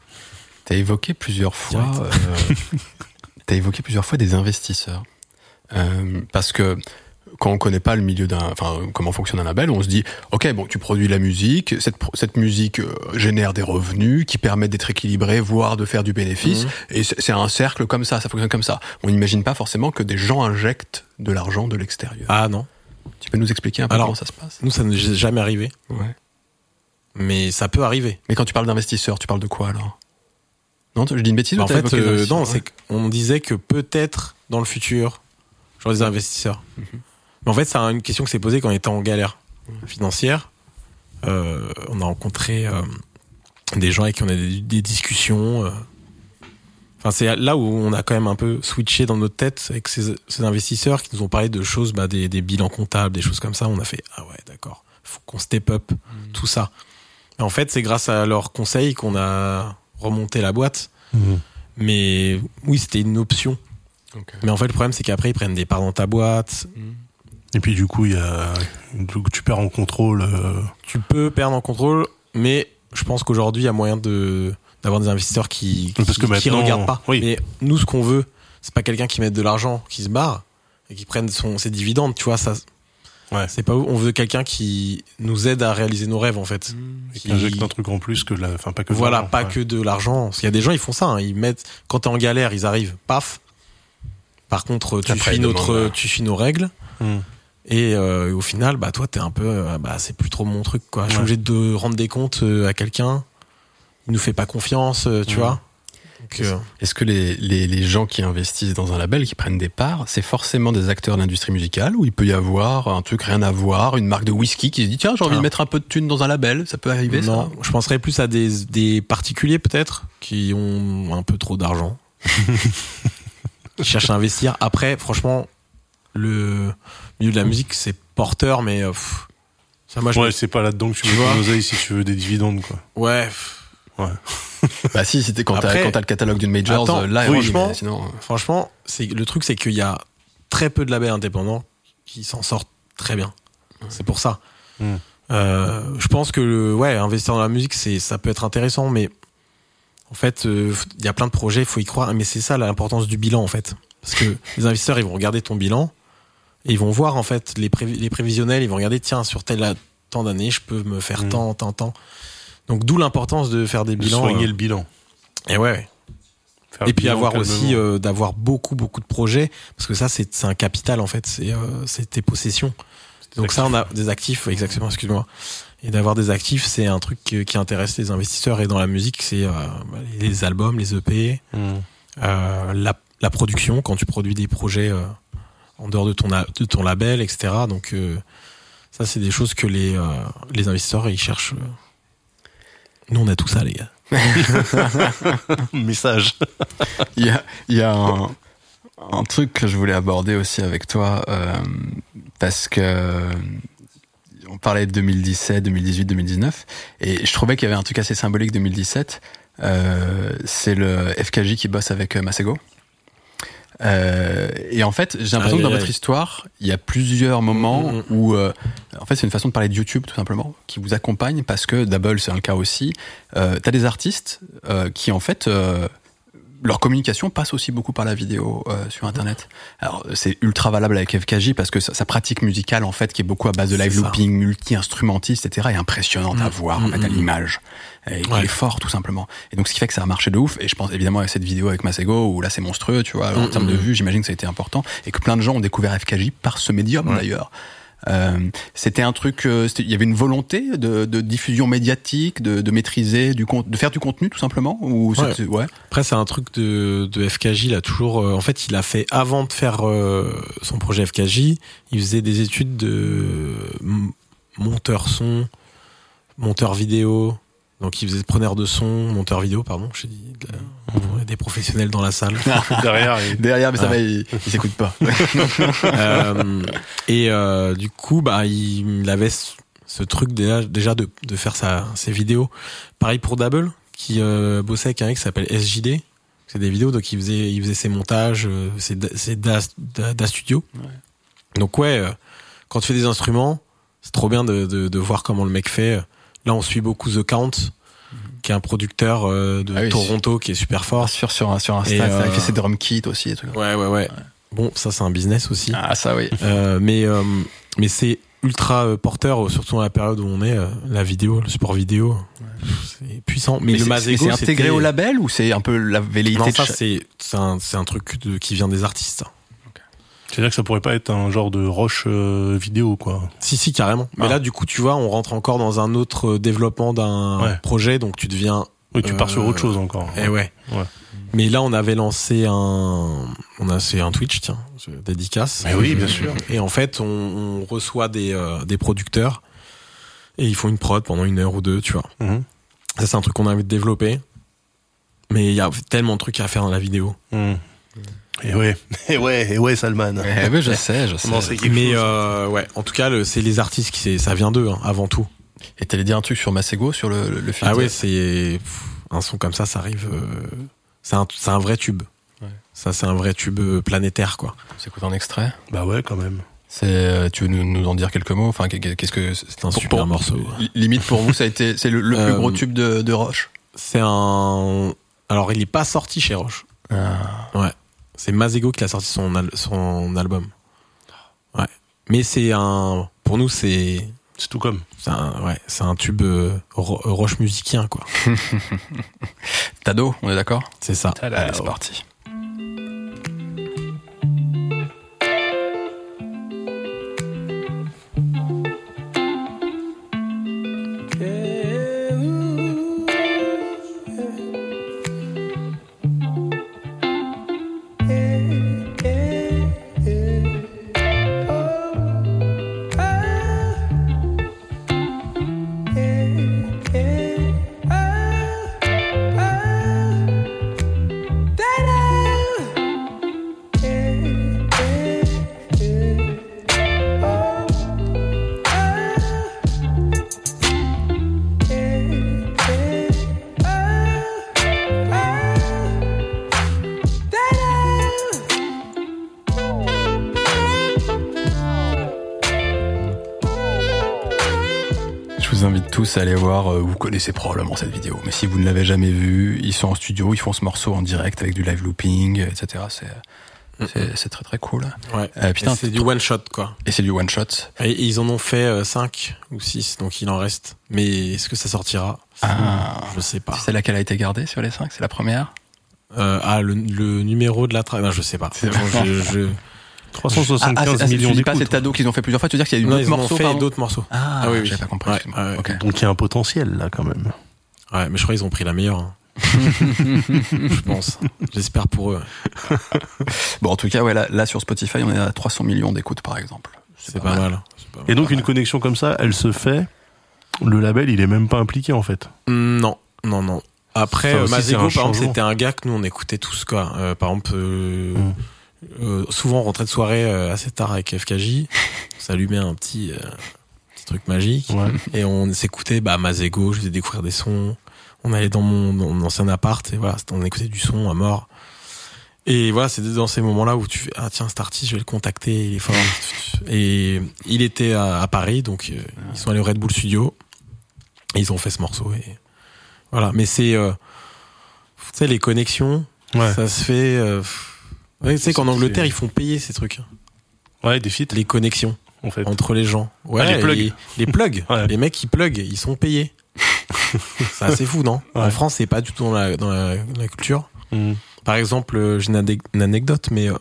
T'as évoqué plusieurs fois. euh, t'as évoqué plusieurs fois des investisseurs, Euh, parce que quand on connaît pas le milieu d'un, enfin comment fonctionne un label, on se dit, ok, bon, tu produis la musique, cette musique euh, génère des revenus qui permettent d'être équilibré, voire de faire du bénéfice, Mhm. et c'est c'est un cercle comme ça, ça fonctionne comme ça. On n'imagine pas forcément que des gens injectent de l'argent de l'extérieur. Ah non, Tu peux nous expliquer un peu Alors- comment ça se passe? nous ça n'est jamais arrivé, Ouais. mais ça peut arriver. Mais quand tu parles d'investisseurs, tu parles de quoi alors? Non, je dis une bêtise Bah, ou en fait, euh, non, Ouais. qu'on disait que peut-être dans le futur, j'aurai des investisseurs. Mhm. Mais en fait, c'est une question qui s'est posée quand on était en galère financière. Euh, on a rencontré euh, des gens avec qui on a des, des discussions. Enfin, c'est là où on a quand même un peu switché dans notre tête avec ces, ces investisseurs qui nous ont parlé de choses, bah, des, des bilans comptables, des choses comme ça. On a fait ah ouais, d'accord, faut qu'on step up tout ça. Et en fait, c'est grâce à leurs conseils qu'on a remonté la boîte. Hmm. Mais oui, c'était une option. Mais en fait, le problème, c'est qu'après, ils prennent des parts dans ta boîte. Et puis du coup, il y a, tu perds en contrôle. euh, Tu peux perdre en contrôle, mais je pense qu'aujourd'hui, il y a moyen de d'avoir des investisseurs qui, qui, Parce que qui maintenant- regardent pas. oui. Mais nous, ce qu'on veut, c'est pas quelqu'un qui mette de l'argent, qui se barre et qui prenne son, ses dividendes. Tu vois, ça, Ouais. c'est pas où. On veut quelqu'un qui nous aide à réaliser nos rêves, en fait. qui Qui- injecte un truc en plus que la, enfin pas que. de Voilà, pas ouais. que de l'argent. Parce qu'il y a des gens, ils font ça. hein. Ils mettent, quand t'es en galère, ils arrivent, paf. Par contre, tu Après, suis notre, demandent, tu suis nos règles. Hmm. Et euh, au final, bah toi, t'es un peu, euh, bah c'est plus trop mon truc, quoi. Je suis obligé de rendre des comptes euh, à quelqu'un. Il nous fait pas confiance, euh, tu Ouais. vois. Euh, Est-ce que les, les, les gens qui investissent dans un label, qui prennent des parts, c'est forcément des acteurs de l'industrie musicale ou il peut y avoir un truc rien à voir, une marque de whisky qui se dit tiens j'ai envie Ah. de mettre un peu de thunes dans un label, ça peut arriver non, ça je penserais plus à des, des particuliers peut-être qui ont un peu trop d'argent, qui cherchent à investir. Après, franchement, le milieu de la musique c'est porteur, mais euh, pff, ça, moi, Ouais, c'est pas là-dedans que tu vois. oseille si tu veux des dividendes, quoi. ouais. pff, Bah si, c'était quand t'as le catalogue d'une major, Attends, euh, là, oui, oui, franchement- sinon. euh, Franchement, c'est le truc, c'est qu'il y a très peu de labels indépendants qui s'en sortent très bien. C'est pour ça. Mm. Euh, je pense que le, ouais, investir dans la musique, c'est ça peut être intéressant, mais en fait, euh, il y a plein de projets, il faut y croire. Mais c'est ça l'importance du bilan, en fait, parce que les investisseurs, ils vont regarder ton bilan et ils vont voir en fait les, prévi- les prévisionnels, ils vont regarder, tiens, sur tel temps d'années, je peux me faire Mm. tant, tant, tant. Donc d'où l'importance de faire des De bilans. soigner euh, le bilan. et ouais. Faire Et puis avoir aussi euh, d'avoir beaucoup beaucoup de projets parce que ça c'est un capital en fait c'est euh, c'est tes possessions donc ça on a des actifs exactement excuse-moi et d'avoir des actifs c'est un truc qui, qui intéresse les investisseurs et dans la musique c'est euh, bah, les albums les EP Hmm. euh, la, la production quand tu produis des projets euh, en dehors de ton de ton label etc donc euh, ça c'est des choses que les euh, les investisseurs ils cherchent. Nous on a tout ça les gars Message. Il y a, il y a un, un truc que je voulais aborder aussi avec toi, euh, parce que on parlait de 2017, 2018, 2019, et je trouvais qu'il y avait un truc assez symbolique 2017. Euh, c'est le FKJ qui bosse avec euh, Masego. Euh, et en fait, j'ai l'impression que dans votre histoire, il y a plusieurs moments Mm, mm, où, euh, en fait, c'est une façon de parler de YouTube tout simplement, qui vous accompagne parce que Double, c'est un cas aussi. Euh, T'as des artistes euh, qui en fait euh, leur communication passe aussi beaucoup par la vidéo euh, sur Internet. Alors c'est ultra valable avec FKJ parce que sa, sa pratique musicale en fait, qui est beaucoup à base de live looping, multi-instrumentiste, etc., est impressionnante à Mm, voir en mm, fait à mm. l'image. Et il Ouais. est fort tout simplement. Et donc ce qui fait que ça a marché de ouf. Et je pense évidemment avec cette vidéo avec Masego où là c'est monstrueux, tu vois. En termes de vues, j'imagine que ça a été important et que plein de gens ont découvert FKJ par ce médium Ouais. d'ailleurs. Euh, c'était un truc, euh, il y avait une volonté de, de diffusion médiatique, de, de maîtriser du de faire du contenu tout simplement ou Ouais. Après, c'est un truc de, de FKJ. Il a toujours, euh, en fait, il a fait avant de faire son projet FKJ, il faisait des études de monteur son, monteur vidéo. Donc, il faisait preneur de son, monteur vidéo, pardon. J'ai dit de la- a des professionnels dans la salle. Derrière, il- Derrière, mais ça Ah. va, il, il s'écoute pas. Euh, et euh, du coup, bah, il, il avait ce, truc déjà, déjà de, de faire sa, ses vidéos. Pareil pour Double, qui euh, bossait avec un mec qui s'appelle SJD. C'est des vidéos, donc il faisait, il faisait ses montages, euh, ses, ses da, da- da studio. Donc ouais, euh, quand tu fais des instruments, c'est trop bien de, de, de voir comment le mec fait. Là, on suit beaucoup The Count, qui est un producteur euh, de Ah oui, Toronto qui est super fort. sur sur sur Insta, Et, il euh, fait ses drum kits aussi et tout. Ouais, ouais, ouais. Bon, ça c'est un business aussi. Ah ça oui. Euh, mais euh, mais c'est ultra euh, porteur, euh, surtout dans la période où on est, euh, la vidéo, le support vidéo, c'est puissant. Mais, Mais le Mazego, c'est intégré au label ou c'est un peu la velléité Non, ça c'est c'est un, c'est un truc de, qui vient des artistes. ça. C'est-à-dire que ça pourrait pas être un genre de roche euh, vidéo, quoi. Si, si, carrément. Mais Ah. là, du coup, tu vois, on rentre encore dans un autre euh, développement d'un Ouais. projet, donc tu deviens. Oui, tu pars sur Euh, autre chose encore. Eh ouais. Ouais. Mais là, on avait lancé un, on a c'est un Twitch, tiens, dédicace. Mais oui, bien sûr. Et en fait, on, on reçoit des, euh, des producteurs et ils font une prod pendant une heure ou deux, tu vois. Mhm. Ça, c'est un truc qu'on a envie de développer. Mais il y a tellement de trucs à faire dans la vidéo. Mhm. Et ouais, et ouais, et ouais, Salman. Eh ben, je sais, je sais. Comment c'est quelque Mais chose euh, ouais, en tout cas, le- c'est les artistes qui, c'est- ça vient d'eux, hein, avant tout. Et t'allais dire un truc sur Masego, sur le, le, le feat Ah ouais, c'est un son comme ça, ça arrive. euh, c'est un, c'est un vrai tube. Ouais. Ça, c'est un vrai tube euh, planétaire, quoi. On s'écoute un extrait. Bah ouais, quand même. C'est, euh, tu veux nous, nous en dire quelques mots? Enfin, qu'est- qu'est-ce que C'est un pour- super pour- morceau. li- Limite pour vous, ça a été, c'est le, le plus gros tube de, de Roche? C'est un. Alors, il est pas sorti chez Roche. Ah. C'est Mazego qui a sorti son, al- son album. Ouais. Mais c'est un. Pour nous, c'est. C'est tout comme. C'est un, ouais, c'est un tube euh, ro- roche musicien, quoi. Tado, on est d'accord? C'est ça. Allez, c'est parti. Voir, euh, vous connaissez probablement cette vidéo, mais si vous ne l'avez jamais vue, ils sont en studio, ils font ce morceau en direct avec du live looping, etc. C'est, très très cool. Ouais. Euh, c'est du one shot, quoi. Et c'est du one shot. Et ils en ont fait 5 ou 6, donc il en reste. Mais est-ce que ça sortira? Ah. Je sais pas. C'est laquelle a été gardée sur les cinq? C'est la première? Euh, ah, le, le numéro de la track. Non, je sais pas. Je, je- 375 ah, c'est- ah, millions dis pas c'est d'écoutes. Tado qu'ils ont fait plusieurs fois, tu veux dire qu'il y a eu d'autres morceaux fait pardon d'autres morceaux. Ah, Ah oui, oui. j'avais pas compris. Ouais, ouais. Donc il y a un potentiel là quand même. Ouais, mais je crois qu'ils ont pris la meilleure. hein. je pense. J'espère pour eux. Bon, en tout cas, ouais, là, là, sur Spotify, on est à 300 millions d'écoutes par exemple. C'est pas, mal. C'est pas mal. Et donc une connexion comme ça, elle se fait. Le label, il est même pas impliqué en fait. Non, non, non. Après, Mazego, par exemple, c'était un gars que nous, on écoutait tous, quoi. Euh, par exemple, euh, Mm. Euh, souvent, on rentrait de soirée euh, assez tard avec FKJ. on s'allumait un petit, euh, petit truc magique. Ouais. Et on s'écoutait, bah, Mazego, je faisais découvrir des sons. On allait dans mon, dans mon ancien appart et voilà, on écoutait du son à mort. Et voilà, c'est dans ces moments-là où tu fais ah tiens cet artiste, je vais le contacter, il est fort. et il était à, à Paris, donc euh, ils sont allés au Red Bull Studio. Et ils ont fait ce morceau et voilà. Mais c'est euh, tu sais les connexions, Ouais. ça se fait. Ouais, tu sais qu'en Angleterre ils font payer ces trucs, Ouais, des feats, les connexions en fait. entre les gens. Ouais, Ah, les plugs. Les, les plugs. Ouais. Les mecs qui plug, ils sont payés. c'est assez fou, non? En Ouais. France, c'est pas du tout dans la, dans la, dans la culture. Mhm. Par exemple, euh, j'ai une, anecdote, mais euh,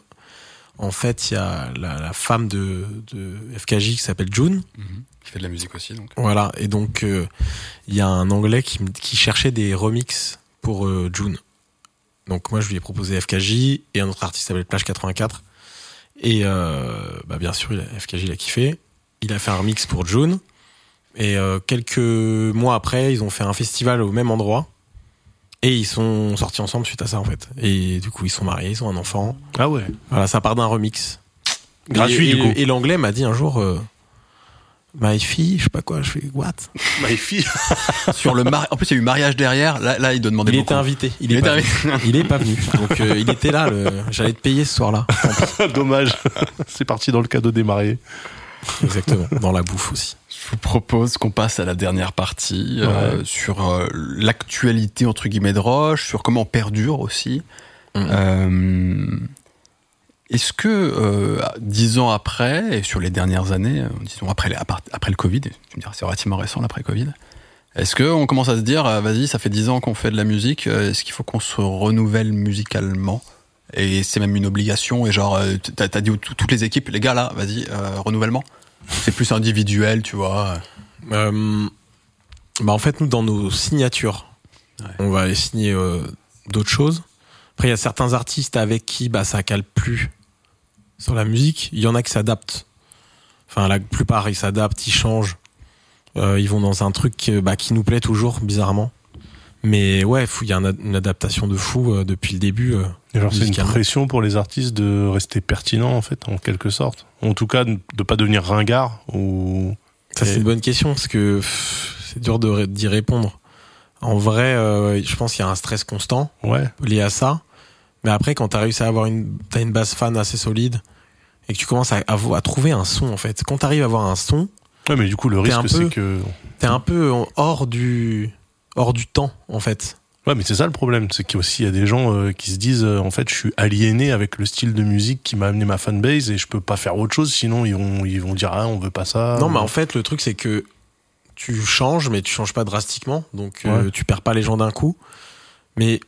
en fait, il y a la, la femme de, de FKJ qui s'appelle June. Qui fait de la musique aussi, donc. Voilà, et donc euh, il y a un Anglais qui, me- qui cherchait des remixes pour euh, June. Donc moi, je lui ai proposé FKJ et un autre artiste s'appelle Plage 84. Et euh, bah, bien sûr, FKJ il a kiffé. Il a fait un remix pour June. Et euh, quelques mois après, ils ont fait un festival au même endroit. Et ils sont sortis ensemble suite à ça, en fait. Et du coup, ils sont mariés, ils ont un enfant. Ah ouais. Voilà, ça part d'un remix. Gratuit, Et- du coup. Et l'anglais m'a dit un jour, euh, my fille, je sais pas quoi, je fais what? My fille. Sur le mari... En plus, il y a eu mariage derrière. Là, là il doit demander Il beaucoup. était invité. Il, Il est était pas venu. Il est pas venu. Donc euh, il était là. Le... J'allais te payer ce soir-là. Dommage. C'est parti dans le cadeau des mariés. Exactement. Dans la bouffe aussi. Je vous propose qu'on passe à la dernière partie euh, sur euh, l'actualité entre guillemets de Roche, sur comment on perdure aussi. Mhm. Est-ce que euh, dix ans après et sur les dernières années, euh, disons après, après le Covid, tu me diras c'est relativement récent l'après Covid, est-ce qu'on commence à se dire euh, vas-y ça fait dix ans qu'on fait de la musique, euh, est-ce qu'il faut qu'on se renouvelle musicalement? Et c'est même une obligation et genre t'as t'as dit toutes les équipes les gars là vas-y euh, renouvellement c'est plus individuel tu vois Euh, bah en fait nous dans nos signatures, Ouais. on va aller signer d'autres choses. Après il y a certains artistes avec qui bah ça cale plus sur la musique. Il y en a qui s'adaptent. Enfin la plupart ils s'adaptent, ils changent. Euh, ils vont dans un truc euh, bah, qui nous plaît toujours bizarrement. Mais ouais, il y a un- une adaptation de fou euh, depuis le début. euh. Genre, c'est une pression pour les artistes de rester pertinents, en fait, en quelque sorte. En tout cas, de pas devenir ringard ou. Ça, c'est une bonne question parce que c'est dur d'y répondre. En vrai, euh, je pense qu'il y a un stress constant Ouais. lié à ça. Mais après, quand t'as réussi à avoir une, t'as une base fan assez solide et que tu commences à, à, vo- à trouver un son, en fait. Quand t'arrives à avoir un son, Ouais, mais du coup, le risque, c'est que. t'es un peu hors du, hors du temps, en fait. Ouais, mais c'est ça le problème, c'est qu'il y a des gens euh, qui se disent euh, en fait je suis aliéné avec le style de musique qui m'a amené ma fanbase et je peux pas faire autre chose sinon ils vont ils vont dire ah on veut pas ça. Non, mais en fait, le truc, c'est que tu changes, mais tu changes pas drastiquement. Donc, euh, Ouais. tu perds pas les gens d'un coup. Mais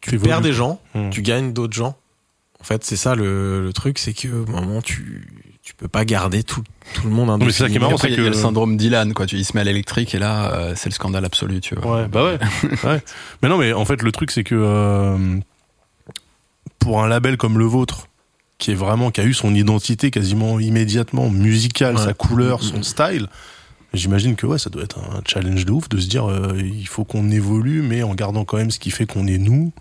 tu évolues. perds des gens, Hmm. tu gagnes d'autres gens. En fait, c'est ça le, le truc, c'est que au moment tu tu peux pas garder tout, tout le monde mais c'est ça qui est marrant, c'est il y a que- le syndrome Dylan, quoi. Tu, il se met à l'électrique et là, euh, c'est le scandale absolu, tu vois. Ouais, bah ouais. ouais. Mais non, mais en fait, le truc, c'est que euh, pour un label comme le vôtre, qui est vraiment, qui a eu son identité quasiment immédiatement musicale, Ouais. sa couleur, Mm, mm, son mm. style, j'imagine que ouais, ça doit être un challenge de ouf de se dire, euh, il faut qu'on évolue, mais en gardant quand même ce qui fait qu'on est nous.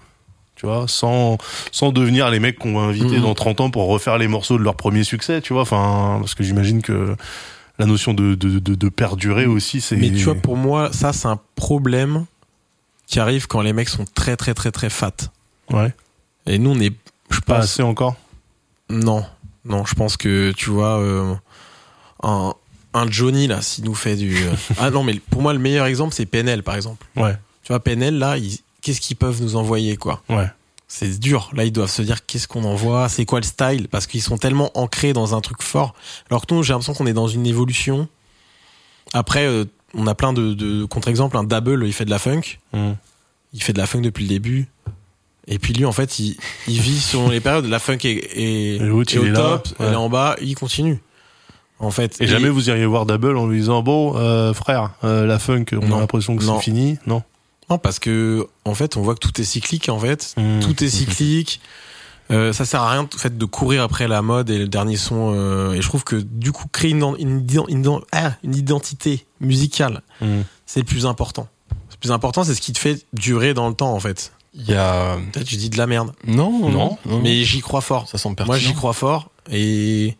Tu vois, sans, sans devenir les mecs qu'on va inviter Mhm. dans 30 ans pour refaire les morceaux de leur premier succès, tu vois. Enfin, parce que j'imagine que la notion de, de, de, de perdurer aussi, c'est. Mais tu vois, pour moi, ça c'est un problème qui arrive quand les mecs sont très très très très fat. Ouais. Et nous, on est, je Pas pense, assez encore. non, non, je pense que tu vois euh, un un Johnny là, s'il nous fait du euh, ah non, mais pour moi le meilleur exemple c'est PNL par exemple. Ouais. Tu vois PNL là, ils- qu'est-ce qu'ils peuvent nous envoyer quoi Ouais. c'est dur. Là, ils doivent se dire qu'est-ce qu'on envoie, c'est quoi le style, parce qu'ils sont tellement ancrés dans un truc fort. Alors que nous, j'ai l'impression qu'on est dans une évolution. Après, euh, on a plein de, de contre-exemples. Un Double, il fait de la funk. Mm. Il fait de la funk depuis le début. Et puis lui, en fait, il, il vit selon les périodes. La funk est, est, est au est là, top, ouais. elle est en bas, il continue. En fait. Et, jamais vous iriez voir Double en lui disant bon euh, frère euh, la funk on Non. a l'impression que c'est fini non Non, parce que en fait, on voit que tout est cyclique. En fait, Mm. tout est cyclique. Euh, ça sert à rien en fait de courir après la mode et le dernier son. euh, et je trouve que du coup créer une, ah, une identité musicale, Mm. c'est le plus important. Le plus important, c'est ce qui te fait durer dans le temps en fait. Il y a. Peut-être je dis de la merde, Non, Non, mais j'y crois fort. ça semble pertinent. Moi, j'y crois fort et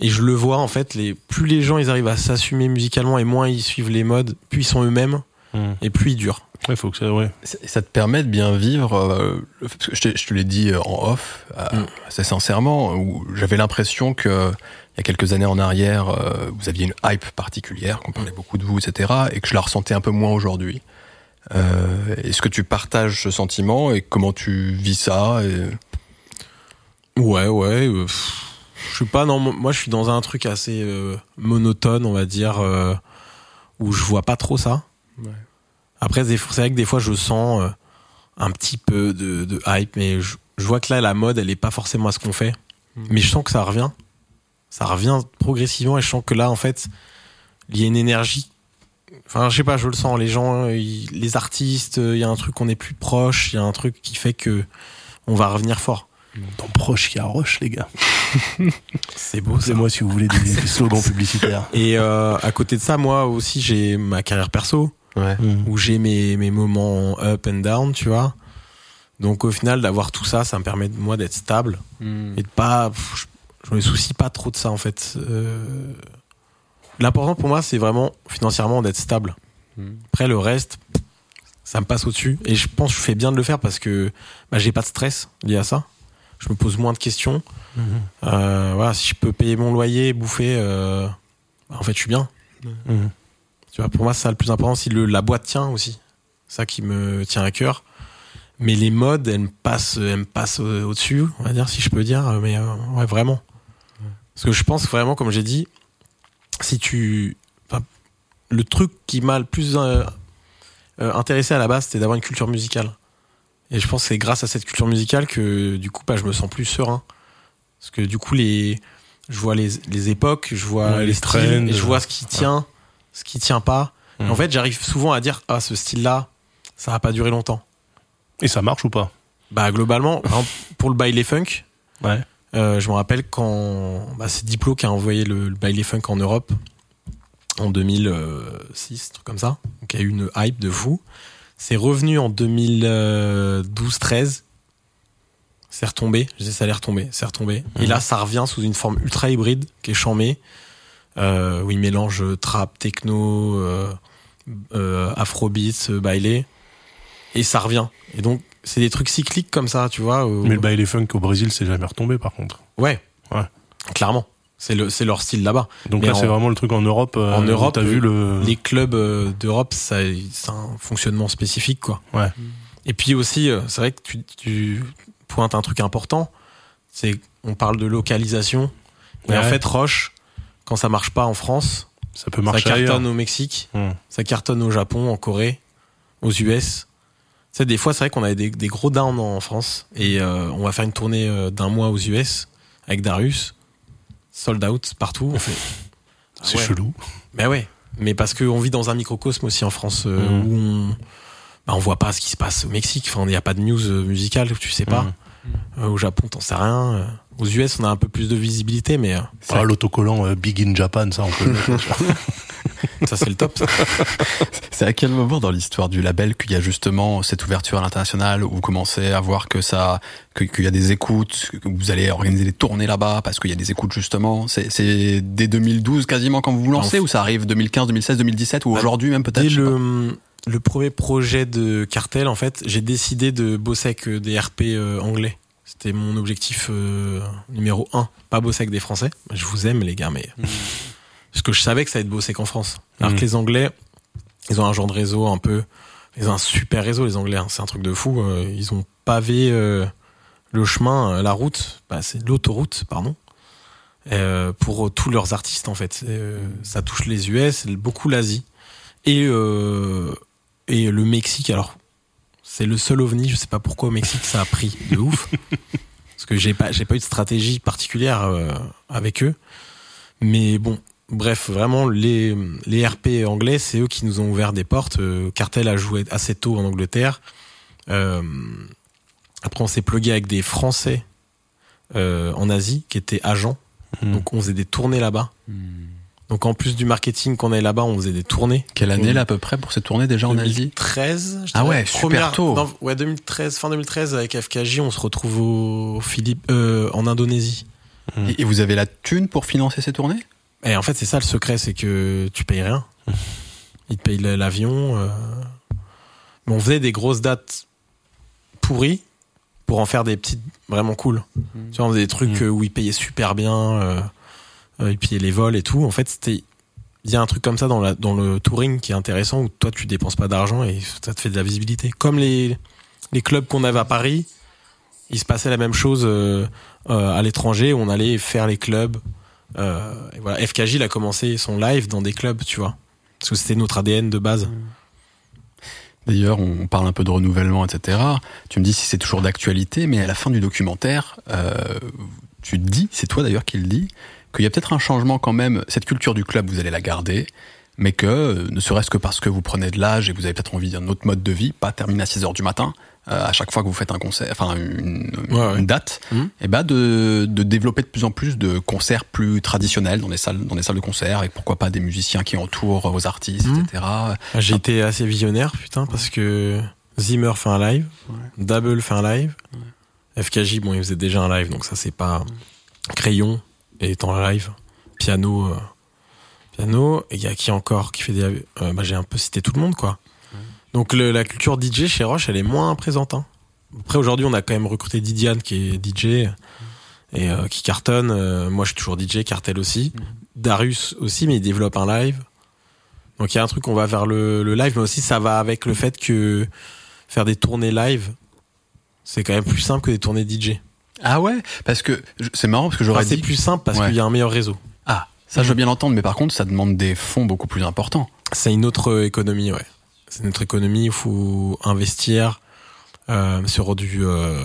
et je le vois en fait. Les plus les gens ils arrivent à s'assumer musicalement et moins ils suivent les modes, plus ils sont eux-mêmes, Hmm. et plus il dure. Ouais, faut que ça, ouais. Ça te permet de bien vivre. euh, parce que je, te- je te l'ai dit euh, en off, euh, Mm. assez sincèrement, où j'avais l'impression que il y a quelques années en arrière, euh, vous aviez une hype particulière, qu'on parlait beaucoup de vous, etc., et que je la ressentais un peu moins aujourd'hui. Euh, Est-ce que tu partages ce sentiment et comment tu vis ça et... Ouais, ouais. je sais pas, mo- moi je suis dans un truc assez euh, monotone, on va dire, euh, où je vois pas trop ça. Ouais. Après, c'est vrai que des fois je sens euh, un petit peu de, de hype, mais je, je vois que là la mode elle est pas forcément à ce qu'on fait. Mais je sens que ça revient. Ça revient progressivement et je sens que là en fait, il y a une énergie. Enfin, je sais pas, je le sens. Les gens, euh, ils- les artistes, euh, il y a un truc qu'on est plus proche, il y a un truc qui fait que on va revenir fort. Dans proche, il y a Roche, les gars. C'est beau ça. C'est moi si vous voulez des, des slogans publicitaires. Et euh, à côté de ça, moi aussi, j'ai ma carrière perso Ouais. où j'ai mes, mes moments up and down, tu vois. Donc au final, d'avoir tout ça, ça me permet moi d'être stable et de pas. pff, Je, je me soucie pas trop de ça en fait. Euh, L'important pour moi, c'est vraiment financièrement d'être stable. Mm. Après le reste, ça me passe au-dessus. Et je pense que je fais bien de le faire parce que bah, j'ai pas de stress lié à ça. Je me pose moins de questions. Euh, voilà, si je peux payer mon loyer, bouffer, euh, bah, en fait, je suis bien. Tu vois, pour moi, ça le plus important. Si le, la boîte tient aussi, ça qui me tient à cœur. Mais les modes, elles me passent, elles me passent au- au-dessus, on va dire, si je peux dire. Mais euh, ouais, vraiment. Parce que je pense vraiment, comme j'ai dit, si tu, enfin, le truc qui m'a le plus euh, euh, intéressé à la base, c'était d'avoir une culture musicale. Et je pense que c'est grâce à cette culture musicale que du coup, bah, je me sens plus serein. Parce que du coup, les, je vois les, les époques, je vois Ouais, les, les trends, et je vois ce qui tient, ce qui tient pas. Mhm. En fait, j'arrive souvent à dire, ah, ce style-là, ça va pas durer longtemps. Et ça marche ou pas? Bah, globalement, pour le baile funk, Ouais. euh, je me rappelle quand bah, c'est Diplo qui a envoyé le, le baile funk en Europe en 2006, truc comme ça. Donc il y a eu une hype de fou. C'est revenu en 2012-13. C'est retombé. Je disais ça allait retomber. C'est retombé. Et là, ça revient sous une forme ultra hybride qui est chamée. Euh, où il mélange trap, techno, euh, euh, afrobeats, euh, baile. Et ça revient. Et donc, c'est des trucs cycliques comme ça, tu vois. où- Mais le baile funk au Brésil, c'est jamais retombé par contre. Ouais. Ouais. Clairement. C'est le, c'est leur style là-bas. Donc Mais là, c'est en- vraiment le truc en Europe. euh, en Europe, t'as vu le. Les clubs euh, d'Europe, ça, c'est un fonctionnement spécifique, quoi. Ouais. Et puis aussi, euh, c'est vrai que tu, tu pointes un truc important. C'est, on parle de localisation. Et Ouais. en fait, Roche, quand ça marche pas en France, Ça peut ça marcher cartonne ailleurs. au Mexique, Hmm. ça cartonne au Japon, en Corée, aux US. Tu sais, des fois, c'est vrai qu'on avait des, des gros downs en France. Et euh, on va faire une tournée euh, d'un mois aux US avec Darius. Sold out partout. On fait. C'est Ah ouais. chelou. Ben ouais, mais parce qu'on vit dans un microcosme aussi en France euh, Mhm. où on, bah, on voit pas ce qui se passe au Mexique. Enfin, il n'y a pas de news musicale, tu sais pas. Mhm. Euh, au Japon, t'en sais rien. Euh, Aux US, on a un peu plus de visibilité, mais euh, Ah, L'autocollant euh, Big in Japan, ça, on peut le ça c'est le top. C'est à quel moment dans l'histoire du label qu'il y a justement cette ouverture à l'international où vous commencez à voir que ça, qu'il y a des écoutes, que vous allez organiser des tournées là-bas parce qu'il y a des écoutes justement? C'est, c'est dès 2012 quasiment quand vous vous lancez ou ça arrive 2015, 2016, 2017 ou aujourd'hui même peut-être Dès le, le premier projet de cartel, en fait, j'ai décidé de bosser avec euh, des RP euh, anglais. C'était mon objectif euh, numéro un. Pas bosser avec des Français. Je vous aime, les gars, mais. Parce que je savais que ça allait être bosser qu'en France. Alors Mhm. que les Anglais, ils ont un genre de réseau un peu. Ils ont un super réseau, les Anglais. hein. C'est un truc de fou. Ils ont pavé euh, le chemin, la route. Bah, c'est l'autoroute, pardon. euh, pour tous leurs artistes, en fait. Ça touche les US, beaucoup l'Asie. Et, et le Mexique, alors, c'est le seul ovni, je sais pas pourquoi au Mexique ça a pris de ouf. Parce que j'ai pas, j'ai pas eu de stratégie particulière euh, avec eux. Mais bon, bref, vraiment, les, les RP anglais, c'est eux qui nous ont ouvert des portes. Euh, Cartel a joué assez tôt en Angleterre. Euh, après, on s'est plugué avec des Français en Asie qui étaient agents. Hmm. Donc, on faisait des tournées là-bas. Donc, en plus du marketing qu'on avait là-bas, on faisait des tournées. Quelle année là à peu près pour cette tournée déjà en Asie 2013. je Ah ouais, super tôt. ouais, 2013, fin 2013 avec FKJ, on se retrouve au Philippe, euh, en Indonésie. et, et vous avez la thune pour financer ces tournées? Et en fait, c'est ça le secret, c'est que tu payes rien. Ils te payent l'avion. euh. Mais on faisait des grosses dates pourries pour en faire des petites vraiment cool. Tu vois, on faisait des trucs Mm. euh, où ils payaient super bien, euh, euh, ils payaient les vols et tout. En fait, c'était il y a un truc comme ça dans, la, dans le touring qui est intéressant où toi tu dépenses pas d'argent et ça te fait de la visibilité. Comme les, les clubs qu'on avait à Paris, il se passait la même chose euh, euh, à l'étranger où on allait faire les clubs. Euh, et voilà, FKJ il a commencé son live dans des clubs, tu vois, parce que c'était notre ADN de base. D'ailleurs, on parle un peu de renouvellement, etc. Tu me dis si c'est toujours d'actualité, mais à la fin du documentaire, euh, tu te dis, c'est toi d'ailleurs qui le dis, qu'il y a peut-être un changement quand même. Cette culture du club, vous allez la garder, mais que, euh, ne serait-ce que parce que vous prenez de l'âge et vous avez peut-être envie d'un autre mode de vie, pas terminer à 6 heures du matin, euh, à chaque fois que vous faites un concert, enfin une, Ouais, ouais. une date, Mhm. et bah de, de développer de plus en plus de concerts plus traditionnels dans des salles, dans des salles de concert, et pourquoi pas des musiciens qui entourent vos artistes, Mhm. etc. Ah, J'ai été assez visionnaire, putain, parce que Zimmer fait un live, Double fait un live, FKJ, bon, il faisait déjà un live, donc ça c'est pas Crayon étant un live, piano, euh, piano, et il y a qui encore qui fait des, euh, bah, j'ai un peu cité tout le monde quoi. Donc le- la culture DJ chez Roche, elle est moins présente. Hein. Après aujourd'hui, on a quand même recruté Didiane qui est DJ et euh, qui cartonne. Euh, moi, je suis toujours DJ, Cartel aussi. Darius aussi, mais il développe un live. Donc il y a un truc, on va vers le, le live, mais aussi ça va avec le fait que faire des tournées live, c'est quand même plus simple que des tournées DJ. Ah ouais, parce que c'est marrant parce que j'aurais Enfin, c'est dit plus simple parce Ouais. qu'il y a un meilleur réseau. ah ça je veux bien l'entendre, mais par contre ça demande des fonds beaucoup plus importants. C'est une autre économie, ouais. C'est notre économie, il faut investir euh, sur du euh,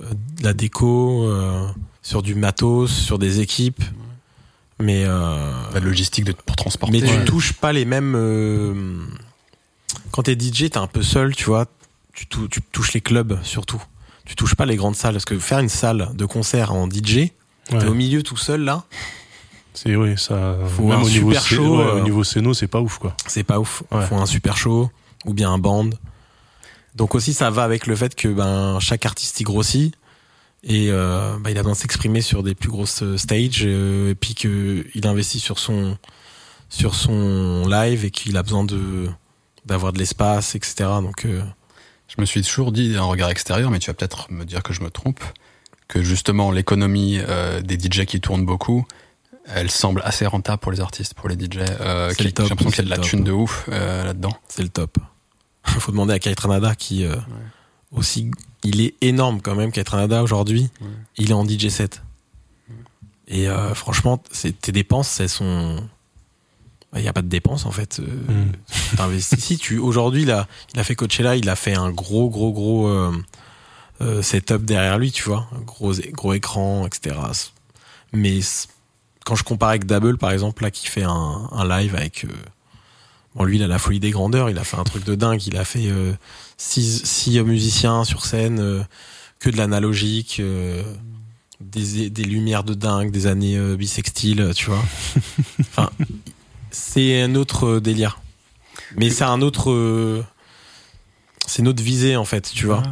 euh, de la déco, euh, sur du matos, sur des équipes. Mais La logistique de, pour transporter. mais tu Ouais. touches pas les mêmes. Quand t'es DJ, t'es un peu seul, tu vois. Tu touches les clubs surtout. Tu touches pas les grandes salles parce que faire une salle de concert en DJ, Ouais. t'es au milieu tout seul là, C'est oui, ça. Faut même un au super show, ouais, euh. au niveau scéno, c'est pas ouf quoi. c'est pas ouf. Ouais. Faut un super show ou bien un band. Donc aussi ça va avec le fait que ben chaque artiste il grossit et euh, ben, il a besoin de s'exprimer sur des plus grosses euh, stages euh, et puis que il investit sur son sur son live et qu'il a besoin de d'avoir de l'espace etc. Donc euh, Je me suis toujours dit d'un regard extérieur, mais tu vas peut-être me dire que je me trompe, que justement l'économie euh, des DJ qui tournent beaucoup, elle semble assez rentable pour les artistes, pour les DJ. Euh, qui- le top, J'ai l'impression qu'il y a de la thune de ouf euh, là-dedans. c'est le top. Faut demander à Kai Tranada qui aussi il est énorme quand même Kai Tranada aujourd'hui. Il est en DJ set. Et franchement, c'est tes dépenses, elles sont il y a pas de dépenses en fait. Euh, Mm. T'investis. si tu aujourd'hui il a il a fait Coachella, il a fait un gros gros gros euh, euh, setup derrière lui, tu vois, un gros gros écran, etc. Mais quand je compare avec Double par exemple là qui fait un, un live avec euh, bon lui il a la folie des grandeurs, il a fait un truc de dingue, il a fait euh, six six musiciens sur scène, euh, que de l'analogique. euh, des, des lumières de dingue, des années bissextiles, tu vois. enfin, c'est un autre euh, délire. Mais c'est un autre. euh, c'est une autre visée, en fait, tu vois.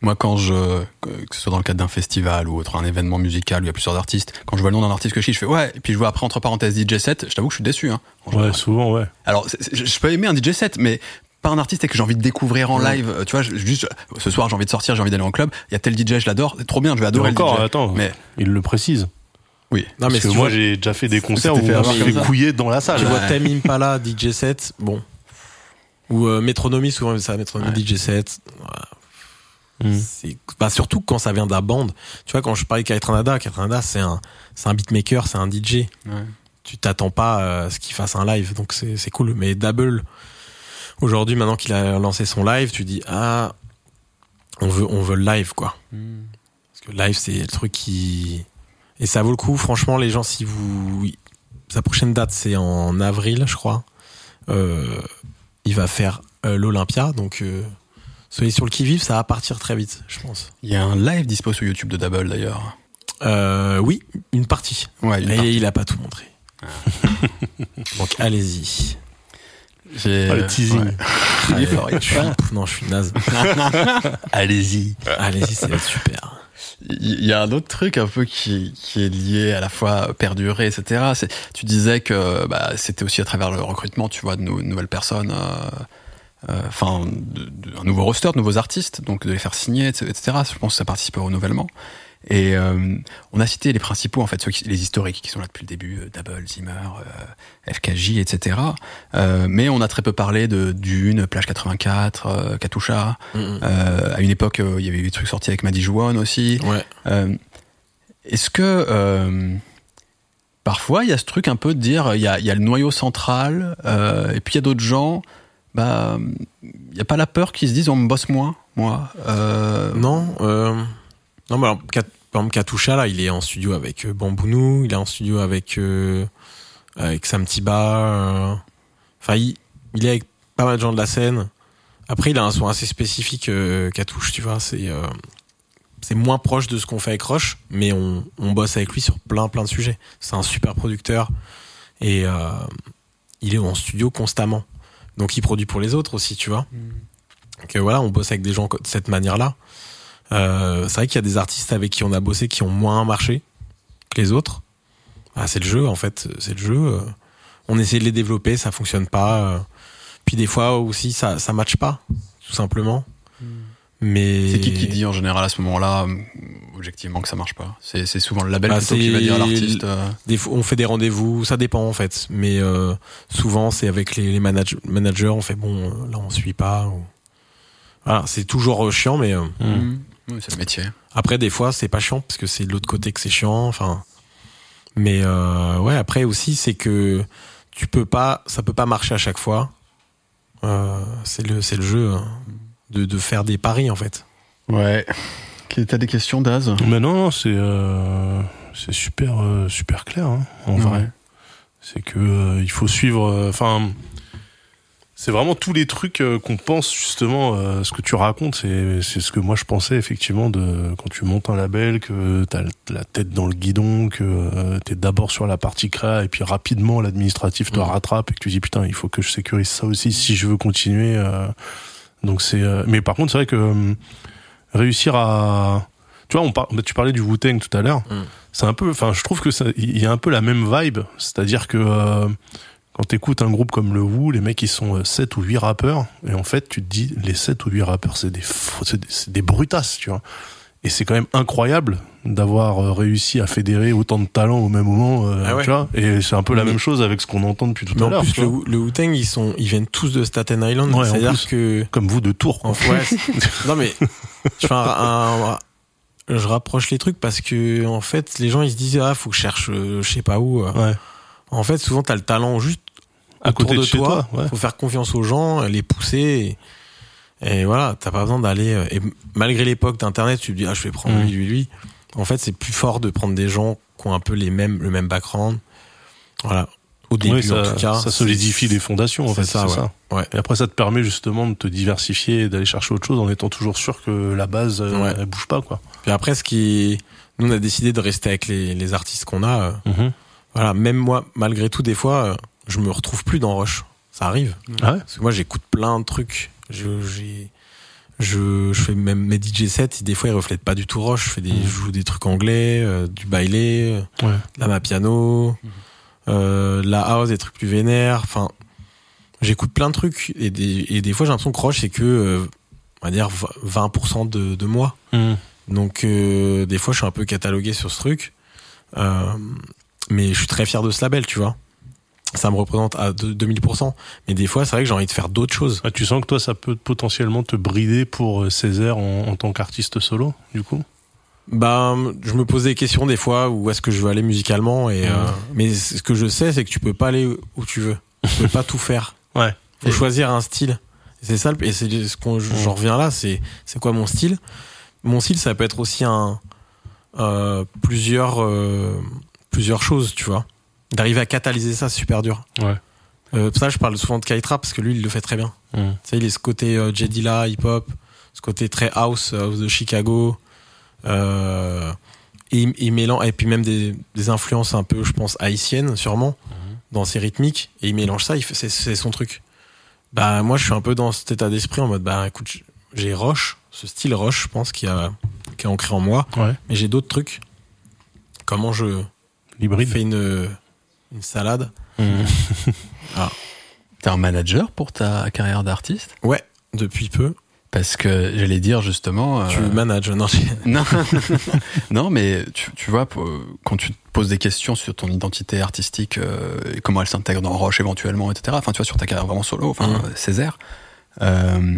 Moi, quand je, que ce soit dans le cadre d'un festival ou autre, un événement musical où il y a plusieurs artistes, quand je vois le nom d'un artiste que je kiffe, je fais ouais, et puis je vois après entre parenthèses DJ set, je t'avoue que je suis déçu. Hein, Ouais, souvent, ouais. Alors, je peux aimer un DJ set, mais pas un artiste que j'ai envie de découvrir en live. Tu vois, juste ce soir j'ai envie de sortir, j'ai envie d'aller en club. Il y a tel DJ, je l'adore, c'est trop bien, je vais adorer encore, le DJ. attends, Mais il le précise. Oui, Non, Parce mais que si moi, vois, j'ai déjà fait des concerts où on comme fait couiller dans la salle. tu vois. Tame Impala, DJ set, bon. Ou euh, Métronomie, souvent, ça, Métronomie, DJ set. Mm. C'est, bah, surtout quand ça vient de la bande. Tu vois, quand je parlais de Kaitranada, Kaitranada, c'est un, c'est un beatmaker, c'est un DJ. Ouais. tu t'attends pas euh, à ce qu'il fasse un live, donc c'est c'est cool. Mais Double, aujourd'hui, maintenant qu'il a lancé son live, tu dis ah, on veut on veut le live quoi. Parce que live c'est le truc qui et ça vaut le coup. Franchement, les gens, si vous sa prochaine date c'est en avril, je crois. Euh, il va faire euh, l'Olympia, donc euh, soyez sur le qui vive, ça va partir très vite, je pense. il y a un live dispo sur YouTube de Double d'ailleurs. Euh, oui, une partie. Ouais, une Et partie. il a pas tout montré. donc allez-y. J'ai- Ah, le teasing. ouais. Il est fort, il est Je suis- fort. pff, non, je suis naze. Allez-y. Allez-y, c'est super. Il y a un autre truc un peu qui, qui est lié à la fois perdurer, etc. C'est, tu disais que bah, c'était aussi à travers le recrutement, tu vois, de, nou- nouvelles personnes, euh, euh, enfin, un nouveau roster, de nouveaux artistes, donc de les faire signer, etc. Je pense que ça participe au renouvellement. Et euh, on a cité les principaux, en fait, ceux qui, les historiques qui sont là depuis le début, euh, Double, Zimmer, euh, FKJ, etc. Euh, mais on a très peu parlé de Dune, Plage 84, euh, Katusha. Mhm. Euh, à une époque, il y avait eu des trucs sortis avec Maddy Juan aussi. Ouais. Est-ce que parfois il y a ce truc un peu de dire il y a, il y a le noyau central et puis il y a d'autres gens, bah il n'y a pas la peur qu'ils se disent on me bosse moins, moi. Euh, Non, euh, non, mais alors, Kat- par exemple, Katusha, là, il est en studio avec euh, Bambounou, il est en studio avec, euh, avec Sam Tiba, euh, enfin, il, il est avec pas mal de gens de la scène. Après, il a un son assez spécifique, euh, Katouche, tu vois, c'est, euh, c'est moins proche de ce qu'on fait avec Roche, mais on, on bosse avec lui sur plein, plein de sujets. C'est un super producteur et euh, il est en studio constamment. Donc, il produit pour les autres aussi, tu vois. Donc, euh, voilà, on bosse avec des gens de cette manière-là. Euh, c'est vrai qu'il y a des artistes avec qui on a bossé qui ont moins marché que les autres. Ah, c'est le jeu en fait, c'est le jeu. Euh, On essaie de les développer, ça fonctionne pas. euh. Puis des fois aussi ça ça matche pas, tout simplement. Mais C'est qui qui dit en général à ce moment-là, objectivement, que ça marche pas? C'est c'est souvent le label Bah, plutôt qui va dire à l'artiste. Des fois, on fait des rendez-vous, ça dépend en fait. Mais euh, souvent c'est avec les, les manage- managers, on fait bon, là on suit pas. ou- Voilà, c'est toujours chiant, mais euh, Mhm. Oui, c'est le métier. Après, des fois, c'est pas chiant parce que c'est de l'autre côté que c'est chiant. Enfin, mais euh, ouais. Après aussi, c'est que tu peux pas, ça peut pas marcher à chaque fois. Euh, c'est le, c'est le jeu hein, de, de faire des paris en fait. Ouais. T'as des questions, Daz? Mais non, non, c'est euh, c'est super euh, super clair hein, en Ouais. vrai. C'est que euh, il faut suivre. euh, Enfin, c'est vraiment tous les trucs euh, qu'on pense justement. euh, ce que tu racontes, c'est c'est ce que moi je pensais effectivement de quand tu montes un label, que t'as la tête dans le guidon, que euh, t'es d'abord sur la partie créa et puis rapidement l'administratif te Mhm. rattrape et que tu dis putain, il faut que je sécurise ça aussi si je veux continuer. euh. donc c'est. euh, mais par contre, c'est vrai que réussir à tu vois, on par- tu parlais du Wu-Tang tout à l'heure. Mm. C'est un peu, enfin, je trouve que ça, il y a un peu la même vibe. C'est-à-dire que euh, quand t'écoutes un groupe comme le Wu, les mecs ils sont 7 ou 8 rappeurs, et en fait tu te dis les 7 ou 8 rappeurs c'est des, c'est des, brutasses, tu vois. Et c'est quand même incroyable d'avoir euh, réussi à fédérer autant de talents au même moment, euh, Ah ouais. tu vois. Et c'est un peu la Mais- même chose avec ce qu'on entend depuis tout Mais à en l'heure. plus, tu le, le Wu-Tang, ils sont, ils viennent tous de Staten Island. Ouais, en C'est-à-dire plus. que Comme vous de Tours. En c'est- non mais je fais un, un- je rapproche les trucs parce que en fait les gens ils se disent ah faut que je cherche euh, je sais pas où. euh. Ouais. En fait souvent t'as le talent juste À autour côté de, de chez toi. toi. ouais. Faut faire confiance aux gens, les pousser et, et voilà t'as pas besoin d'aller euh, et malgré l'époque d'internet tu te dis ah je vais prendre Mm. lui lui lui. En fait c'est plus fort de prendre des gens qui ont un peu les mêmes le même background. Voilà au début ça, en tout cas ça solidifie les fondations, en c'est fait. ça, ouais. ça. Ouais. Et après, ça te permet justement de te diversifier et d'aller chercher autre chose en étant toujours sûr que la base, euh, Ouais. elle bouge pas, quoi. Puis après ce qui nous on a décidé de rester avec les, les artistes qu'on a. euh, Voilà, même moi, malgré tout, des fois, euh, je me retrouve plus dans Rush. Ça arrive. Ah ouais Parce que moi, j'écoute plein de trucs. Je, j'ai, je, je fais même mes DJ sets. Des fois, ils reflètent pas du tout Rush. Je fais des, Mhm. je joue des trucs anglais, euh, du bailé, euh, Ouais. la piano, euh, de la house, des trucs plus vénères. Enfin, j'écoute plein de trucs. Et des, et des fois, j'ai l'impression que Rush, c'est que, euh, on va dire, 20% de, de moi. Donc euh, des fois je suis un peu catalogué sur ce truc. Euh, mais je suis très fier de ce label, tu vois. Ça me représente à deux- 2000%. Mais des fois c'est vrai que j'ai envie de faire d'autres choses. Ah, tu sens que toi, ça peut potentiellement te brider pour euh, Césaire en, en tant qu'artiste solo, du coup? Bah, je me pose des questions des fois où est-ce que je veux aller musicalement. Et, Ouais. euh, mais ce que je sais c'est que tu peux pas aller où tu veux. Tu peux pas tout faire. Ouais. Faut Et- choisir un style. C'est ça, et c'est ce qu'on, j'en reviens là, c'est, c'est quoi mon style? Mon style, ça peut être aussi un, euh, plusieurs, euh, plusieurs choses, tu vois. D'arriver à catalyser ça, c'est super dur. Ouais. Euh, pour ça, je parle souvent de Kytra parce que lui, il le fait très bien. Mm. Tu sais, il est ce côté euh, J. Dilla, hip-hop, ce côté très house, house de Chicago. Euh, et, mélange, et puis même des, des influences un peu, je pense, haïtiennes, sûrement, dans ses rythmiques. Et il mélange ça, c'est son truc. Bah, moi, je suis un peu dans cet état d'esprit en mode, bah, écoute, j'ai Roche, ce style Roche, je pense, qui a, qui est ancré en moi. Ouais. Mais j'ai d'autres trucs. Comment je L'hybride. fais une, une salade. Mhm. T'es un manager pour ta carrière d'artiste? Ouais, depuis peu. Parce que j'allais dire justement. Tu euh, manages. Non, Non, non, mais tu, tu vois, pour- quand tu te poses des questions sur ton identité artistique euh, et comment elle s'intègre dans Roche éventuellement, etc. Enfin, tu vois, sur ta carrière vraiment solo, enfin, euh, Césaire. euh,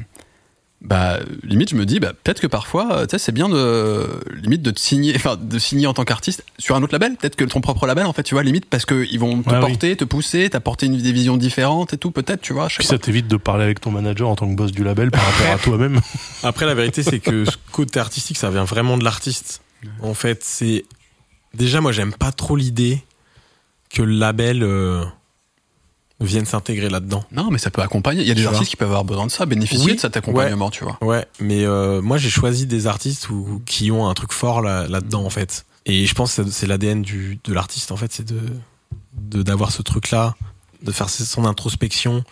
bah, limite, je me dis, bah, peut-être que parfois, euh, tu sais, c'est bien de, limite, de te signer, enfin, de signer en tant qu'artiste sur un autre label. Peut-être que ton propre label, en fait, tu vois, limite, parce que ils vont te Ouais, oui. porter, te pousser, t'apporter une des visions différentes et tout, peut-être, tu vois, je sais Puis pas. ça t'évite de parler avec ton manager en tant que boss du label par rapport à toi-même. Après, la vérité, c'est que ce côté artistique, ça vient vraiment de l'artiste. En fait, c'est. Déjà, moi, j'aime pas trop l'idée que le label euh, vienne s'intégrer là-dedans. Non, mais ça peut accompagner. Il y a des Tu artistes qui peuvent avoir besoin de ça, bénéficier Oui, de cet accompagnement, tu vois. Ouais, mais euh, moi, j'ai choisi des artistes où, qui ont un truc fort là- là-dedans, en fait. Et je pense que c'est- l'ADN de l'artiste, en fait, c'est de de- d'avoir ce truc-là, de faire son introspection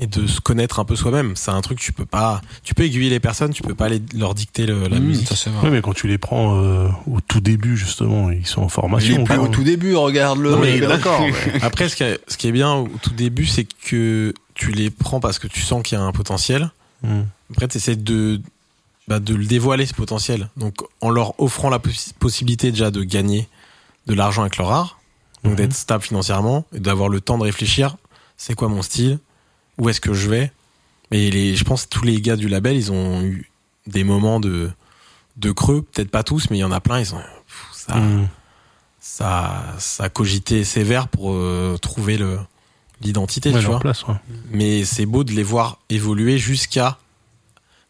et de se connaître un peu soi-même. C'est un truc, tu peux pas. Tu peux aiguiller les personnes, tu peux pas les- leur dicter le- la Mmh, musique. ça, c'est vrai. Ouais, mais quand tu les prends euh, au tout début, justement, ils sont en Il formation. est plus quoi. au tout début, mais Le- d'accord. Après, ce qui, est, ce qui est bien au tout début, c'est que tu les prends parce que tu sens qu'il y a un potentiel. Mhm. Après, tu essaies de, bah, de le dévoiler, ce potentiel. Donc, en leur offrant la possi- possibilité déjà de gagner de l'argent avec leur art, donc Mhm. d'être stable financièrement, et d'avoir le temps de réfléchir, c'est quoi mon style, où est-ce que je vais. Mais les, je pense que tous les gars du label, ils ont eu des moments de, de creux, peut-être pas tous, mais il y en a plein, ils ont... pff, Ça, Mhm. ça, ça cogité sévère pour euh, trouver le l'identité, Ouais, tu vois. place, ouais. Mais c'est beau de les voir évoluer jusqu'à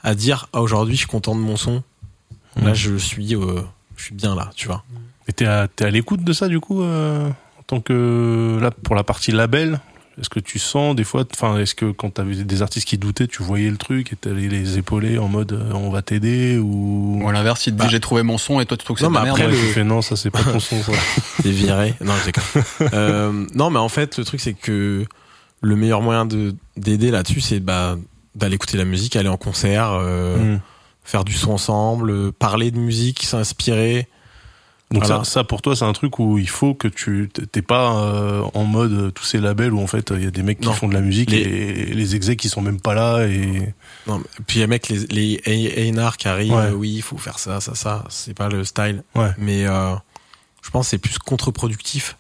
à dire ah, aujourd'hui je suis content de mon son. Là Mhm. je suis euh, je suis bien là, tu vois. Et t'es à, t'es à l'écoute de ça, du coup, euh, en tant que. Là, pour la partie label? Est-ce que tu sens des fois. Enfin, est-ce que quand t'avais des artistes qui doutaient, tu voyais le truc et t'allais les épauler en mode euh, on va t'aider ou. Ou à l'inverse, il te dit Bah. j'ai trouvé mon son et toi tu trouves que c'est Non, mais merde. après, Ouais, le- tu fais non, ça c'est pas ton son, ça. T'es viré. non. Euh, non, mais en fait le truc c'est que le meilleur moyen de d'aider là-dessus c'est bah d'aller écouter la musique, aller en concert, euh, Mhm. faire du son ensemble, parler de musique, s'inspirer. Donc Voilà. ça, ça, pour toi, c'est un truc où il faut que tu t'es pas euh, en mode euh, tous ces labels où en fait il y a des mecs qui Non. font de la musique Les- et les execs qui sont même pas là et Non, puis les mecs, les, les A&R qui arrivent, Ouais. euh, oui, il faut faire ça, ça, ça, c'est pas le style. ouais. Mais euh, je pense que c'est plus contre-productif.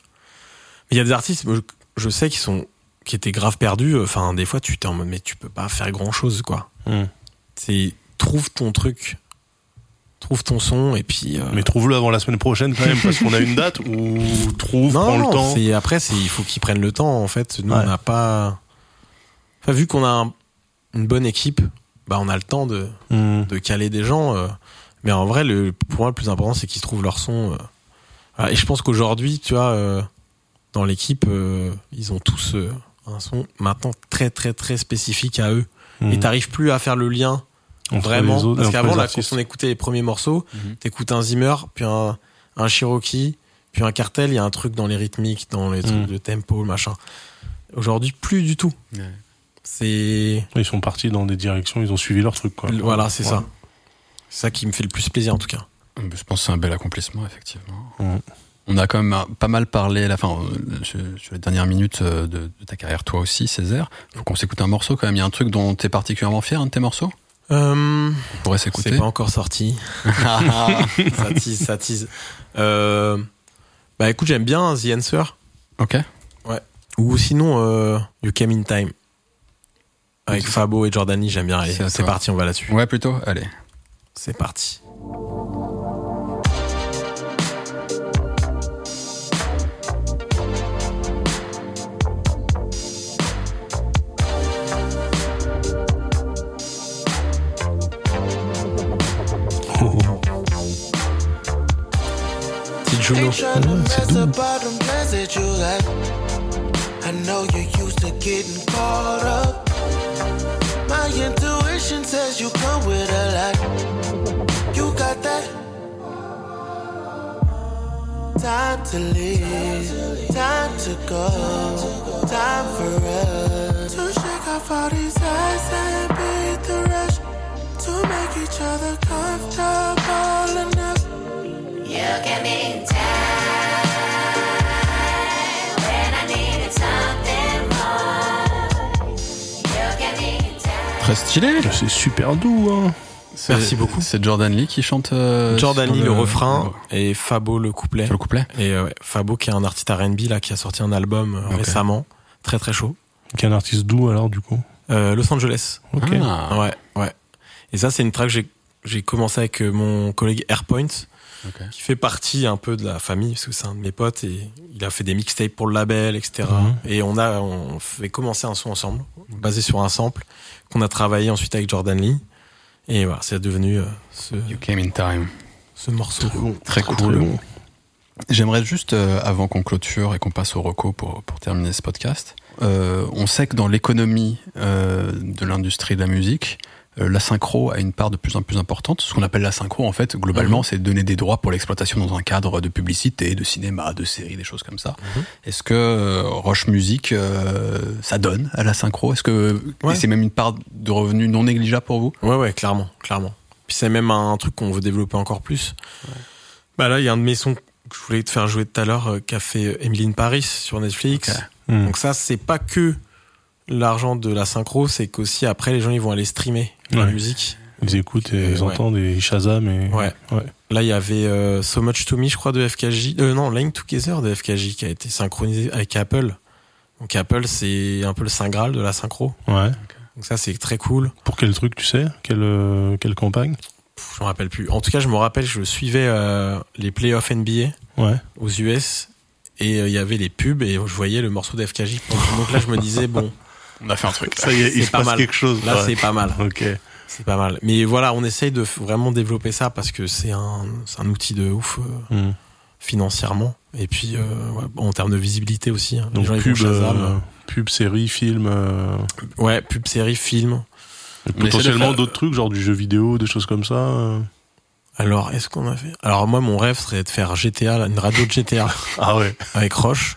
Mais il y a des artistes, je, je sais, qui sont qui étaient grave perdus. Enfin, des fois, tu t'es en mode, mais tu peux pas faire grand-chose, quoi. Mhm. C'est trouve ton truc, trouve ton son, et puis... euh, Mais trouve-le avant la semaine prochaine quand même parce qu'on a une date ou trouve, non, prends le temps. c'est après, c'est il faut qu'ils prennent le temps. En fait, nous, Ouais. on n'a pas... Enfin, vu qu'on a un- une bonne équipe, bah, on a le temps de... Mhm. de caler des gens. euh, mais en vrai, le, pour moi, le plus important, c'est qu'ils trouvent leur son. euh. Voilà, et je pense qu'aujourd'hui, tu vois, euh, dans l'équipe, euh, ils ont tous un son maintenant très, très, très spécifique à eux. Mhm. Et t'arrives plus à faire le lien vraiment. autres- parce qu'avant, là, quand on écoutait les premiers morceaux, Mhm. t'écoutes un Zimmer, puis un, un Cherokee, puis un cartel, il y a un truc dans les rythmiques, dans les trucs Mhm. de tempo, le machin. Aujourd'hui, plus du tout. Ouais. C'est. Ils sont partis dans des directions, ils ont suivi leur truc quoi. Voilà, c'est Ouais. ça. C'est ça qui me fait le plus plaisir, en tout cas. Je pense que c'est un bel accomplissement, effectivement. On a quand même un- pas mal parlé, la fin, euh, sur, les dernières minutes euh, de, de ta carrière, toi aussi, Césaire. Faut qu'on s'écoute un morceau quand même. Il y a un truc dont t'es particulièrement fier, un de tes morceaux? Euh, On pourrait s'écouter. C'est pas encore sorti. ça tease, ça tease. Euh, bah écoute, j'aime bien The Answer. ok. Ou sinon, euh, You Came in Time. Avec Fabo et Jordani, j'aime bien. C'est parti, on va là-dessus. Ouais, plutôt. Allez. C'est parti. Got. I know you're used to getting caught up. My intuition says you come with a lot. You got that time to leave, time to go, time for us to shake off all these eyes and beat the rush to make each other comfortable enough. Très stylé. C'est super doux, hein. Merci beaucoup. C'est Jordan Lee qui chante. euh, Jordan Lee le refrain le- et Fabo le couplet. le couplet. Et euh, ouais, Fabo qui est un artiste R&B là qui a sorti un album euh, récemment, très très chaud. Qu'un artiste doux, alors, du coup. Euh, Los Angeles. Ok. Ah, Ouais, ouais. Et ça c'est une track que j'ai j'ai commencé avec mon collègue Airpoint qui fait partie un peu de la famille parce que c'est un de mes potes et il a fait des mixtapes pour le label etc. Mhm. Et on a on fait commencer un son ensemble basé sur un sample qu'on a travaillé ensuite avec Jordan Lee et voilà c'est devenu euh, ce, You came in time. ce morceau. Très Très, cool. très bon. J'aimerais juste, euh, avant qu'on clôture et qu'on passe au reco pour, pour terminer ce podcast, euh, on sait que dans l'économie euh, de l'industrie de la musique, euh, la synchro a une part de plus en plus importante. Ce qu'on appelle la synchro, en fait, globalement, c'est donner des droits pour l'exploitation dans un cadre de publicité, de cinéma, de série, des choses comme ça. Mhm. Est-ce que euh, Roche Music, euh, ça donne à la synchro? Est-ce que Ouais. c'est même une part de revenus non négligeable pour vous? Ouais, ouais, clairement, clairement. Puis c'est même un truc qu'on veut développer encore plus. Bah là, il y a un de mes sons que je voulais te faire jouer tout à l'heure, euh, qu'a fait euh, Emily in Paris sur Netflix. Ok. Hmm. Donc ça, c'est pas que l'argent de la synchro, c'est qu'aussi après, les gens, ils vont aller streamer la musique. Ils écoutent et ils Ouais. entendent et ils Shazam et. Ouais. Ouais. Là, il y avait euh, So Much To Me, je crois, de FKJ. Euh, non, Line Together de FKJ qui a été synchronisé avec Apple. Donc Apple, c'est un peu le saint graal de la synchro. Ouais. Donc ça, c'est très cool. Pour quel truc, tu sais? Quelle, euh, quelle campagne? Pff, Je me rappelle plus. En tout cas, je me rappelle, je suivais euh, les playoffs NBA. Ouais. aux US et il y avait les pubs et je voyais le morceau d'FKJ. Donc là, je me disais, bon, On a fait un truc. Ça y est, il C'est se pas passe mal. quelque chose. là, ouais. c'est pas mal. Ok. C'est pas mal. Mais voilà, on essaye de vraiment développer ça parce que c'est un, c'est un outil de ouf euh, Hmm. financièrement. Et puis, euh, ouais, en termes de visibilité aussi. hein. Donc gens, pub, euh, pub, série, film, euh, Ouais, pub, série, film. Mais potentiellement d'autres trucs, genre du jeu vidéo, des choses comme ça. euh. Alors, est-ce qu'on a fait? Alors moi, mon rêve serait de faire GTA, une radio de GTA Ah ouais. avec Roche.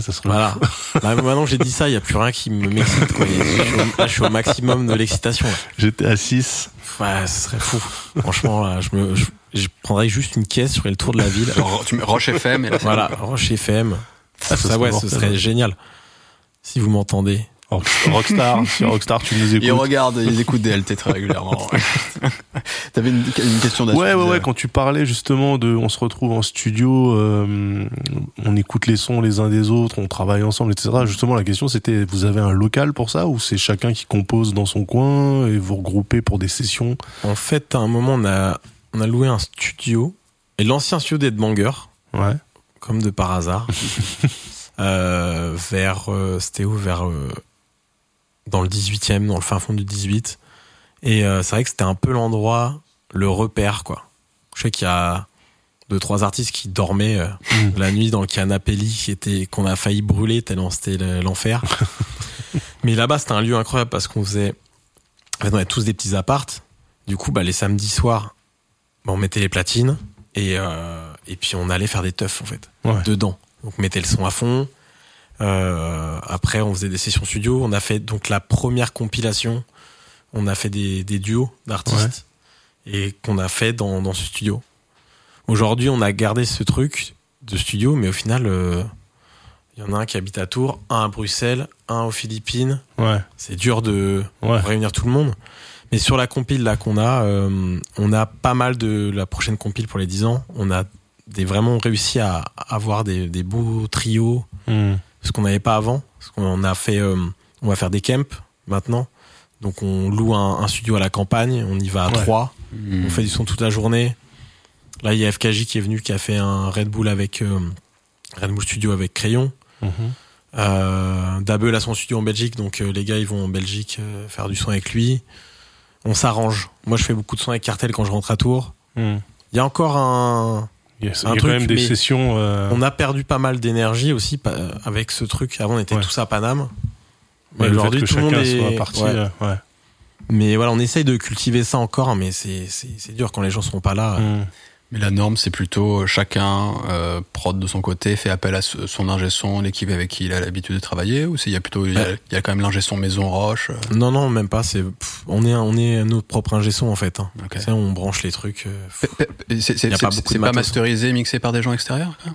Ah, ça serait Voilà. Là, maintenant que j'ai dit ça, il y a plus rien qui me m'excite. Je suis au- Là, je suis au maximum de l'excitation. J'étais à 6. Ouais, ce serait fou. Franchement, là, je me, je, je prendrais juste une caisse, je ferais le tour de la ville. Tu mets Roche FM et là, Voilà, Roche FM. ça ça, ouais, ce serait génial. Si vous m'entendez. Rock- Rockstar, sur Rockstar, tu nous Ils écoutes. regardent, ils écoutent des LT très régulièrement. T'avais une, une question Ouais, d'Ashley, ouais, ouais, euh, quand tu parlais justement de on se retrouve en studio, euh, on écoute les sons les uns des autres, on travaille ensemble, etc. Justement, la question c'était, vous avez un local pour ça ou c'est chacun qui compose dans son coin et vous regroupez pour des sessions? En fait, à un moment, on a, on a loué un studio. Et l'ancien studio d'Edbanger, Ouais. comme de par hasard, euh, vers, euh, c'était où? Vers, euh, dans le 18e, dans le fin fond du 18. Et euh, c'est vrai que c'était un peu l'endroit, le repère, quoi. Je sais qu'il y a deux, trois artistes qui dormaient euh, Mm. la nuit dans le canapé lit qui était, qu'on a failli brûler tellement c'était le- l'enfer. Mais là-bas, c'était un lieu incroyable parce qu'on faisait, en fait, on avait tous des petits appartes. Du coup, bah, les samedis soirs, bah, on mettait les platines et, euh, et puis on allait faire des teufs, en fait Ouais. dedans. Donc on mettait le son à fond. Euh, après, on faisait des sessions studio. On a fait donc la première compilation. On a fait des, des duos d'artistes et qu'on a fait dans, dans ce studio. Aujourd'hui, on a gardé ce truc de studio, mais au final, euh, il y en a un qui habite à Tours, un à Bruxelles, un aux Philippines. Ouais. C'est dur de Ouais. réunir tout le monde. Mais sur la compile là qu'on a, euh, on a pas mal de la prochaine compile pour les 10 ans. On a des, vraiment réussi à avoir des, des beaux trios, Mm. Ce qu'on n'avait pas avant. Parce qu'on a fait, euh, on va faire des camps maintenant. Donc on loue un, un studio à la campagne, on y va à Ouais. trois, hmm. on fait du son toute la journée. Là il y a FKJ qui est venu, qui a fait un Red Bull avec euh, Red Bull Studio avec Crayon. Mhm. Euh, Dabel a son studio en Belgique, donc euh, les gars ils vont en Belgique faire du son avec lui. On s'arrange. Moi je fais beaucoup de son avec Cartel quand je rentre à Tours. Mm. Il y a encore un. Yes. Un Il y a truc, quand même des sessions. euh, On a perdu pas mal d'énergie aussi pa- avec ce truc. Avant on était Ouais. tous à Paname. ouais, Mais aujourd'hui tout le monde est. soit parti. ouais. euh, ouais. Mais voilà, on essaye de cultiver ça encore, mais c'est dur quand les gens sont pas là. Mm. Mais la norme, c'est plutôt euh, chacun euh, prod de son côté, fait appel à son ingé son, l'équipe avec qui il a l'habitude de travailler, ou c'est il y a plutôt il y a, Ouais. il y a quand même l'ingé son maison roche. euh, Non, non, même pas. C'est, on est, on est notre propre ingé son en fait. Hein. on branche les trucs. euh, C'est pas masterisé, mixé par des gens extérieurs quoi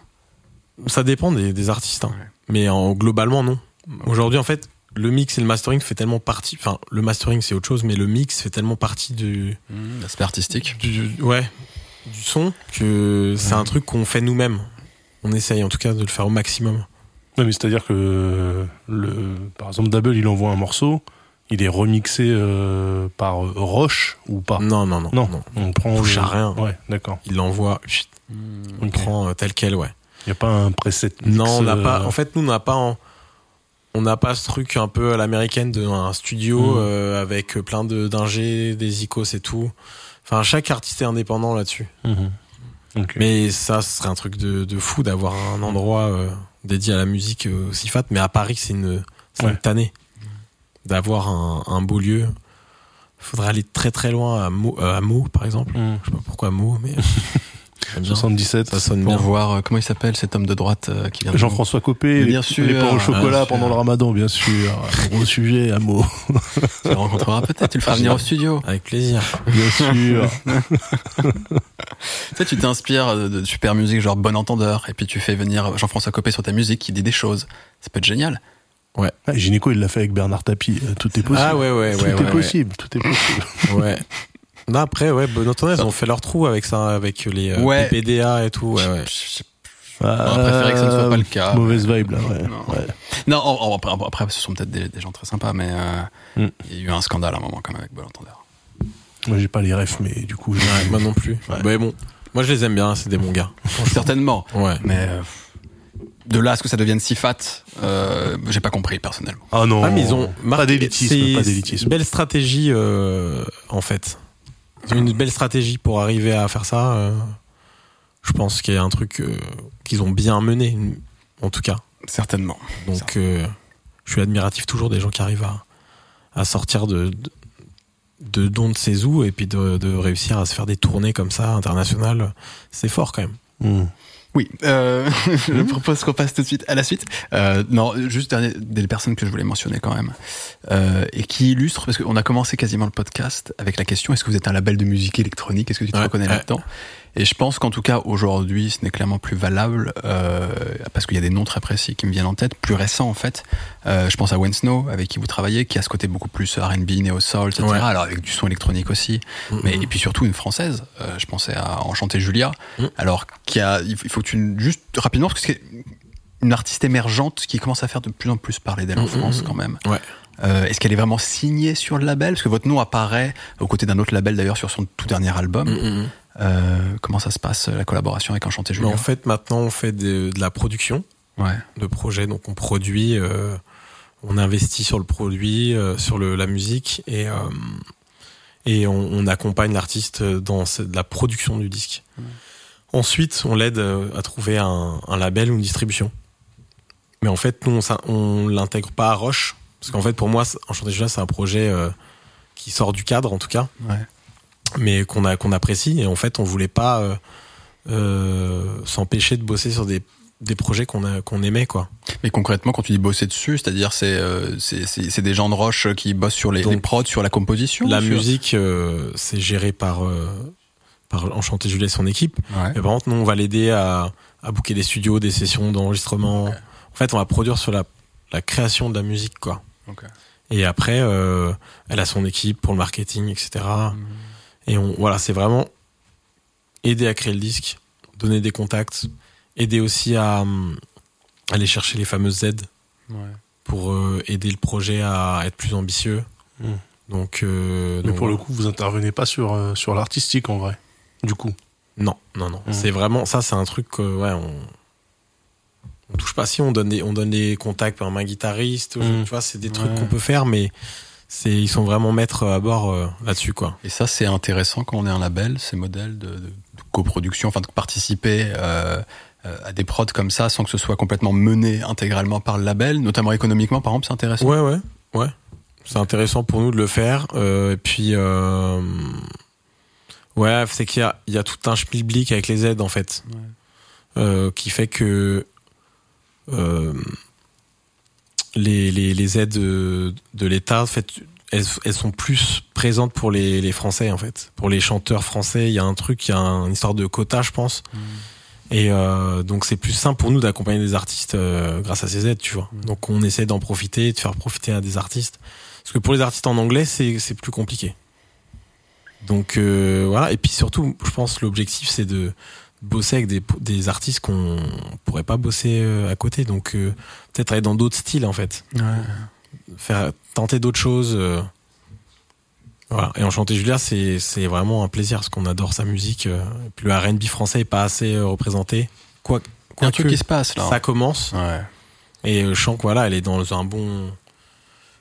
Ça dépend des, des artistes, hein. Ouais. mais en, globalement non. Aujourd'hui, en fait, le mix et le mastering fait tellement partie. Enfin, le mastering c'est autre chose, mais le mix fait tellement partie du, Mmh, L'aspect artistique. du ouais, du son que c'est un truc qu'on fait nous-mêmes. On essaye en tout cas de le faire au maximum. Ouais, mais c'est-à-dire que le, par exemple, Double, il envoie un morceau, il est remixé euh, par euh, Roche ou pas? Non, non, non, Non. non. On prend touche le- à rien. Ouais, d'accord. Il l'envoie, chut, on Ok. prend euh, tel quel, ouais. Il n'y a pas un preset. mix, Non, on n'a euh, pas. En fait, nous, on n'a pas. en- on n'a pas ce truc un peu à l'américaine d'un studio euh, avec plein de d'ingés, des icos et tout. Enfin, chaque artiste est indépendant là-dessus. Ok. Mais ça, ce serait un truc de, de fou d'avoir un endroit euh, dédié à la musique euh, aussi fat. Mais à Paris, c'est une, c'est Ouais. une tannée d'avoir un, un beau lieu. Faudrait aller très très loin à Meaux, euh, à Meaux, par exemple. Mhm. Je sais pas pourquoi Meaux, mais j'aime bien. 77. ça sonne Pour bien. voir euh, comment il s'appelle cet homme de droite euh, qui vient de Jean-François Copé, les, bien sûr, les pains au bien chocolat pendant le ramadan, bien sûr. Gros sujet, à mots. Tu le rencontreras peut-être, tu le feras venir au studio. Avec plaisir. Bien sûr. Tu sais, tu t'inspires de, de super musique, genre Bon Entendeur, et puis tu fais venir Jean-François Copé sur ta musique qui dit des choses. Ça peut être génial. Ah, Gynéco, il l'a fait avec Bernard Tapie. Euh, Tout est possible. Ah ouais, ouais, tout ouais. est ouais, ouais. possible. Tout est possible. Ouais. Non, après, ouais, bon ils ont fait leur trou avec ça, avec les euh, Ouais. PPDA et tout. Ouais, ouais. On aurait préféré que ce ne soit pas le cas. Euh, Mauvaise vibe, là. Ouais. Non. Ouais. Non, en- en- après, après, ce sont peut-être des, des gens très sympas, mais euh, Mm. il y a eu un scandale à un moment quand même avec Bon Entendeur. Moi, j'ai pas les refs, mais du coup, je- Ouais, moi non plus. Ouais. Mais bon, moi je les aime bien, c'est des bons gars. Certainement, Ouais. mais euh, de là à ce que ça devienne si fat, euh, j'ai pas compris personnellement. Ah non. Ah, mais ils ont pas d'élitisme, c'est- pas d'élitisme. Une belle stratégie, euh, en fait. Ils ont une belle stratégie pour arriver à faire ça. euh, je pense qu'il y a un truc euh, qu'ils ont bien mené, en tout cas. Certainement. Donc, euh, je suis admiratif toujours des gens qui arrivent à, à sortir de, de, de dons de ses ou et puis de, de réussir à se faire des tournées comme ça, internationales. C'est fort quand même. Hmm. Oui, euh, je propose qu'on passe tout de suite à la suite. Euh, non, juste dernier, des personnes que je voulais mentionner quand même, euh, et qui illustrent, parce qu'on a commencé quasiment le podcast avec la question est-ce que vous êtes un label de musique électronique? Est-ce que tu te Ouais, reconnais ouais. là-dedans? Et je pense qu'en tout cas aujourd'hui, ce n'est clairement plus valable euh, parce qu'il y a des noms très précis qui me viennent en tête, plus récents en fait. Euh, je pense à Wensnow avec qui vous travaillez, qui a ce côté beaucoup plus R&B, néo soul, etc. Ouais. Alors avec du son électronique aussi, mais et puis surtout une française. euh, je pensais à Enchanté Julia. Mm. Alors qui a, il faut que tu juste rapidement parce que c'est une artiste émergente qui commence à faire de plus en plus parler d'elle en France quand même. Ouais. Euh, Est-ce qu'elle est vraiment signée sur le label? Parce que votre nom apparaît aux côtés d'un autre label d'ailleurs sur son tout dernier album. Mm. Euh, comment ça se passe la collaboration avec Enchanté Julia en fait, maintenant, on fait de, de la production Ouais. de projets. Donc, on produit, euh, on investit sur le produit, euh, sur le, la musique et, et on, on accompagne l'artiste dans la production du disque. Ensuite, on l'aide à trouver un, un label ou une distribution. Mais en fait, nous, on, on l'intègre pas à Roche. Parce qu'en fait, pour moi, Enchanté Julia, c'est un projet qui sort du cadre, en tout cas. Ouais. Mais qu'on a qu'on apprécie. Et en fait on voulait pas euh, euh, s'empêcher de bosser sur des, des projets qu'on a qu'on aimait quoi. Mais concrètement, quand tu dis bosser dessus, c'est-à-dire c'est euh, c'est des gens de Roche qui bossent sur les, Donc, les prods, sur la composition la sur- musique euh, c'est géré par par Enchanté Julie et son équipe. Ouais. mais par contre nous on va l'aider à à booker des studios des sessions d'enregistrement. En fait on va produire sur la la création de la musique quoi. Et après elle a son équipe pour le marketing etc. Et on, voilà, c'est vraiment aider à créer le disque, donner des contacts, aider aussi à hum, aller chercher les fameuses aides Ouais. pour euh, aider le projet à être plus ambitieux. Mm. Donc, euh, Mais donc pour le coup, vous intervenez pas sur, euh, sur l'artistique en vrai. Du coup. non, non, non. Mm. C'est vraiment ça, c'est un truc que ouais, on, on touche pas. Si on donne des, on donne des contacts par un guitariste, Mm. tu vois, c'est des trucs Ouais. qu'on peut faire, mais c'est ils sont vraiment maîtres à bord euh, là-dessus quoi. Et ça, c'est intéressant quand on est un label, ces modèles de, de- de coproduction, enfin de participer euh, euh, à des prods comme ça sans que ce soit complètement mené intégralement par le label, notamment économiquement, par exemple, c'est intéressant. Ouais, ouais, ouais. C'est intéressant pour nous de le faire. Euh, et puis, Ouais, c'est qu'il y a, il y a tout un schmilblick avec les aides en fait, qui fait que les, les, les aides de, de l'État, en fait, elles, elles sont plus présentes pour les, les Français en fait, pour les chanteurs français. Il y a un truc, il y a un- une histoire de quota, je pense. Et euh, donc c'est plus simple pour nous d'accompagner des artistes euh, grâce à ces aides, tu vois. Donc on essaie d'en profiter, de faire profiter à des artistes. Parce que pour les artistes en anglais, c'est c'est plus compliqué. Donc euh, voilà. Et puis surtout, je pense l'objectif c'est de bosser avec des, des artistes qu'on pourrait pas bosser euh, à côté. Donc euh, peut-être aller dans d'autres styles en fait, faire tenter d'autres choses. euh. Voilà. Et enchanté Julia, c'est c'est vraiment un plaisir parce qu'on adore sa musique. Et puis le R&B français est pas assez représenté. Quoi, a un truc qui se passe là. ça commence. Ouais. Et que voilà, elle est dans un bon,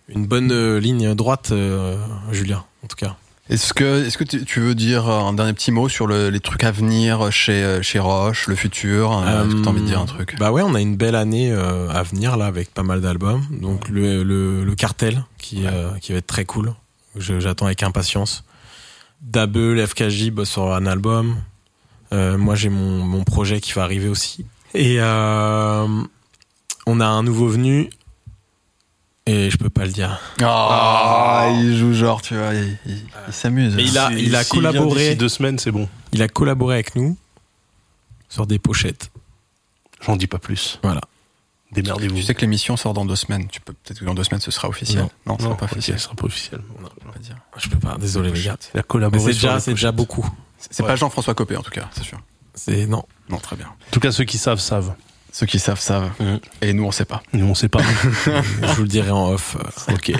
une bonne ligne droite, euh, Julia, en tout cas. Est-ce que, est-ce que tu tu veux dire un dernier petit mot sur le- les trucs à venir chez, chez Roche, le futur euh, Est-ce que t'as envie de dire un truc? Bah ouais, on a une belle année euh, à venir là avec pas mal d'albums. Donc le, le, le cartel qui, euh, qui va être très cool. J'attends avec impatience. Dabel, FKJ bossent sur un album. Euh, moi j'ai mon, mon projet qui va arriver aussi. Et on a un nouveau venu. Et je peux pas le dire. Ah, il joue genre, tu vois, il, il- il s'amuse. Mais il a, il a collaboré. d'ici deux semaines, c'est bon. Il a collaboré avec nous sur des pochettes. J'en dis pas plus. Voilà. Démerdez-vous. Tu sais que l'émission sort dans deux semaines. Tu peux peut-être que dans deux semaines ce sera officiel. Non, ce non, sera pas officiel. ce sera pas officiel. On va dire. Je peux pas, désolé les gars. Il a collaboré c'est déjà, beaucoup. C'est pas Jean-François Copé en tout cas, c'est sûr. C'est non. Non, très bien. En tout cas, ceux qui savent, savent. Ceux qui savent savent. Mhm. Et nous, on sait pas. Nous, on sait pas. Je vous le dirai en off. ok.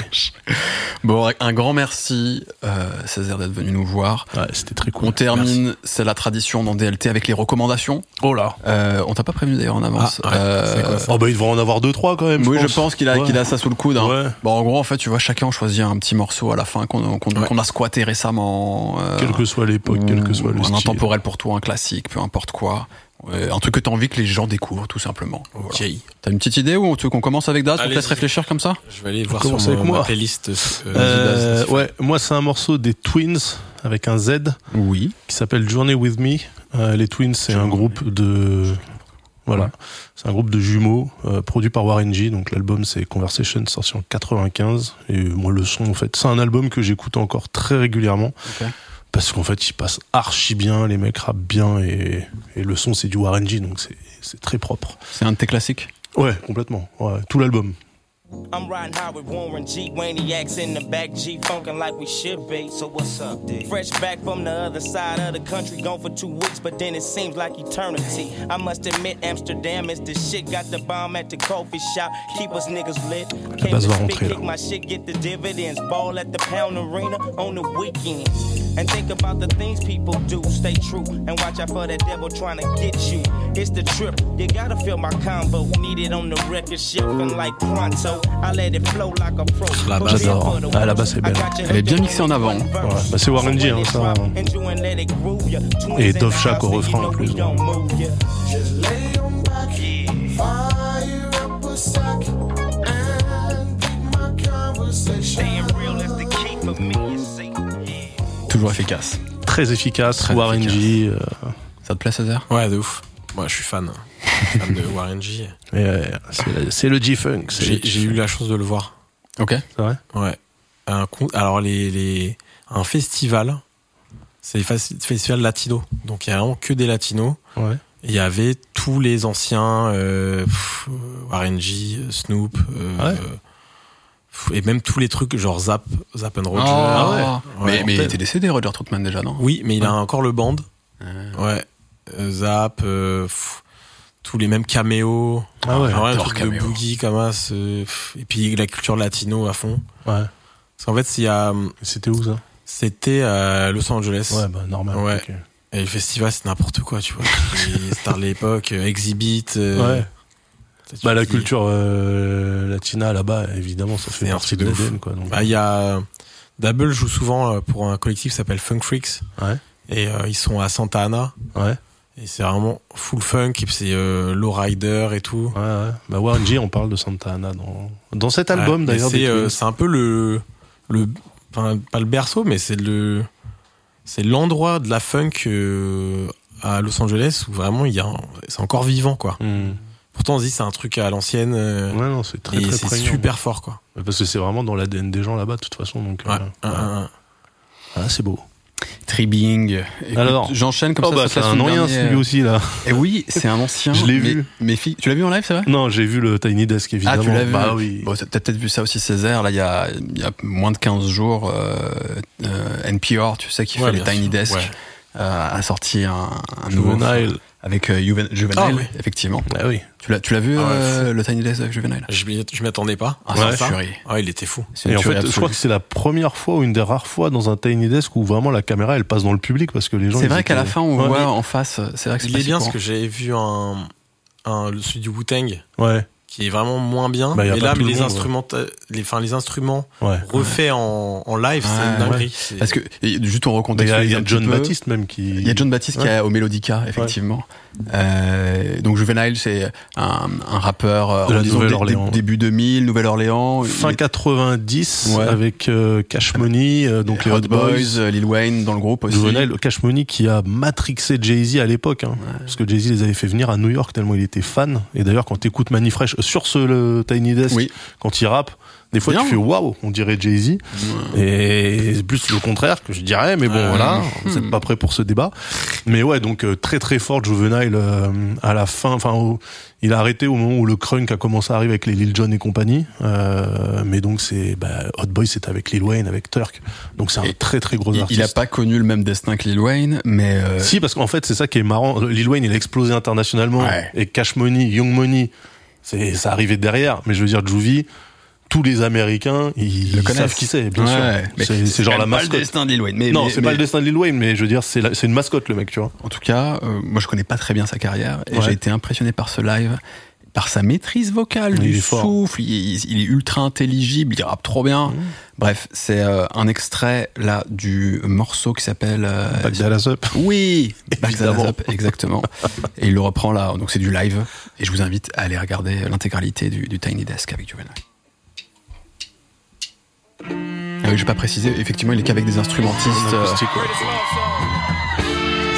Bon, un grand merci, euh, Césaire, d'être venu nous voir. Ouais, c'était très cool. On termine, c'est la tradition dans DLT avec les recommandations. Oh là. Euh, on t'a pas prévenu d'ailleurs en avance. Ah, ouais, Euh, c'est quoi ça Oh bah, il devrait en avoir deux, trois quand même. oui, je pense qu'il a, Ouais. qu'il a ça sous le coude. hein. Ouais. Bon, en gros, en fait, tu vois, chacun choisit un petit morceau à la fin qu'on qu'on Ouais. qu'on a squatté récemment. euh, Quelle que soit l'époque, quel que soit le un style. intemporel pour toi, un classique, peu importe quoi. Ouais, un truc que t'as envie que les gens découvrent, tout simplement. Voilà. Ok. T'as une petite idée ou tu veux qu'on commence avec Daz On te laisse réfléchir comme ça Je vais aller voir commence sur avec mon- moi. ma playlist. euh, Euh, Spotify. ouais, moi c'est un morceau des Twins avec un Z Oui. qui s'appelle Journey with Me. Euh, les Twins, c'est un groupe de voilà, Ouais. c'est un groupe de jumeaux euh, produit par Warren G. Donc l'album c'est Conversation sorti en 95 et moi le son en fait, c'est un album que j'écoute encore très régulièrement Ok. Parce qu'en fait il passe archi bien, les mecs rappent bien et, et le son c'est du Warren G donc c'est c'est très propre. C'est un de tes classiques? Ouais, complètement. Ouais, tout l'album. I'm riding high with Warren G. Waniacs in the back, G funkin' like we should be. So what's up, D? Fresh back from the other side of the country, gone for two weeks, but then it seems like eternity. I must admit, Amsterdam is the shit. Got the bomb at the coffee shop, keep us niggas lit. Came to va spit, rentrer, là. kick my shit, get the dividends. Ball at the pound arena on the weekends. And think about the things people do. Stay true and watch out for that devil trying to get you. It's the trip. You gotta feel my combo. Need it on the record shelf and like pronto. I let it flow like a pro. La basse, j'adore. Ah, la basse est belle. Elle est bien mixée en avant. bah, c'est Warren G, hein, ça. Et Dove Shack au refrain, en plus. Toujours efficace. Très efficace, Très Warren efficace. G. euh, Ça te plaît, Césaire? Ouais, de ouf. Moi. Je suis fan de Warren G. c'est- le G-Funk. c'est J'ai eu la chance de le voir. Ok. C'est vrai? Ouais. Un alors les, les un festival, c'est le festival latino. Donc il y a vraiment que des latinos. Ouais. Il y avait tous les anciens euh, pff, Warren G, Snoop, euh, Ouais? pff, et même tous les trucs genre Zap, Zap and Roger. Ah ouais. Ouais, Mais, mais il était décédé, Roger Troutman, déjà, non? Oui, mais il a encore le band. Euh, Ouais. Euh, Zap, euh, pff, tous les mêmes caméos. Ah ouais, un de boogie comme ça. Et puis la culture latino à fond. Ouais. Parce qu'en fait, il y a, C'était où ça? c'était à Los Angeles. Ouais, bah normal. Ouais. Et le festival, c'est n'importe quoi, tu vois. Les stars de l'époque, euh, Exhibit. euh, Ouais. Bah la dis- culture euh, latina là-bas, évidemment, ça fait partie de. Donc, Bah, il y a Double joue souvent euh, pour un collectif qui s'appelle Funk Freaks. Ouais. Et euh, ils sont à Santa Ana. ouais, Et c'est vraiment full funk. C'est euh, low rider et tout. ouais, ouais. Bah Warren G, on parle de Santa Ana dans dans cet album Ouais, d'ailleurs. C'est euh, un peu le le enfin pas le berceau, mais c'est le c'est l'endroit de la funk euh, à Los Angeles où vraiment il y a, c'est encore vivant quoi. Hmm. Pourtant on se dit c'est un truc à l'ancienne euh, Ouais, non, c'est très et très c'est super fort quoi. Parce que c'est vraiment dans l'ADN des gens là-bas, de toute façon. Donc, Ouais. Un, un, un. Ah, c'est beau. Tribbing. Écoute, Alors. j'enchaîne comme Oh, ça. bah, c'est un ancien, celui aussi, là. Et oui, c'est un ancien. Je l'ai vu. Filles, tu l'as vu en live, c'est vrai Non, j'ai vu le Tiny Desk, Ah, évidemment. tu l'as vu Bah oui. Bon, t'as peut-être vu ça aussi, Césaire. Là, il y a, il y a moins de 15 jours, euh, euh, NPR, tu sais, qui Ouais, fait les Tiny sûr. Desk, Ouais. euh, a sorti un, un nouveau Juvenile. Avec euh, Juven- Juvenile, Ah, ouais. effectivement. Ah oui. Tu l'as, tu l'as vu Ah ouais, euh, le Tiny Desk avec Juvenile? Je m'y je m'y attendais pas. Ah, Ouais. Ça. Ah, il était fou. Et en fait, je crois absolue. que c'est la première fois ou une des rares fois dans un Tiny Desk où vraiment la caméra elle passe dans le public parce que les gens. C'est vrai qu'à la fin, on Ouais. voit en face. C'est vrai que c'est Il est bien parce que j'avais vu un, un le- celui du Wu-Tang Ouais, qui est vraiment moins bien. Bah, pas là, mais le les monde, ouais. instruments, les, enfin, les instruments ouais. refaits en, en live, c'est une dinguerie. C'est- Parce que, et juste on Mais Il y a, John. Baptiste même qui. Il y a John Baptiste qui est au Melodica, effectivement. Euh, donc Juvenile, c'est un, un rappeur euh, De la Nouvelle-Orléans. dé- début 2000, Nouvelle-Orléans. Fin Il est- 90 Ouais. avec euh, Cash Money, euh, donc les Hot Boys, euh, Lil Wayne dans le groupe aussi. Juvenile, Cash Money qui a matrixé Jay-Z à l'époque, hein, parce que Jay-Z les avait fait venir à New York tellement il était fan. Et d'ailleurs, quand t'écoutes Manifresh sur ce le Tiny Desk, Oui. quand il rappe, des fois Bien. tu fais waouh, on dirait Jay-Z. Et c'est plus le contraire que je dirais, mais bon voilà, vous êtes pas prêts pour ce débat. Mais ouais, donc euh, très très fort Juvenile euh, à la fin. Enfin, au- il a arrêté au moment où le crunk a commencé à arriver avec les Lil Jon et compagnie. Euh, mais donc c'est bah, Hot Boy, c'était avec Lil Wayne, avec Turk. Donc c'est un Et très très gros artiste. il a pas connu le même destin que Lil Wayne, mais euh, Si, parce qu'en fait, c'est ça qui est marrant. Lil Wayne, il a explosé internationalement. Ouais. Et Cash Money, Young Money, ça arrivait derrière. Mais je veux dire, Juvie, tous les Américains, ils le connaissent. savent qui c'est, bien Ouais, sûr. C'est, c'est genre la même pas le mascotte. destin de Lil Wayne. Mais, non, c'est mais- pas le destin de Lil Wayne, mais je veux dire, c'est, la- c'est une mascotte, le mec, tu vois. En tout cas, euh, moi je connais pas très bien sa carrière et Ouais. j'ai été impressionné par ce live, par sa maîtrise vocale, Il du souffle, il, il- il est ultra intelligible, il rappe trop bien. Mmh. Bref, c'est euh, un extrait là du morceau qui s'appelle euh, Bagdad As Up. Oui, Back Évidemment. Up, exactement. et il le reprend là, donc c'est du live. Et je vous invite à aller regarder l'intégralité du, du Tiny Desk avec Juvenile. Ah oui, je vais pas préciser, effectivement, il est qu'avec des instrumentistes. euh.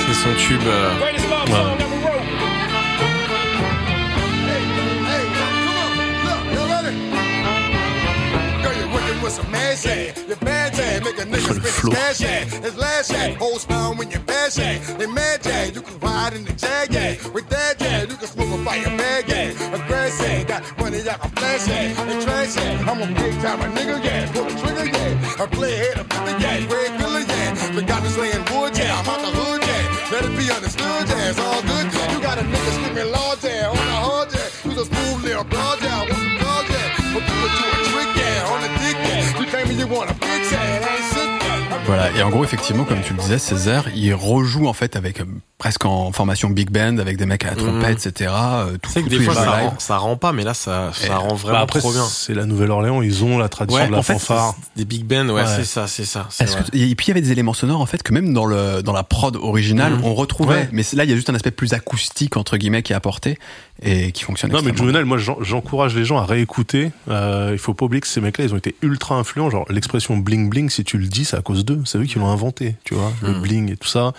C'est son tube. euh, le flow. I'm a big time a nigga, yeah. Pull the trigger, yeah. I play head up the yeah. Red killer, yeah. But got me slaying wood, yeah. I'm out the hood, yeah. Let it be understood, yeah. It's all good. You got a nigga screaming large, yeah. On the hard, yeah. You a smooth little broad, yeah. Voilà, et en gros, effectivement, comme tu le disais, Césaire, il rejoue en fait avec euh, presque en formation big band, avec des mecs à la trompette, etc. euh, tout- sais que des fois ça rend, ça rend pas, mais là ça, ça Et- rend vraiment Bah après, trop bien. c'est la Nouvelle-Orléans, ils ont la tradition Ouais, de la en fait, fanfare. c'est des big bands, ouais, Ouais. c'est ça, c'est ça. c'est que- et puis il y avait des éléments sonores en fait que même dans le dans la prod originale Mhm. on retrouvait, Ouais. mais c'est- là il y a juste un aspect plus acoustique entre guillemets qui est apporté et qui fonctionne. Non mais Juvenile, moi j'en- j'encourage les gens à réécouter. Euh, il faut pas oublier que ces mecs-là, ils ont été ultra influents. Genre l'expression bling bling, si tu le dis, c'est à cause d'eux. C'est eux qui l'ont inventé, tu vois, le Mhm. bling et tout ça.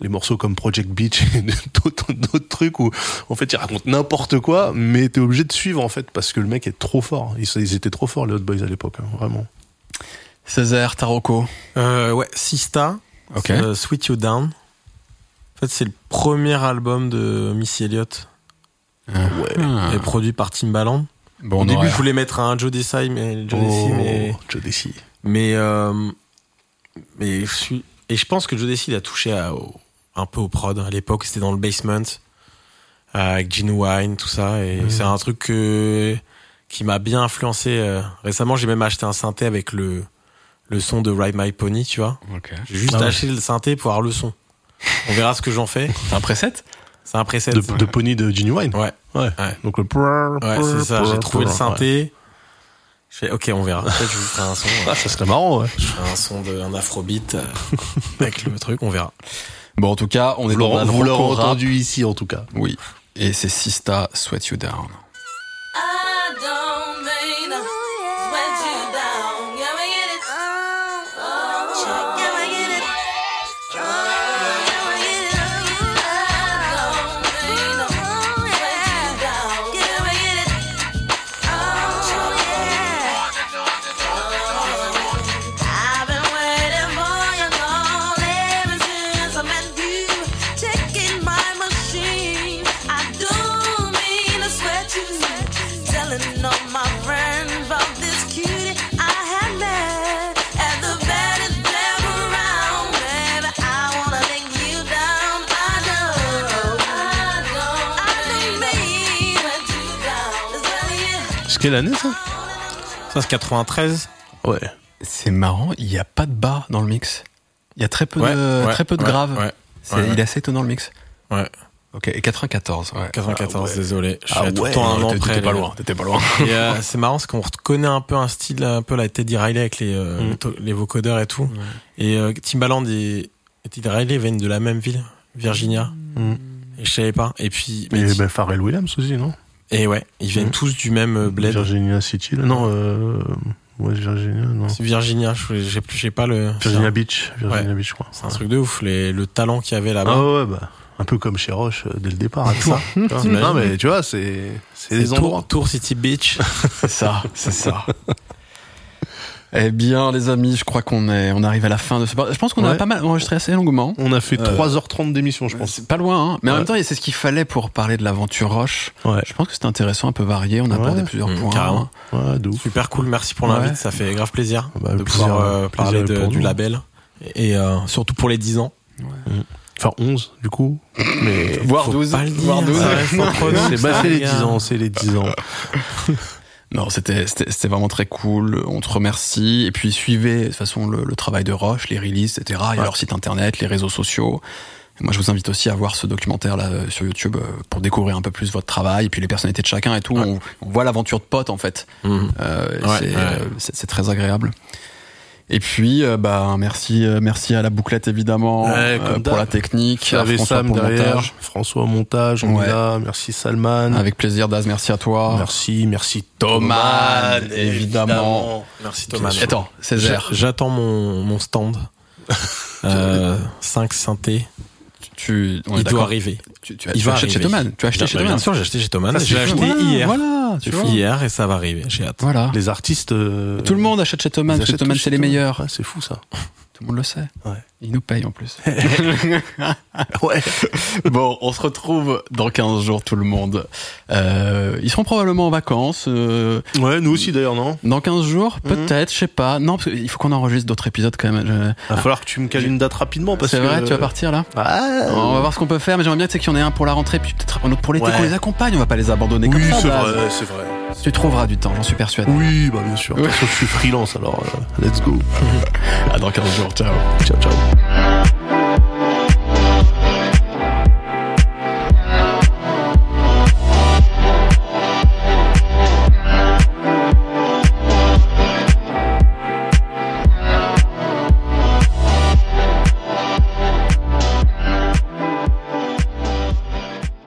Les morceaux comme Project Beach et d'autres trucs où en fait ils racontent n'importe quoi, mais t'es obligé de suivre en fait parce que le mec est trop fort. Ils, ils étaient trop forts les Hot Boys à l'époque, hein, vraiment. Césaire, Taroko. Euh, ouais, Sista, Ok. euh, Sweet You Down. En fait, c'est le premier album de Missy Elliott, Ah. et produit par Timbaland. Bon, Au on début, je voulais mettre un Joe Desai, mais Joe Desai, mais Oh, Joe Desi. mais euh, mais je suis et je pense que Joe Desai il a touché à- au- un peu au prod à l'époque. C'était dans le basement euh, avec Gene Wine, tout ça, et c'est un truc que- qui m'a bien influencé. euh. Récemment, j'ai même acheté un synthé avec le le son de Ride My Pony, tu vois. J'ai juste Ah ouais. acheté le synthé pour avoir le son. On verra ce que j'en fais. C'est un preset? C'est un preset. De, de Pony de Ginny Wine. Ouais, Ouais. Ouais. Donc le. ouais, c'est ça. J'ai trouvé le Ouais. synthé. Je fais, ok, on verra. Peut-être je vous ferai un son. Ah, ça serait marrant, ouais. Je ferai un son de un afrobeat euh, avec le truc, on verra. Bon, en tout cas, on est Vous dans l'aurez un vous l'aurez entendu ici en tout cas. Oui. Et c'est Sista Sweat You Down. Quelle année ça? Ça, c'est 93. Ouais. C'est marrant, il n'y a pas de bas dans le mix. Il y a très peu Ouais, de, ouais, très peu de ouais, graves. Ouais, C'est- ouais, ouais. Il est assez étonnant le mix. ouais. Ok, et 94, ouais. 94, désolé. Je suis Ah tout le temps un an près. t'étais pas loin, t'étais pas loin. euh, c'est marrant parce qu'on reconnaît un peu un style un peu la Teddy Riley avec les, euh, Mm. les to- les vocodeurs et tout. Et euh, Timbaland et, et Teddy Riley viennent de la même ville, Virginia. Mm. Et je savais pas. Et puis, Et mais- ben, Pharrell Williams aussi, non? Et ouais, ils viennent Mm. tous du même euh, bled. Virginia City. là. Non, euh, ouais, Virginia, non. C'est Virginia, je- j'ai plus- j'ai pas le. Virginia Beach. Virginia Ouais. Beach, je crois. C'est un truc de ouf, les, le talent qu'il y avait là-bas. Ah ouais, bah. Un peu comme chez Roche euh, dès le départ à. T'imagines non mais tu vois, c'est c'est des Tour, endroits. Tour City Beach. C'est ça, c'est ça. Eh bien, les amis, je crois qu'on est, on arrive à la fin de ce. Je pense qu'on a pas mal enregistré assez longuement. On a fait Euh, 3h30 d'émission, je pense. C'est pas loin, hein. mais en même temps, c'est ce qu'il fallait pour parler de l'aventure Roche. Ouais. Je pense que c'était intéressant, un peu varié. On a Ouais. abordé plusieurs Mmh, points. carrément. Ouais, de ouf. Super cool, merci pour Ouais. l'invite, ça fait grave plaisir Bah, de plaisir, pouvoir euh, plaisir parler de- pour du label. Et euh, surtout pour les 10 ans. Enfin 11 du coup. Mais Voire Faut 12. pas le voire dire, 12. ça reste entre nous, c'est les gars. 10 ans, c'est les 10 ans. Non, c'était c'était vraiment très cool. On te remercie. Et puis suivez de toute façon le, le travail de Roche, les releases, etc. Il y a leur site internet, les réseaux sociaux. Et moi, je vous invite aussi à voir ce documentaire là euh, sur YouTube euh, pour découvrir un peu plus votre travail et puis les personnalités de chacun et tout. Ouais. On, on voit l'aventure de potes en fait. Mhm. Euh, Ouais, c'est ouais. euh, c'est très agréable. Et puis, euh, bah, merci, euh, merci à la bouclette évidemment Ouais, euh, pour la technique, à François Sam pour derrière, montage. François au montage, on Ouais. est là. Merci Salman. Avec plaisir, Daz, merci à toi. Merci, merci Thomas, évidemment. Merci Thomas. Attends, Césaire, J'a- J'attends mon, mon stand. Euh, 5 synthés. Tu, on Il doit arriver. Tu, tu as, Il tu va chez. Thomas. Tu as acheté Bien, chez bien Thomas. sûr, j'ai acheté chez. Ça, J'ai c'est acheté Voilà, hier. Voilà, tu. Hier et ça va arriver. J'ai hâte. Voilà. Les artistes. euh, Tout le monde achète chez Thomas tous c'est chez les meilleurs. Ouais, c'est fou ça. Tout le monde le sait. Ouais. Ils nous payent en plus. Ouais. bon, on se retrouve dans 15 jours tout le monde. Euh, ils seront probablement en vacances. euh, Ouais, nous aussi d'ailleurs, non? dans 15 jours, Mhm. peut-être, je sais pas. Non, parce qu'il faut qu'on enregistre d'autres épisodes quand même. Je- Va falloir que tu me cales une date rapidement parce C'est que. vrai, tu vas partir là Ah. On va voir ce qu'on peut faire, mais j'aimerais bien tu sais, qu'il y en ait un pour la rentrée, puis peut-être un autre pour l'été, Ouais. qu'on les accompagne. On va pas les abandonner Oui, comme ça. c'est vrai, c'est vrai. Tu trouveras du temps, j'en suis persuadé. Oui, bah bien sûr. De toute façon, je suis freelance alors. euh, let's go. À dans 15 jours, ciao. Ciao, ciao.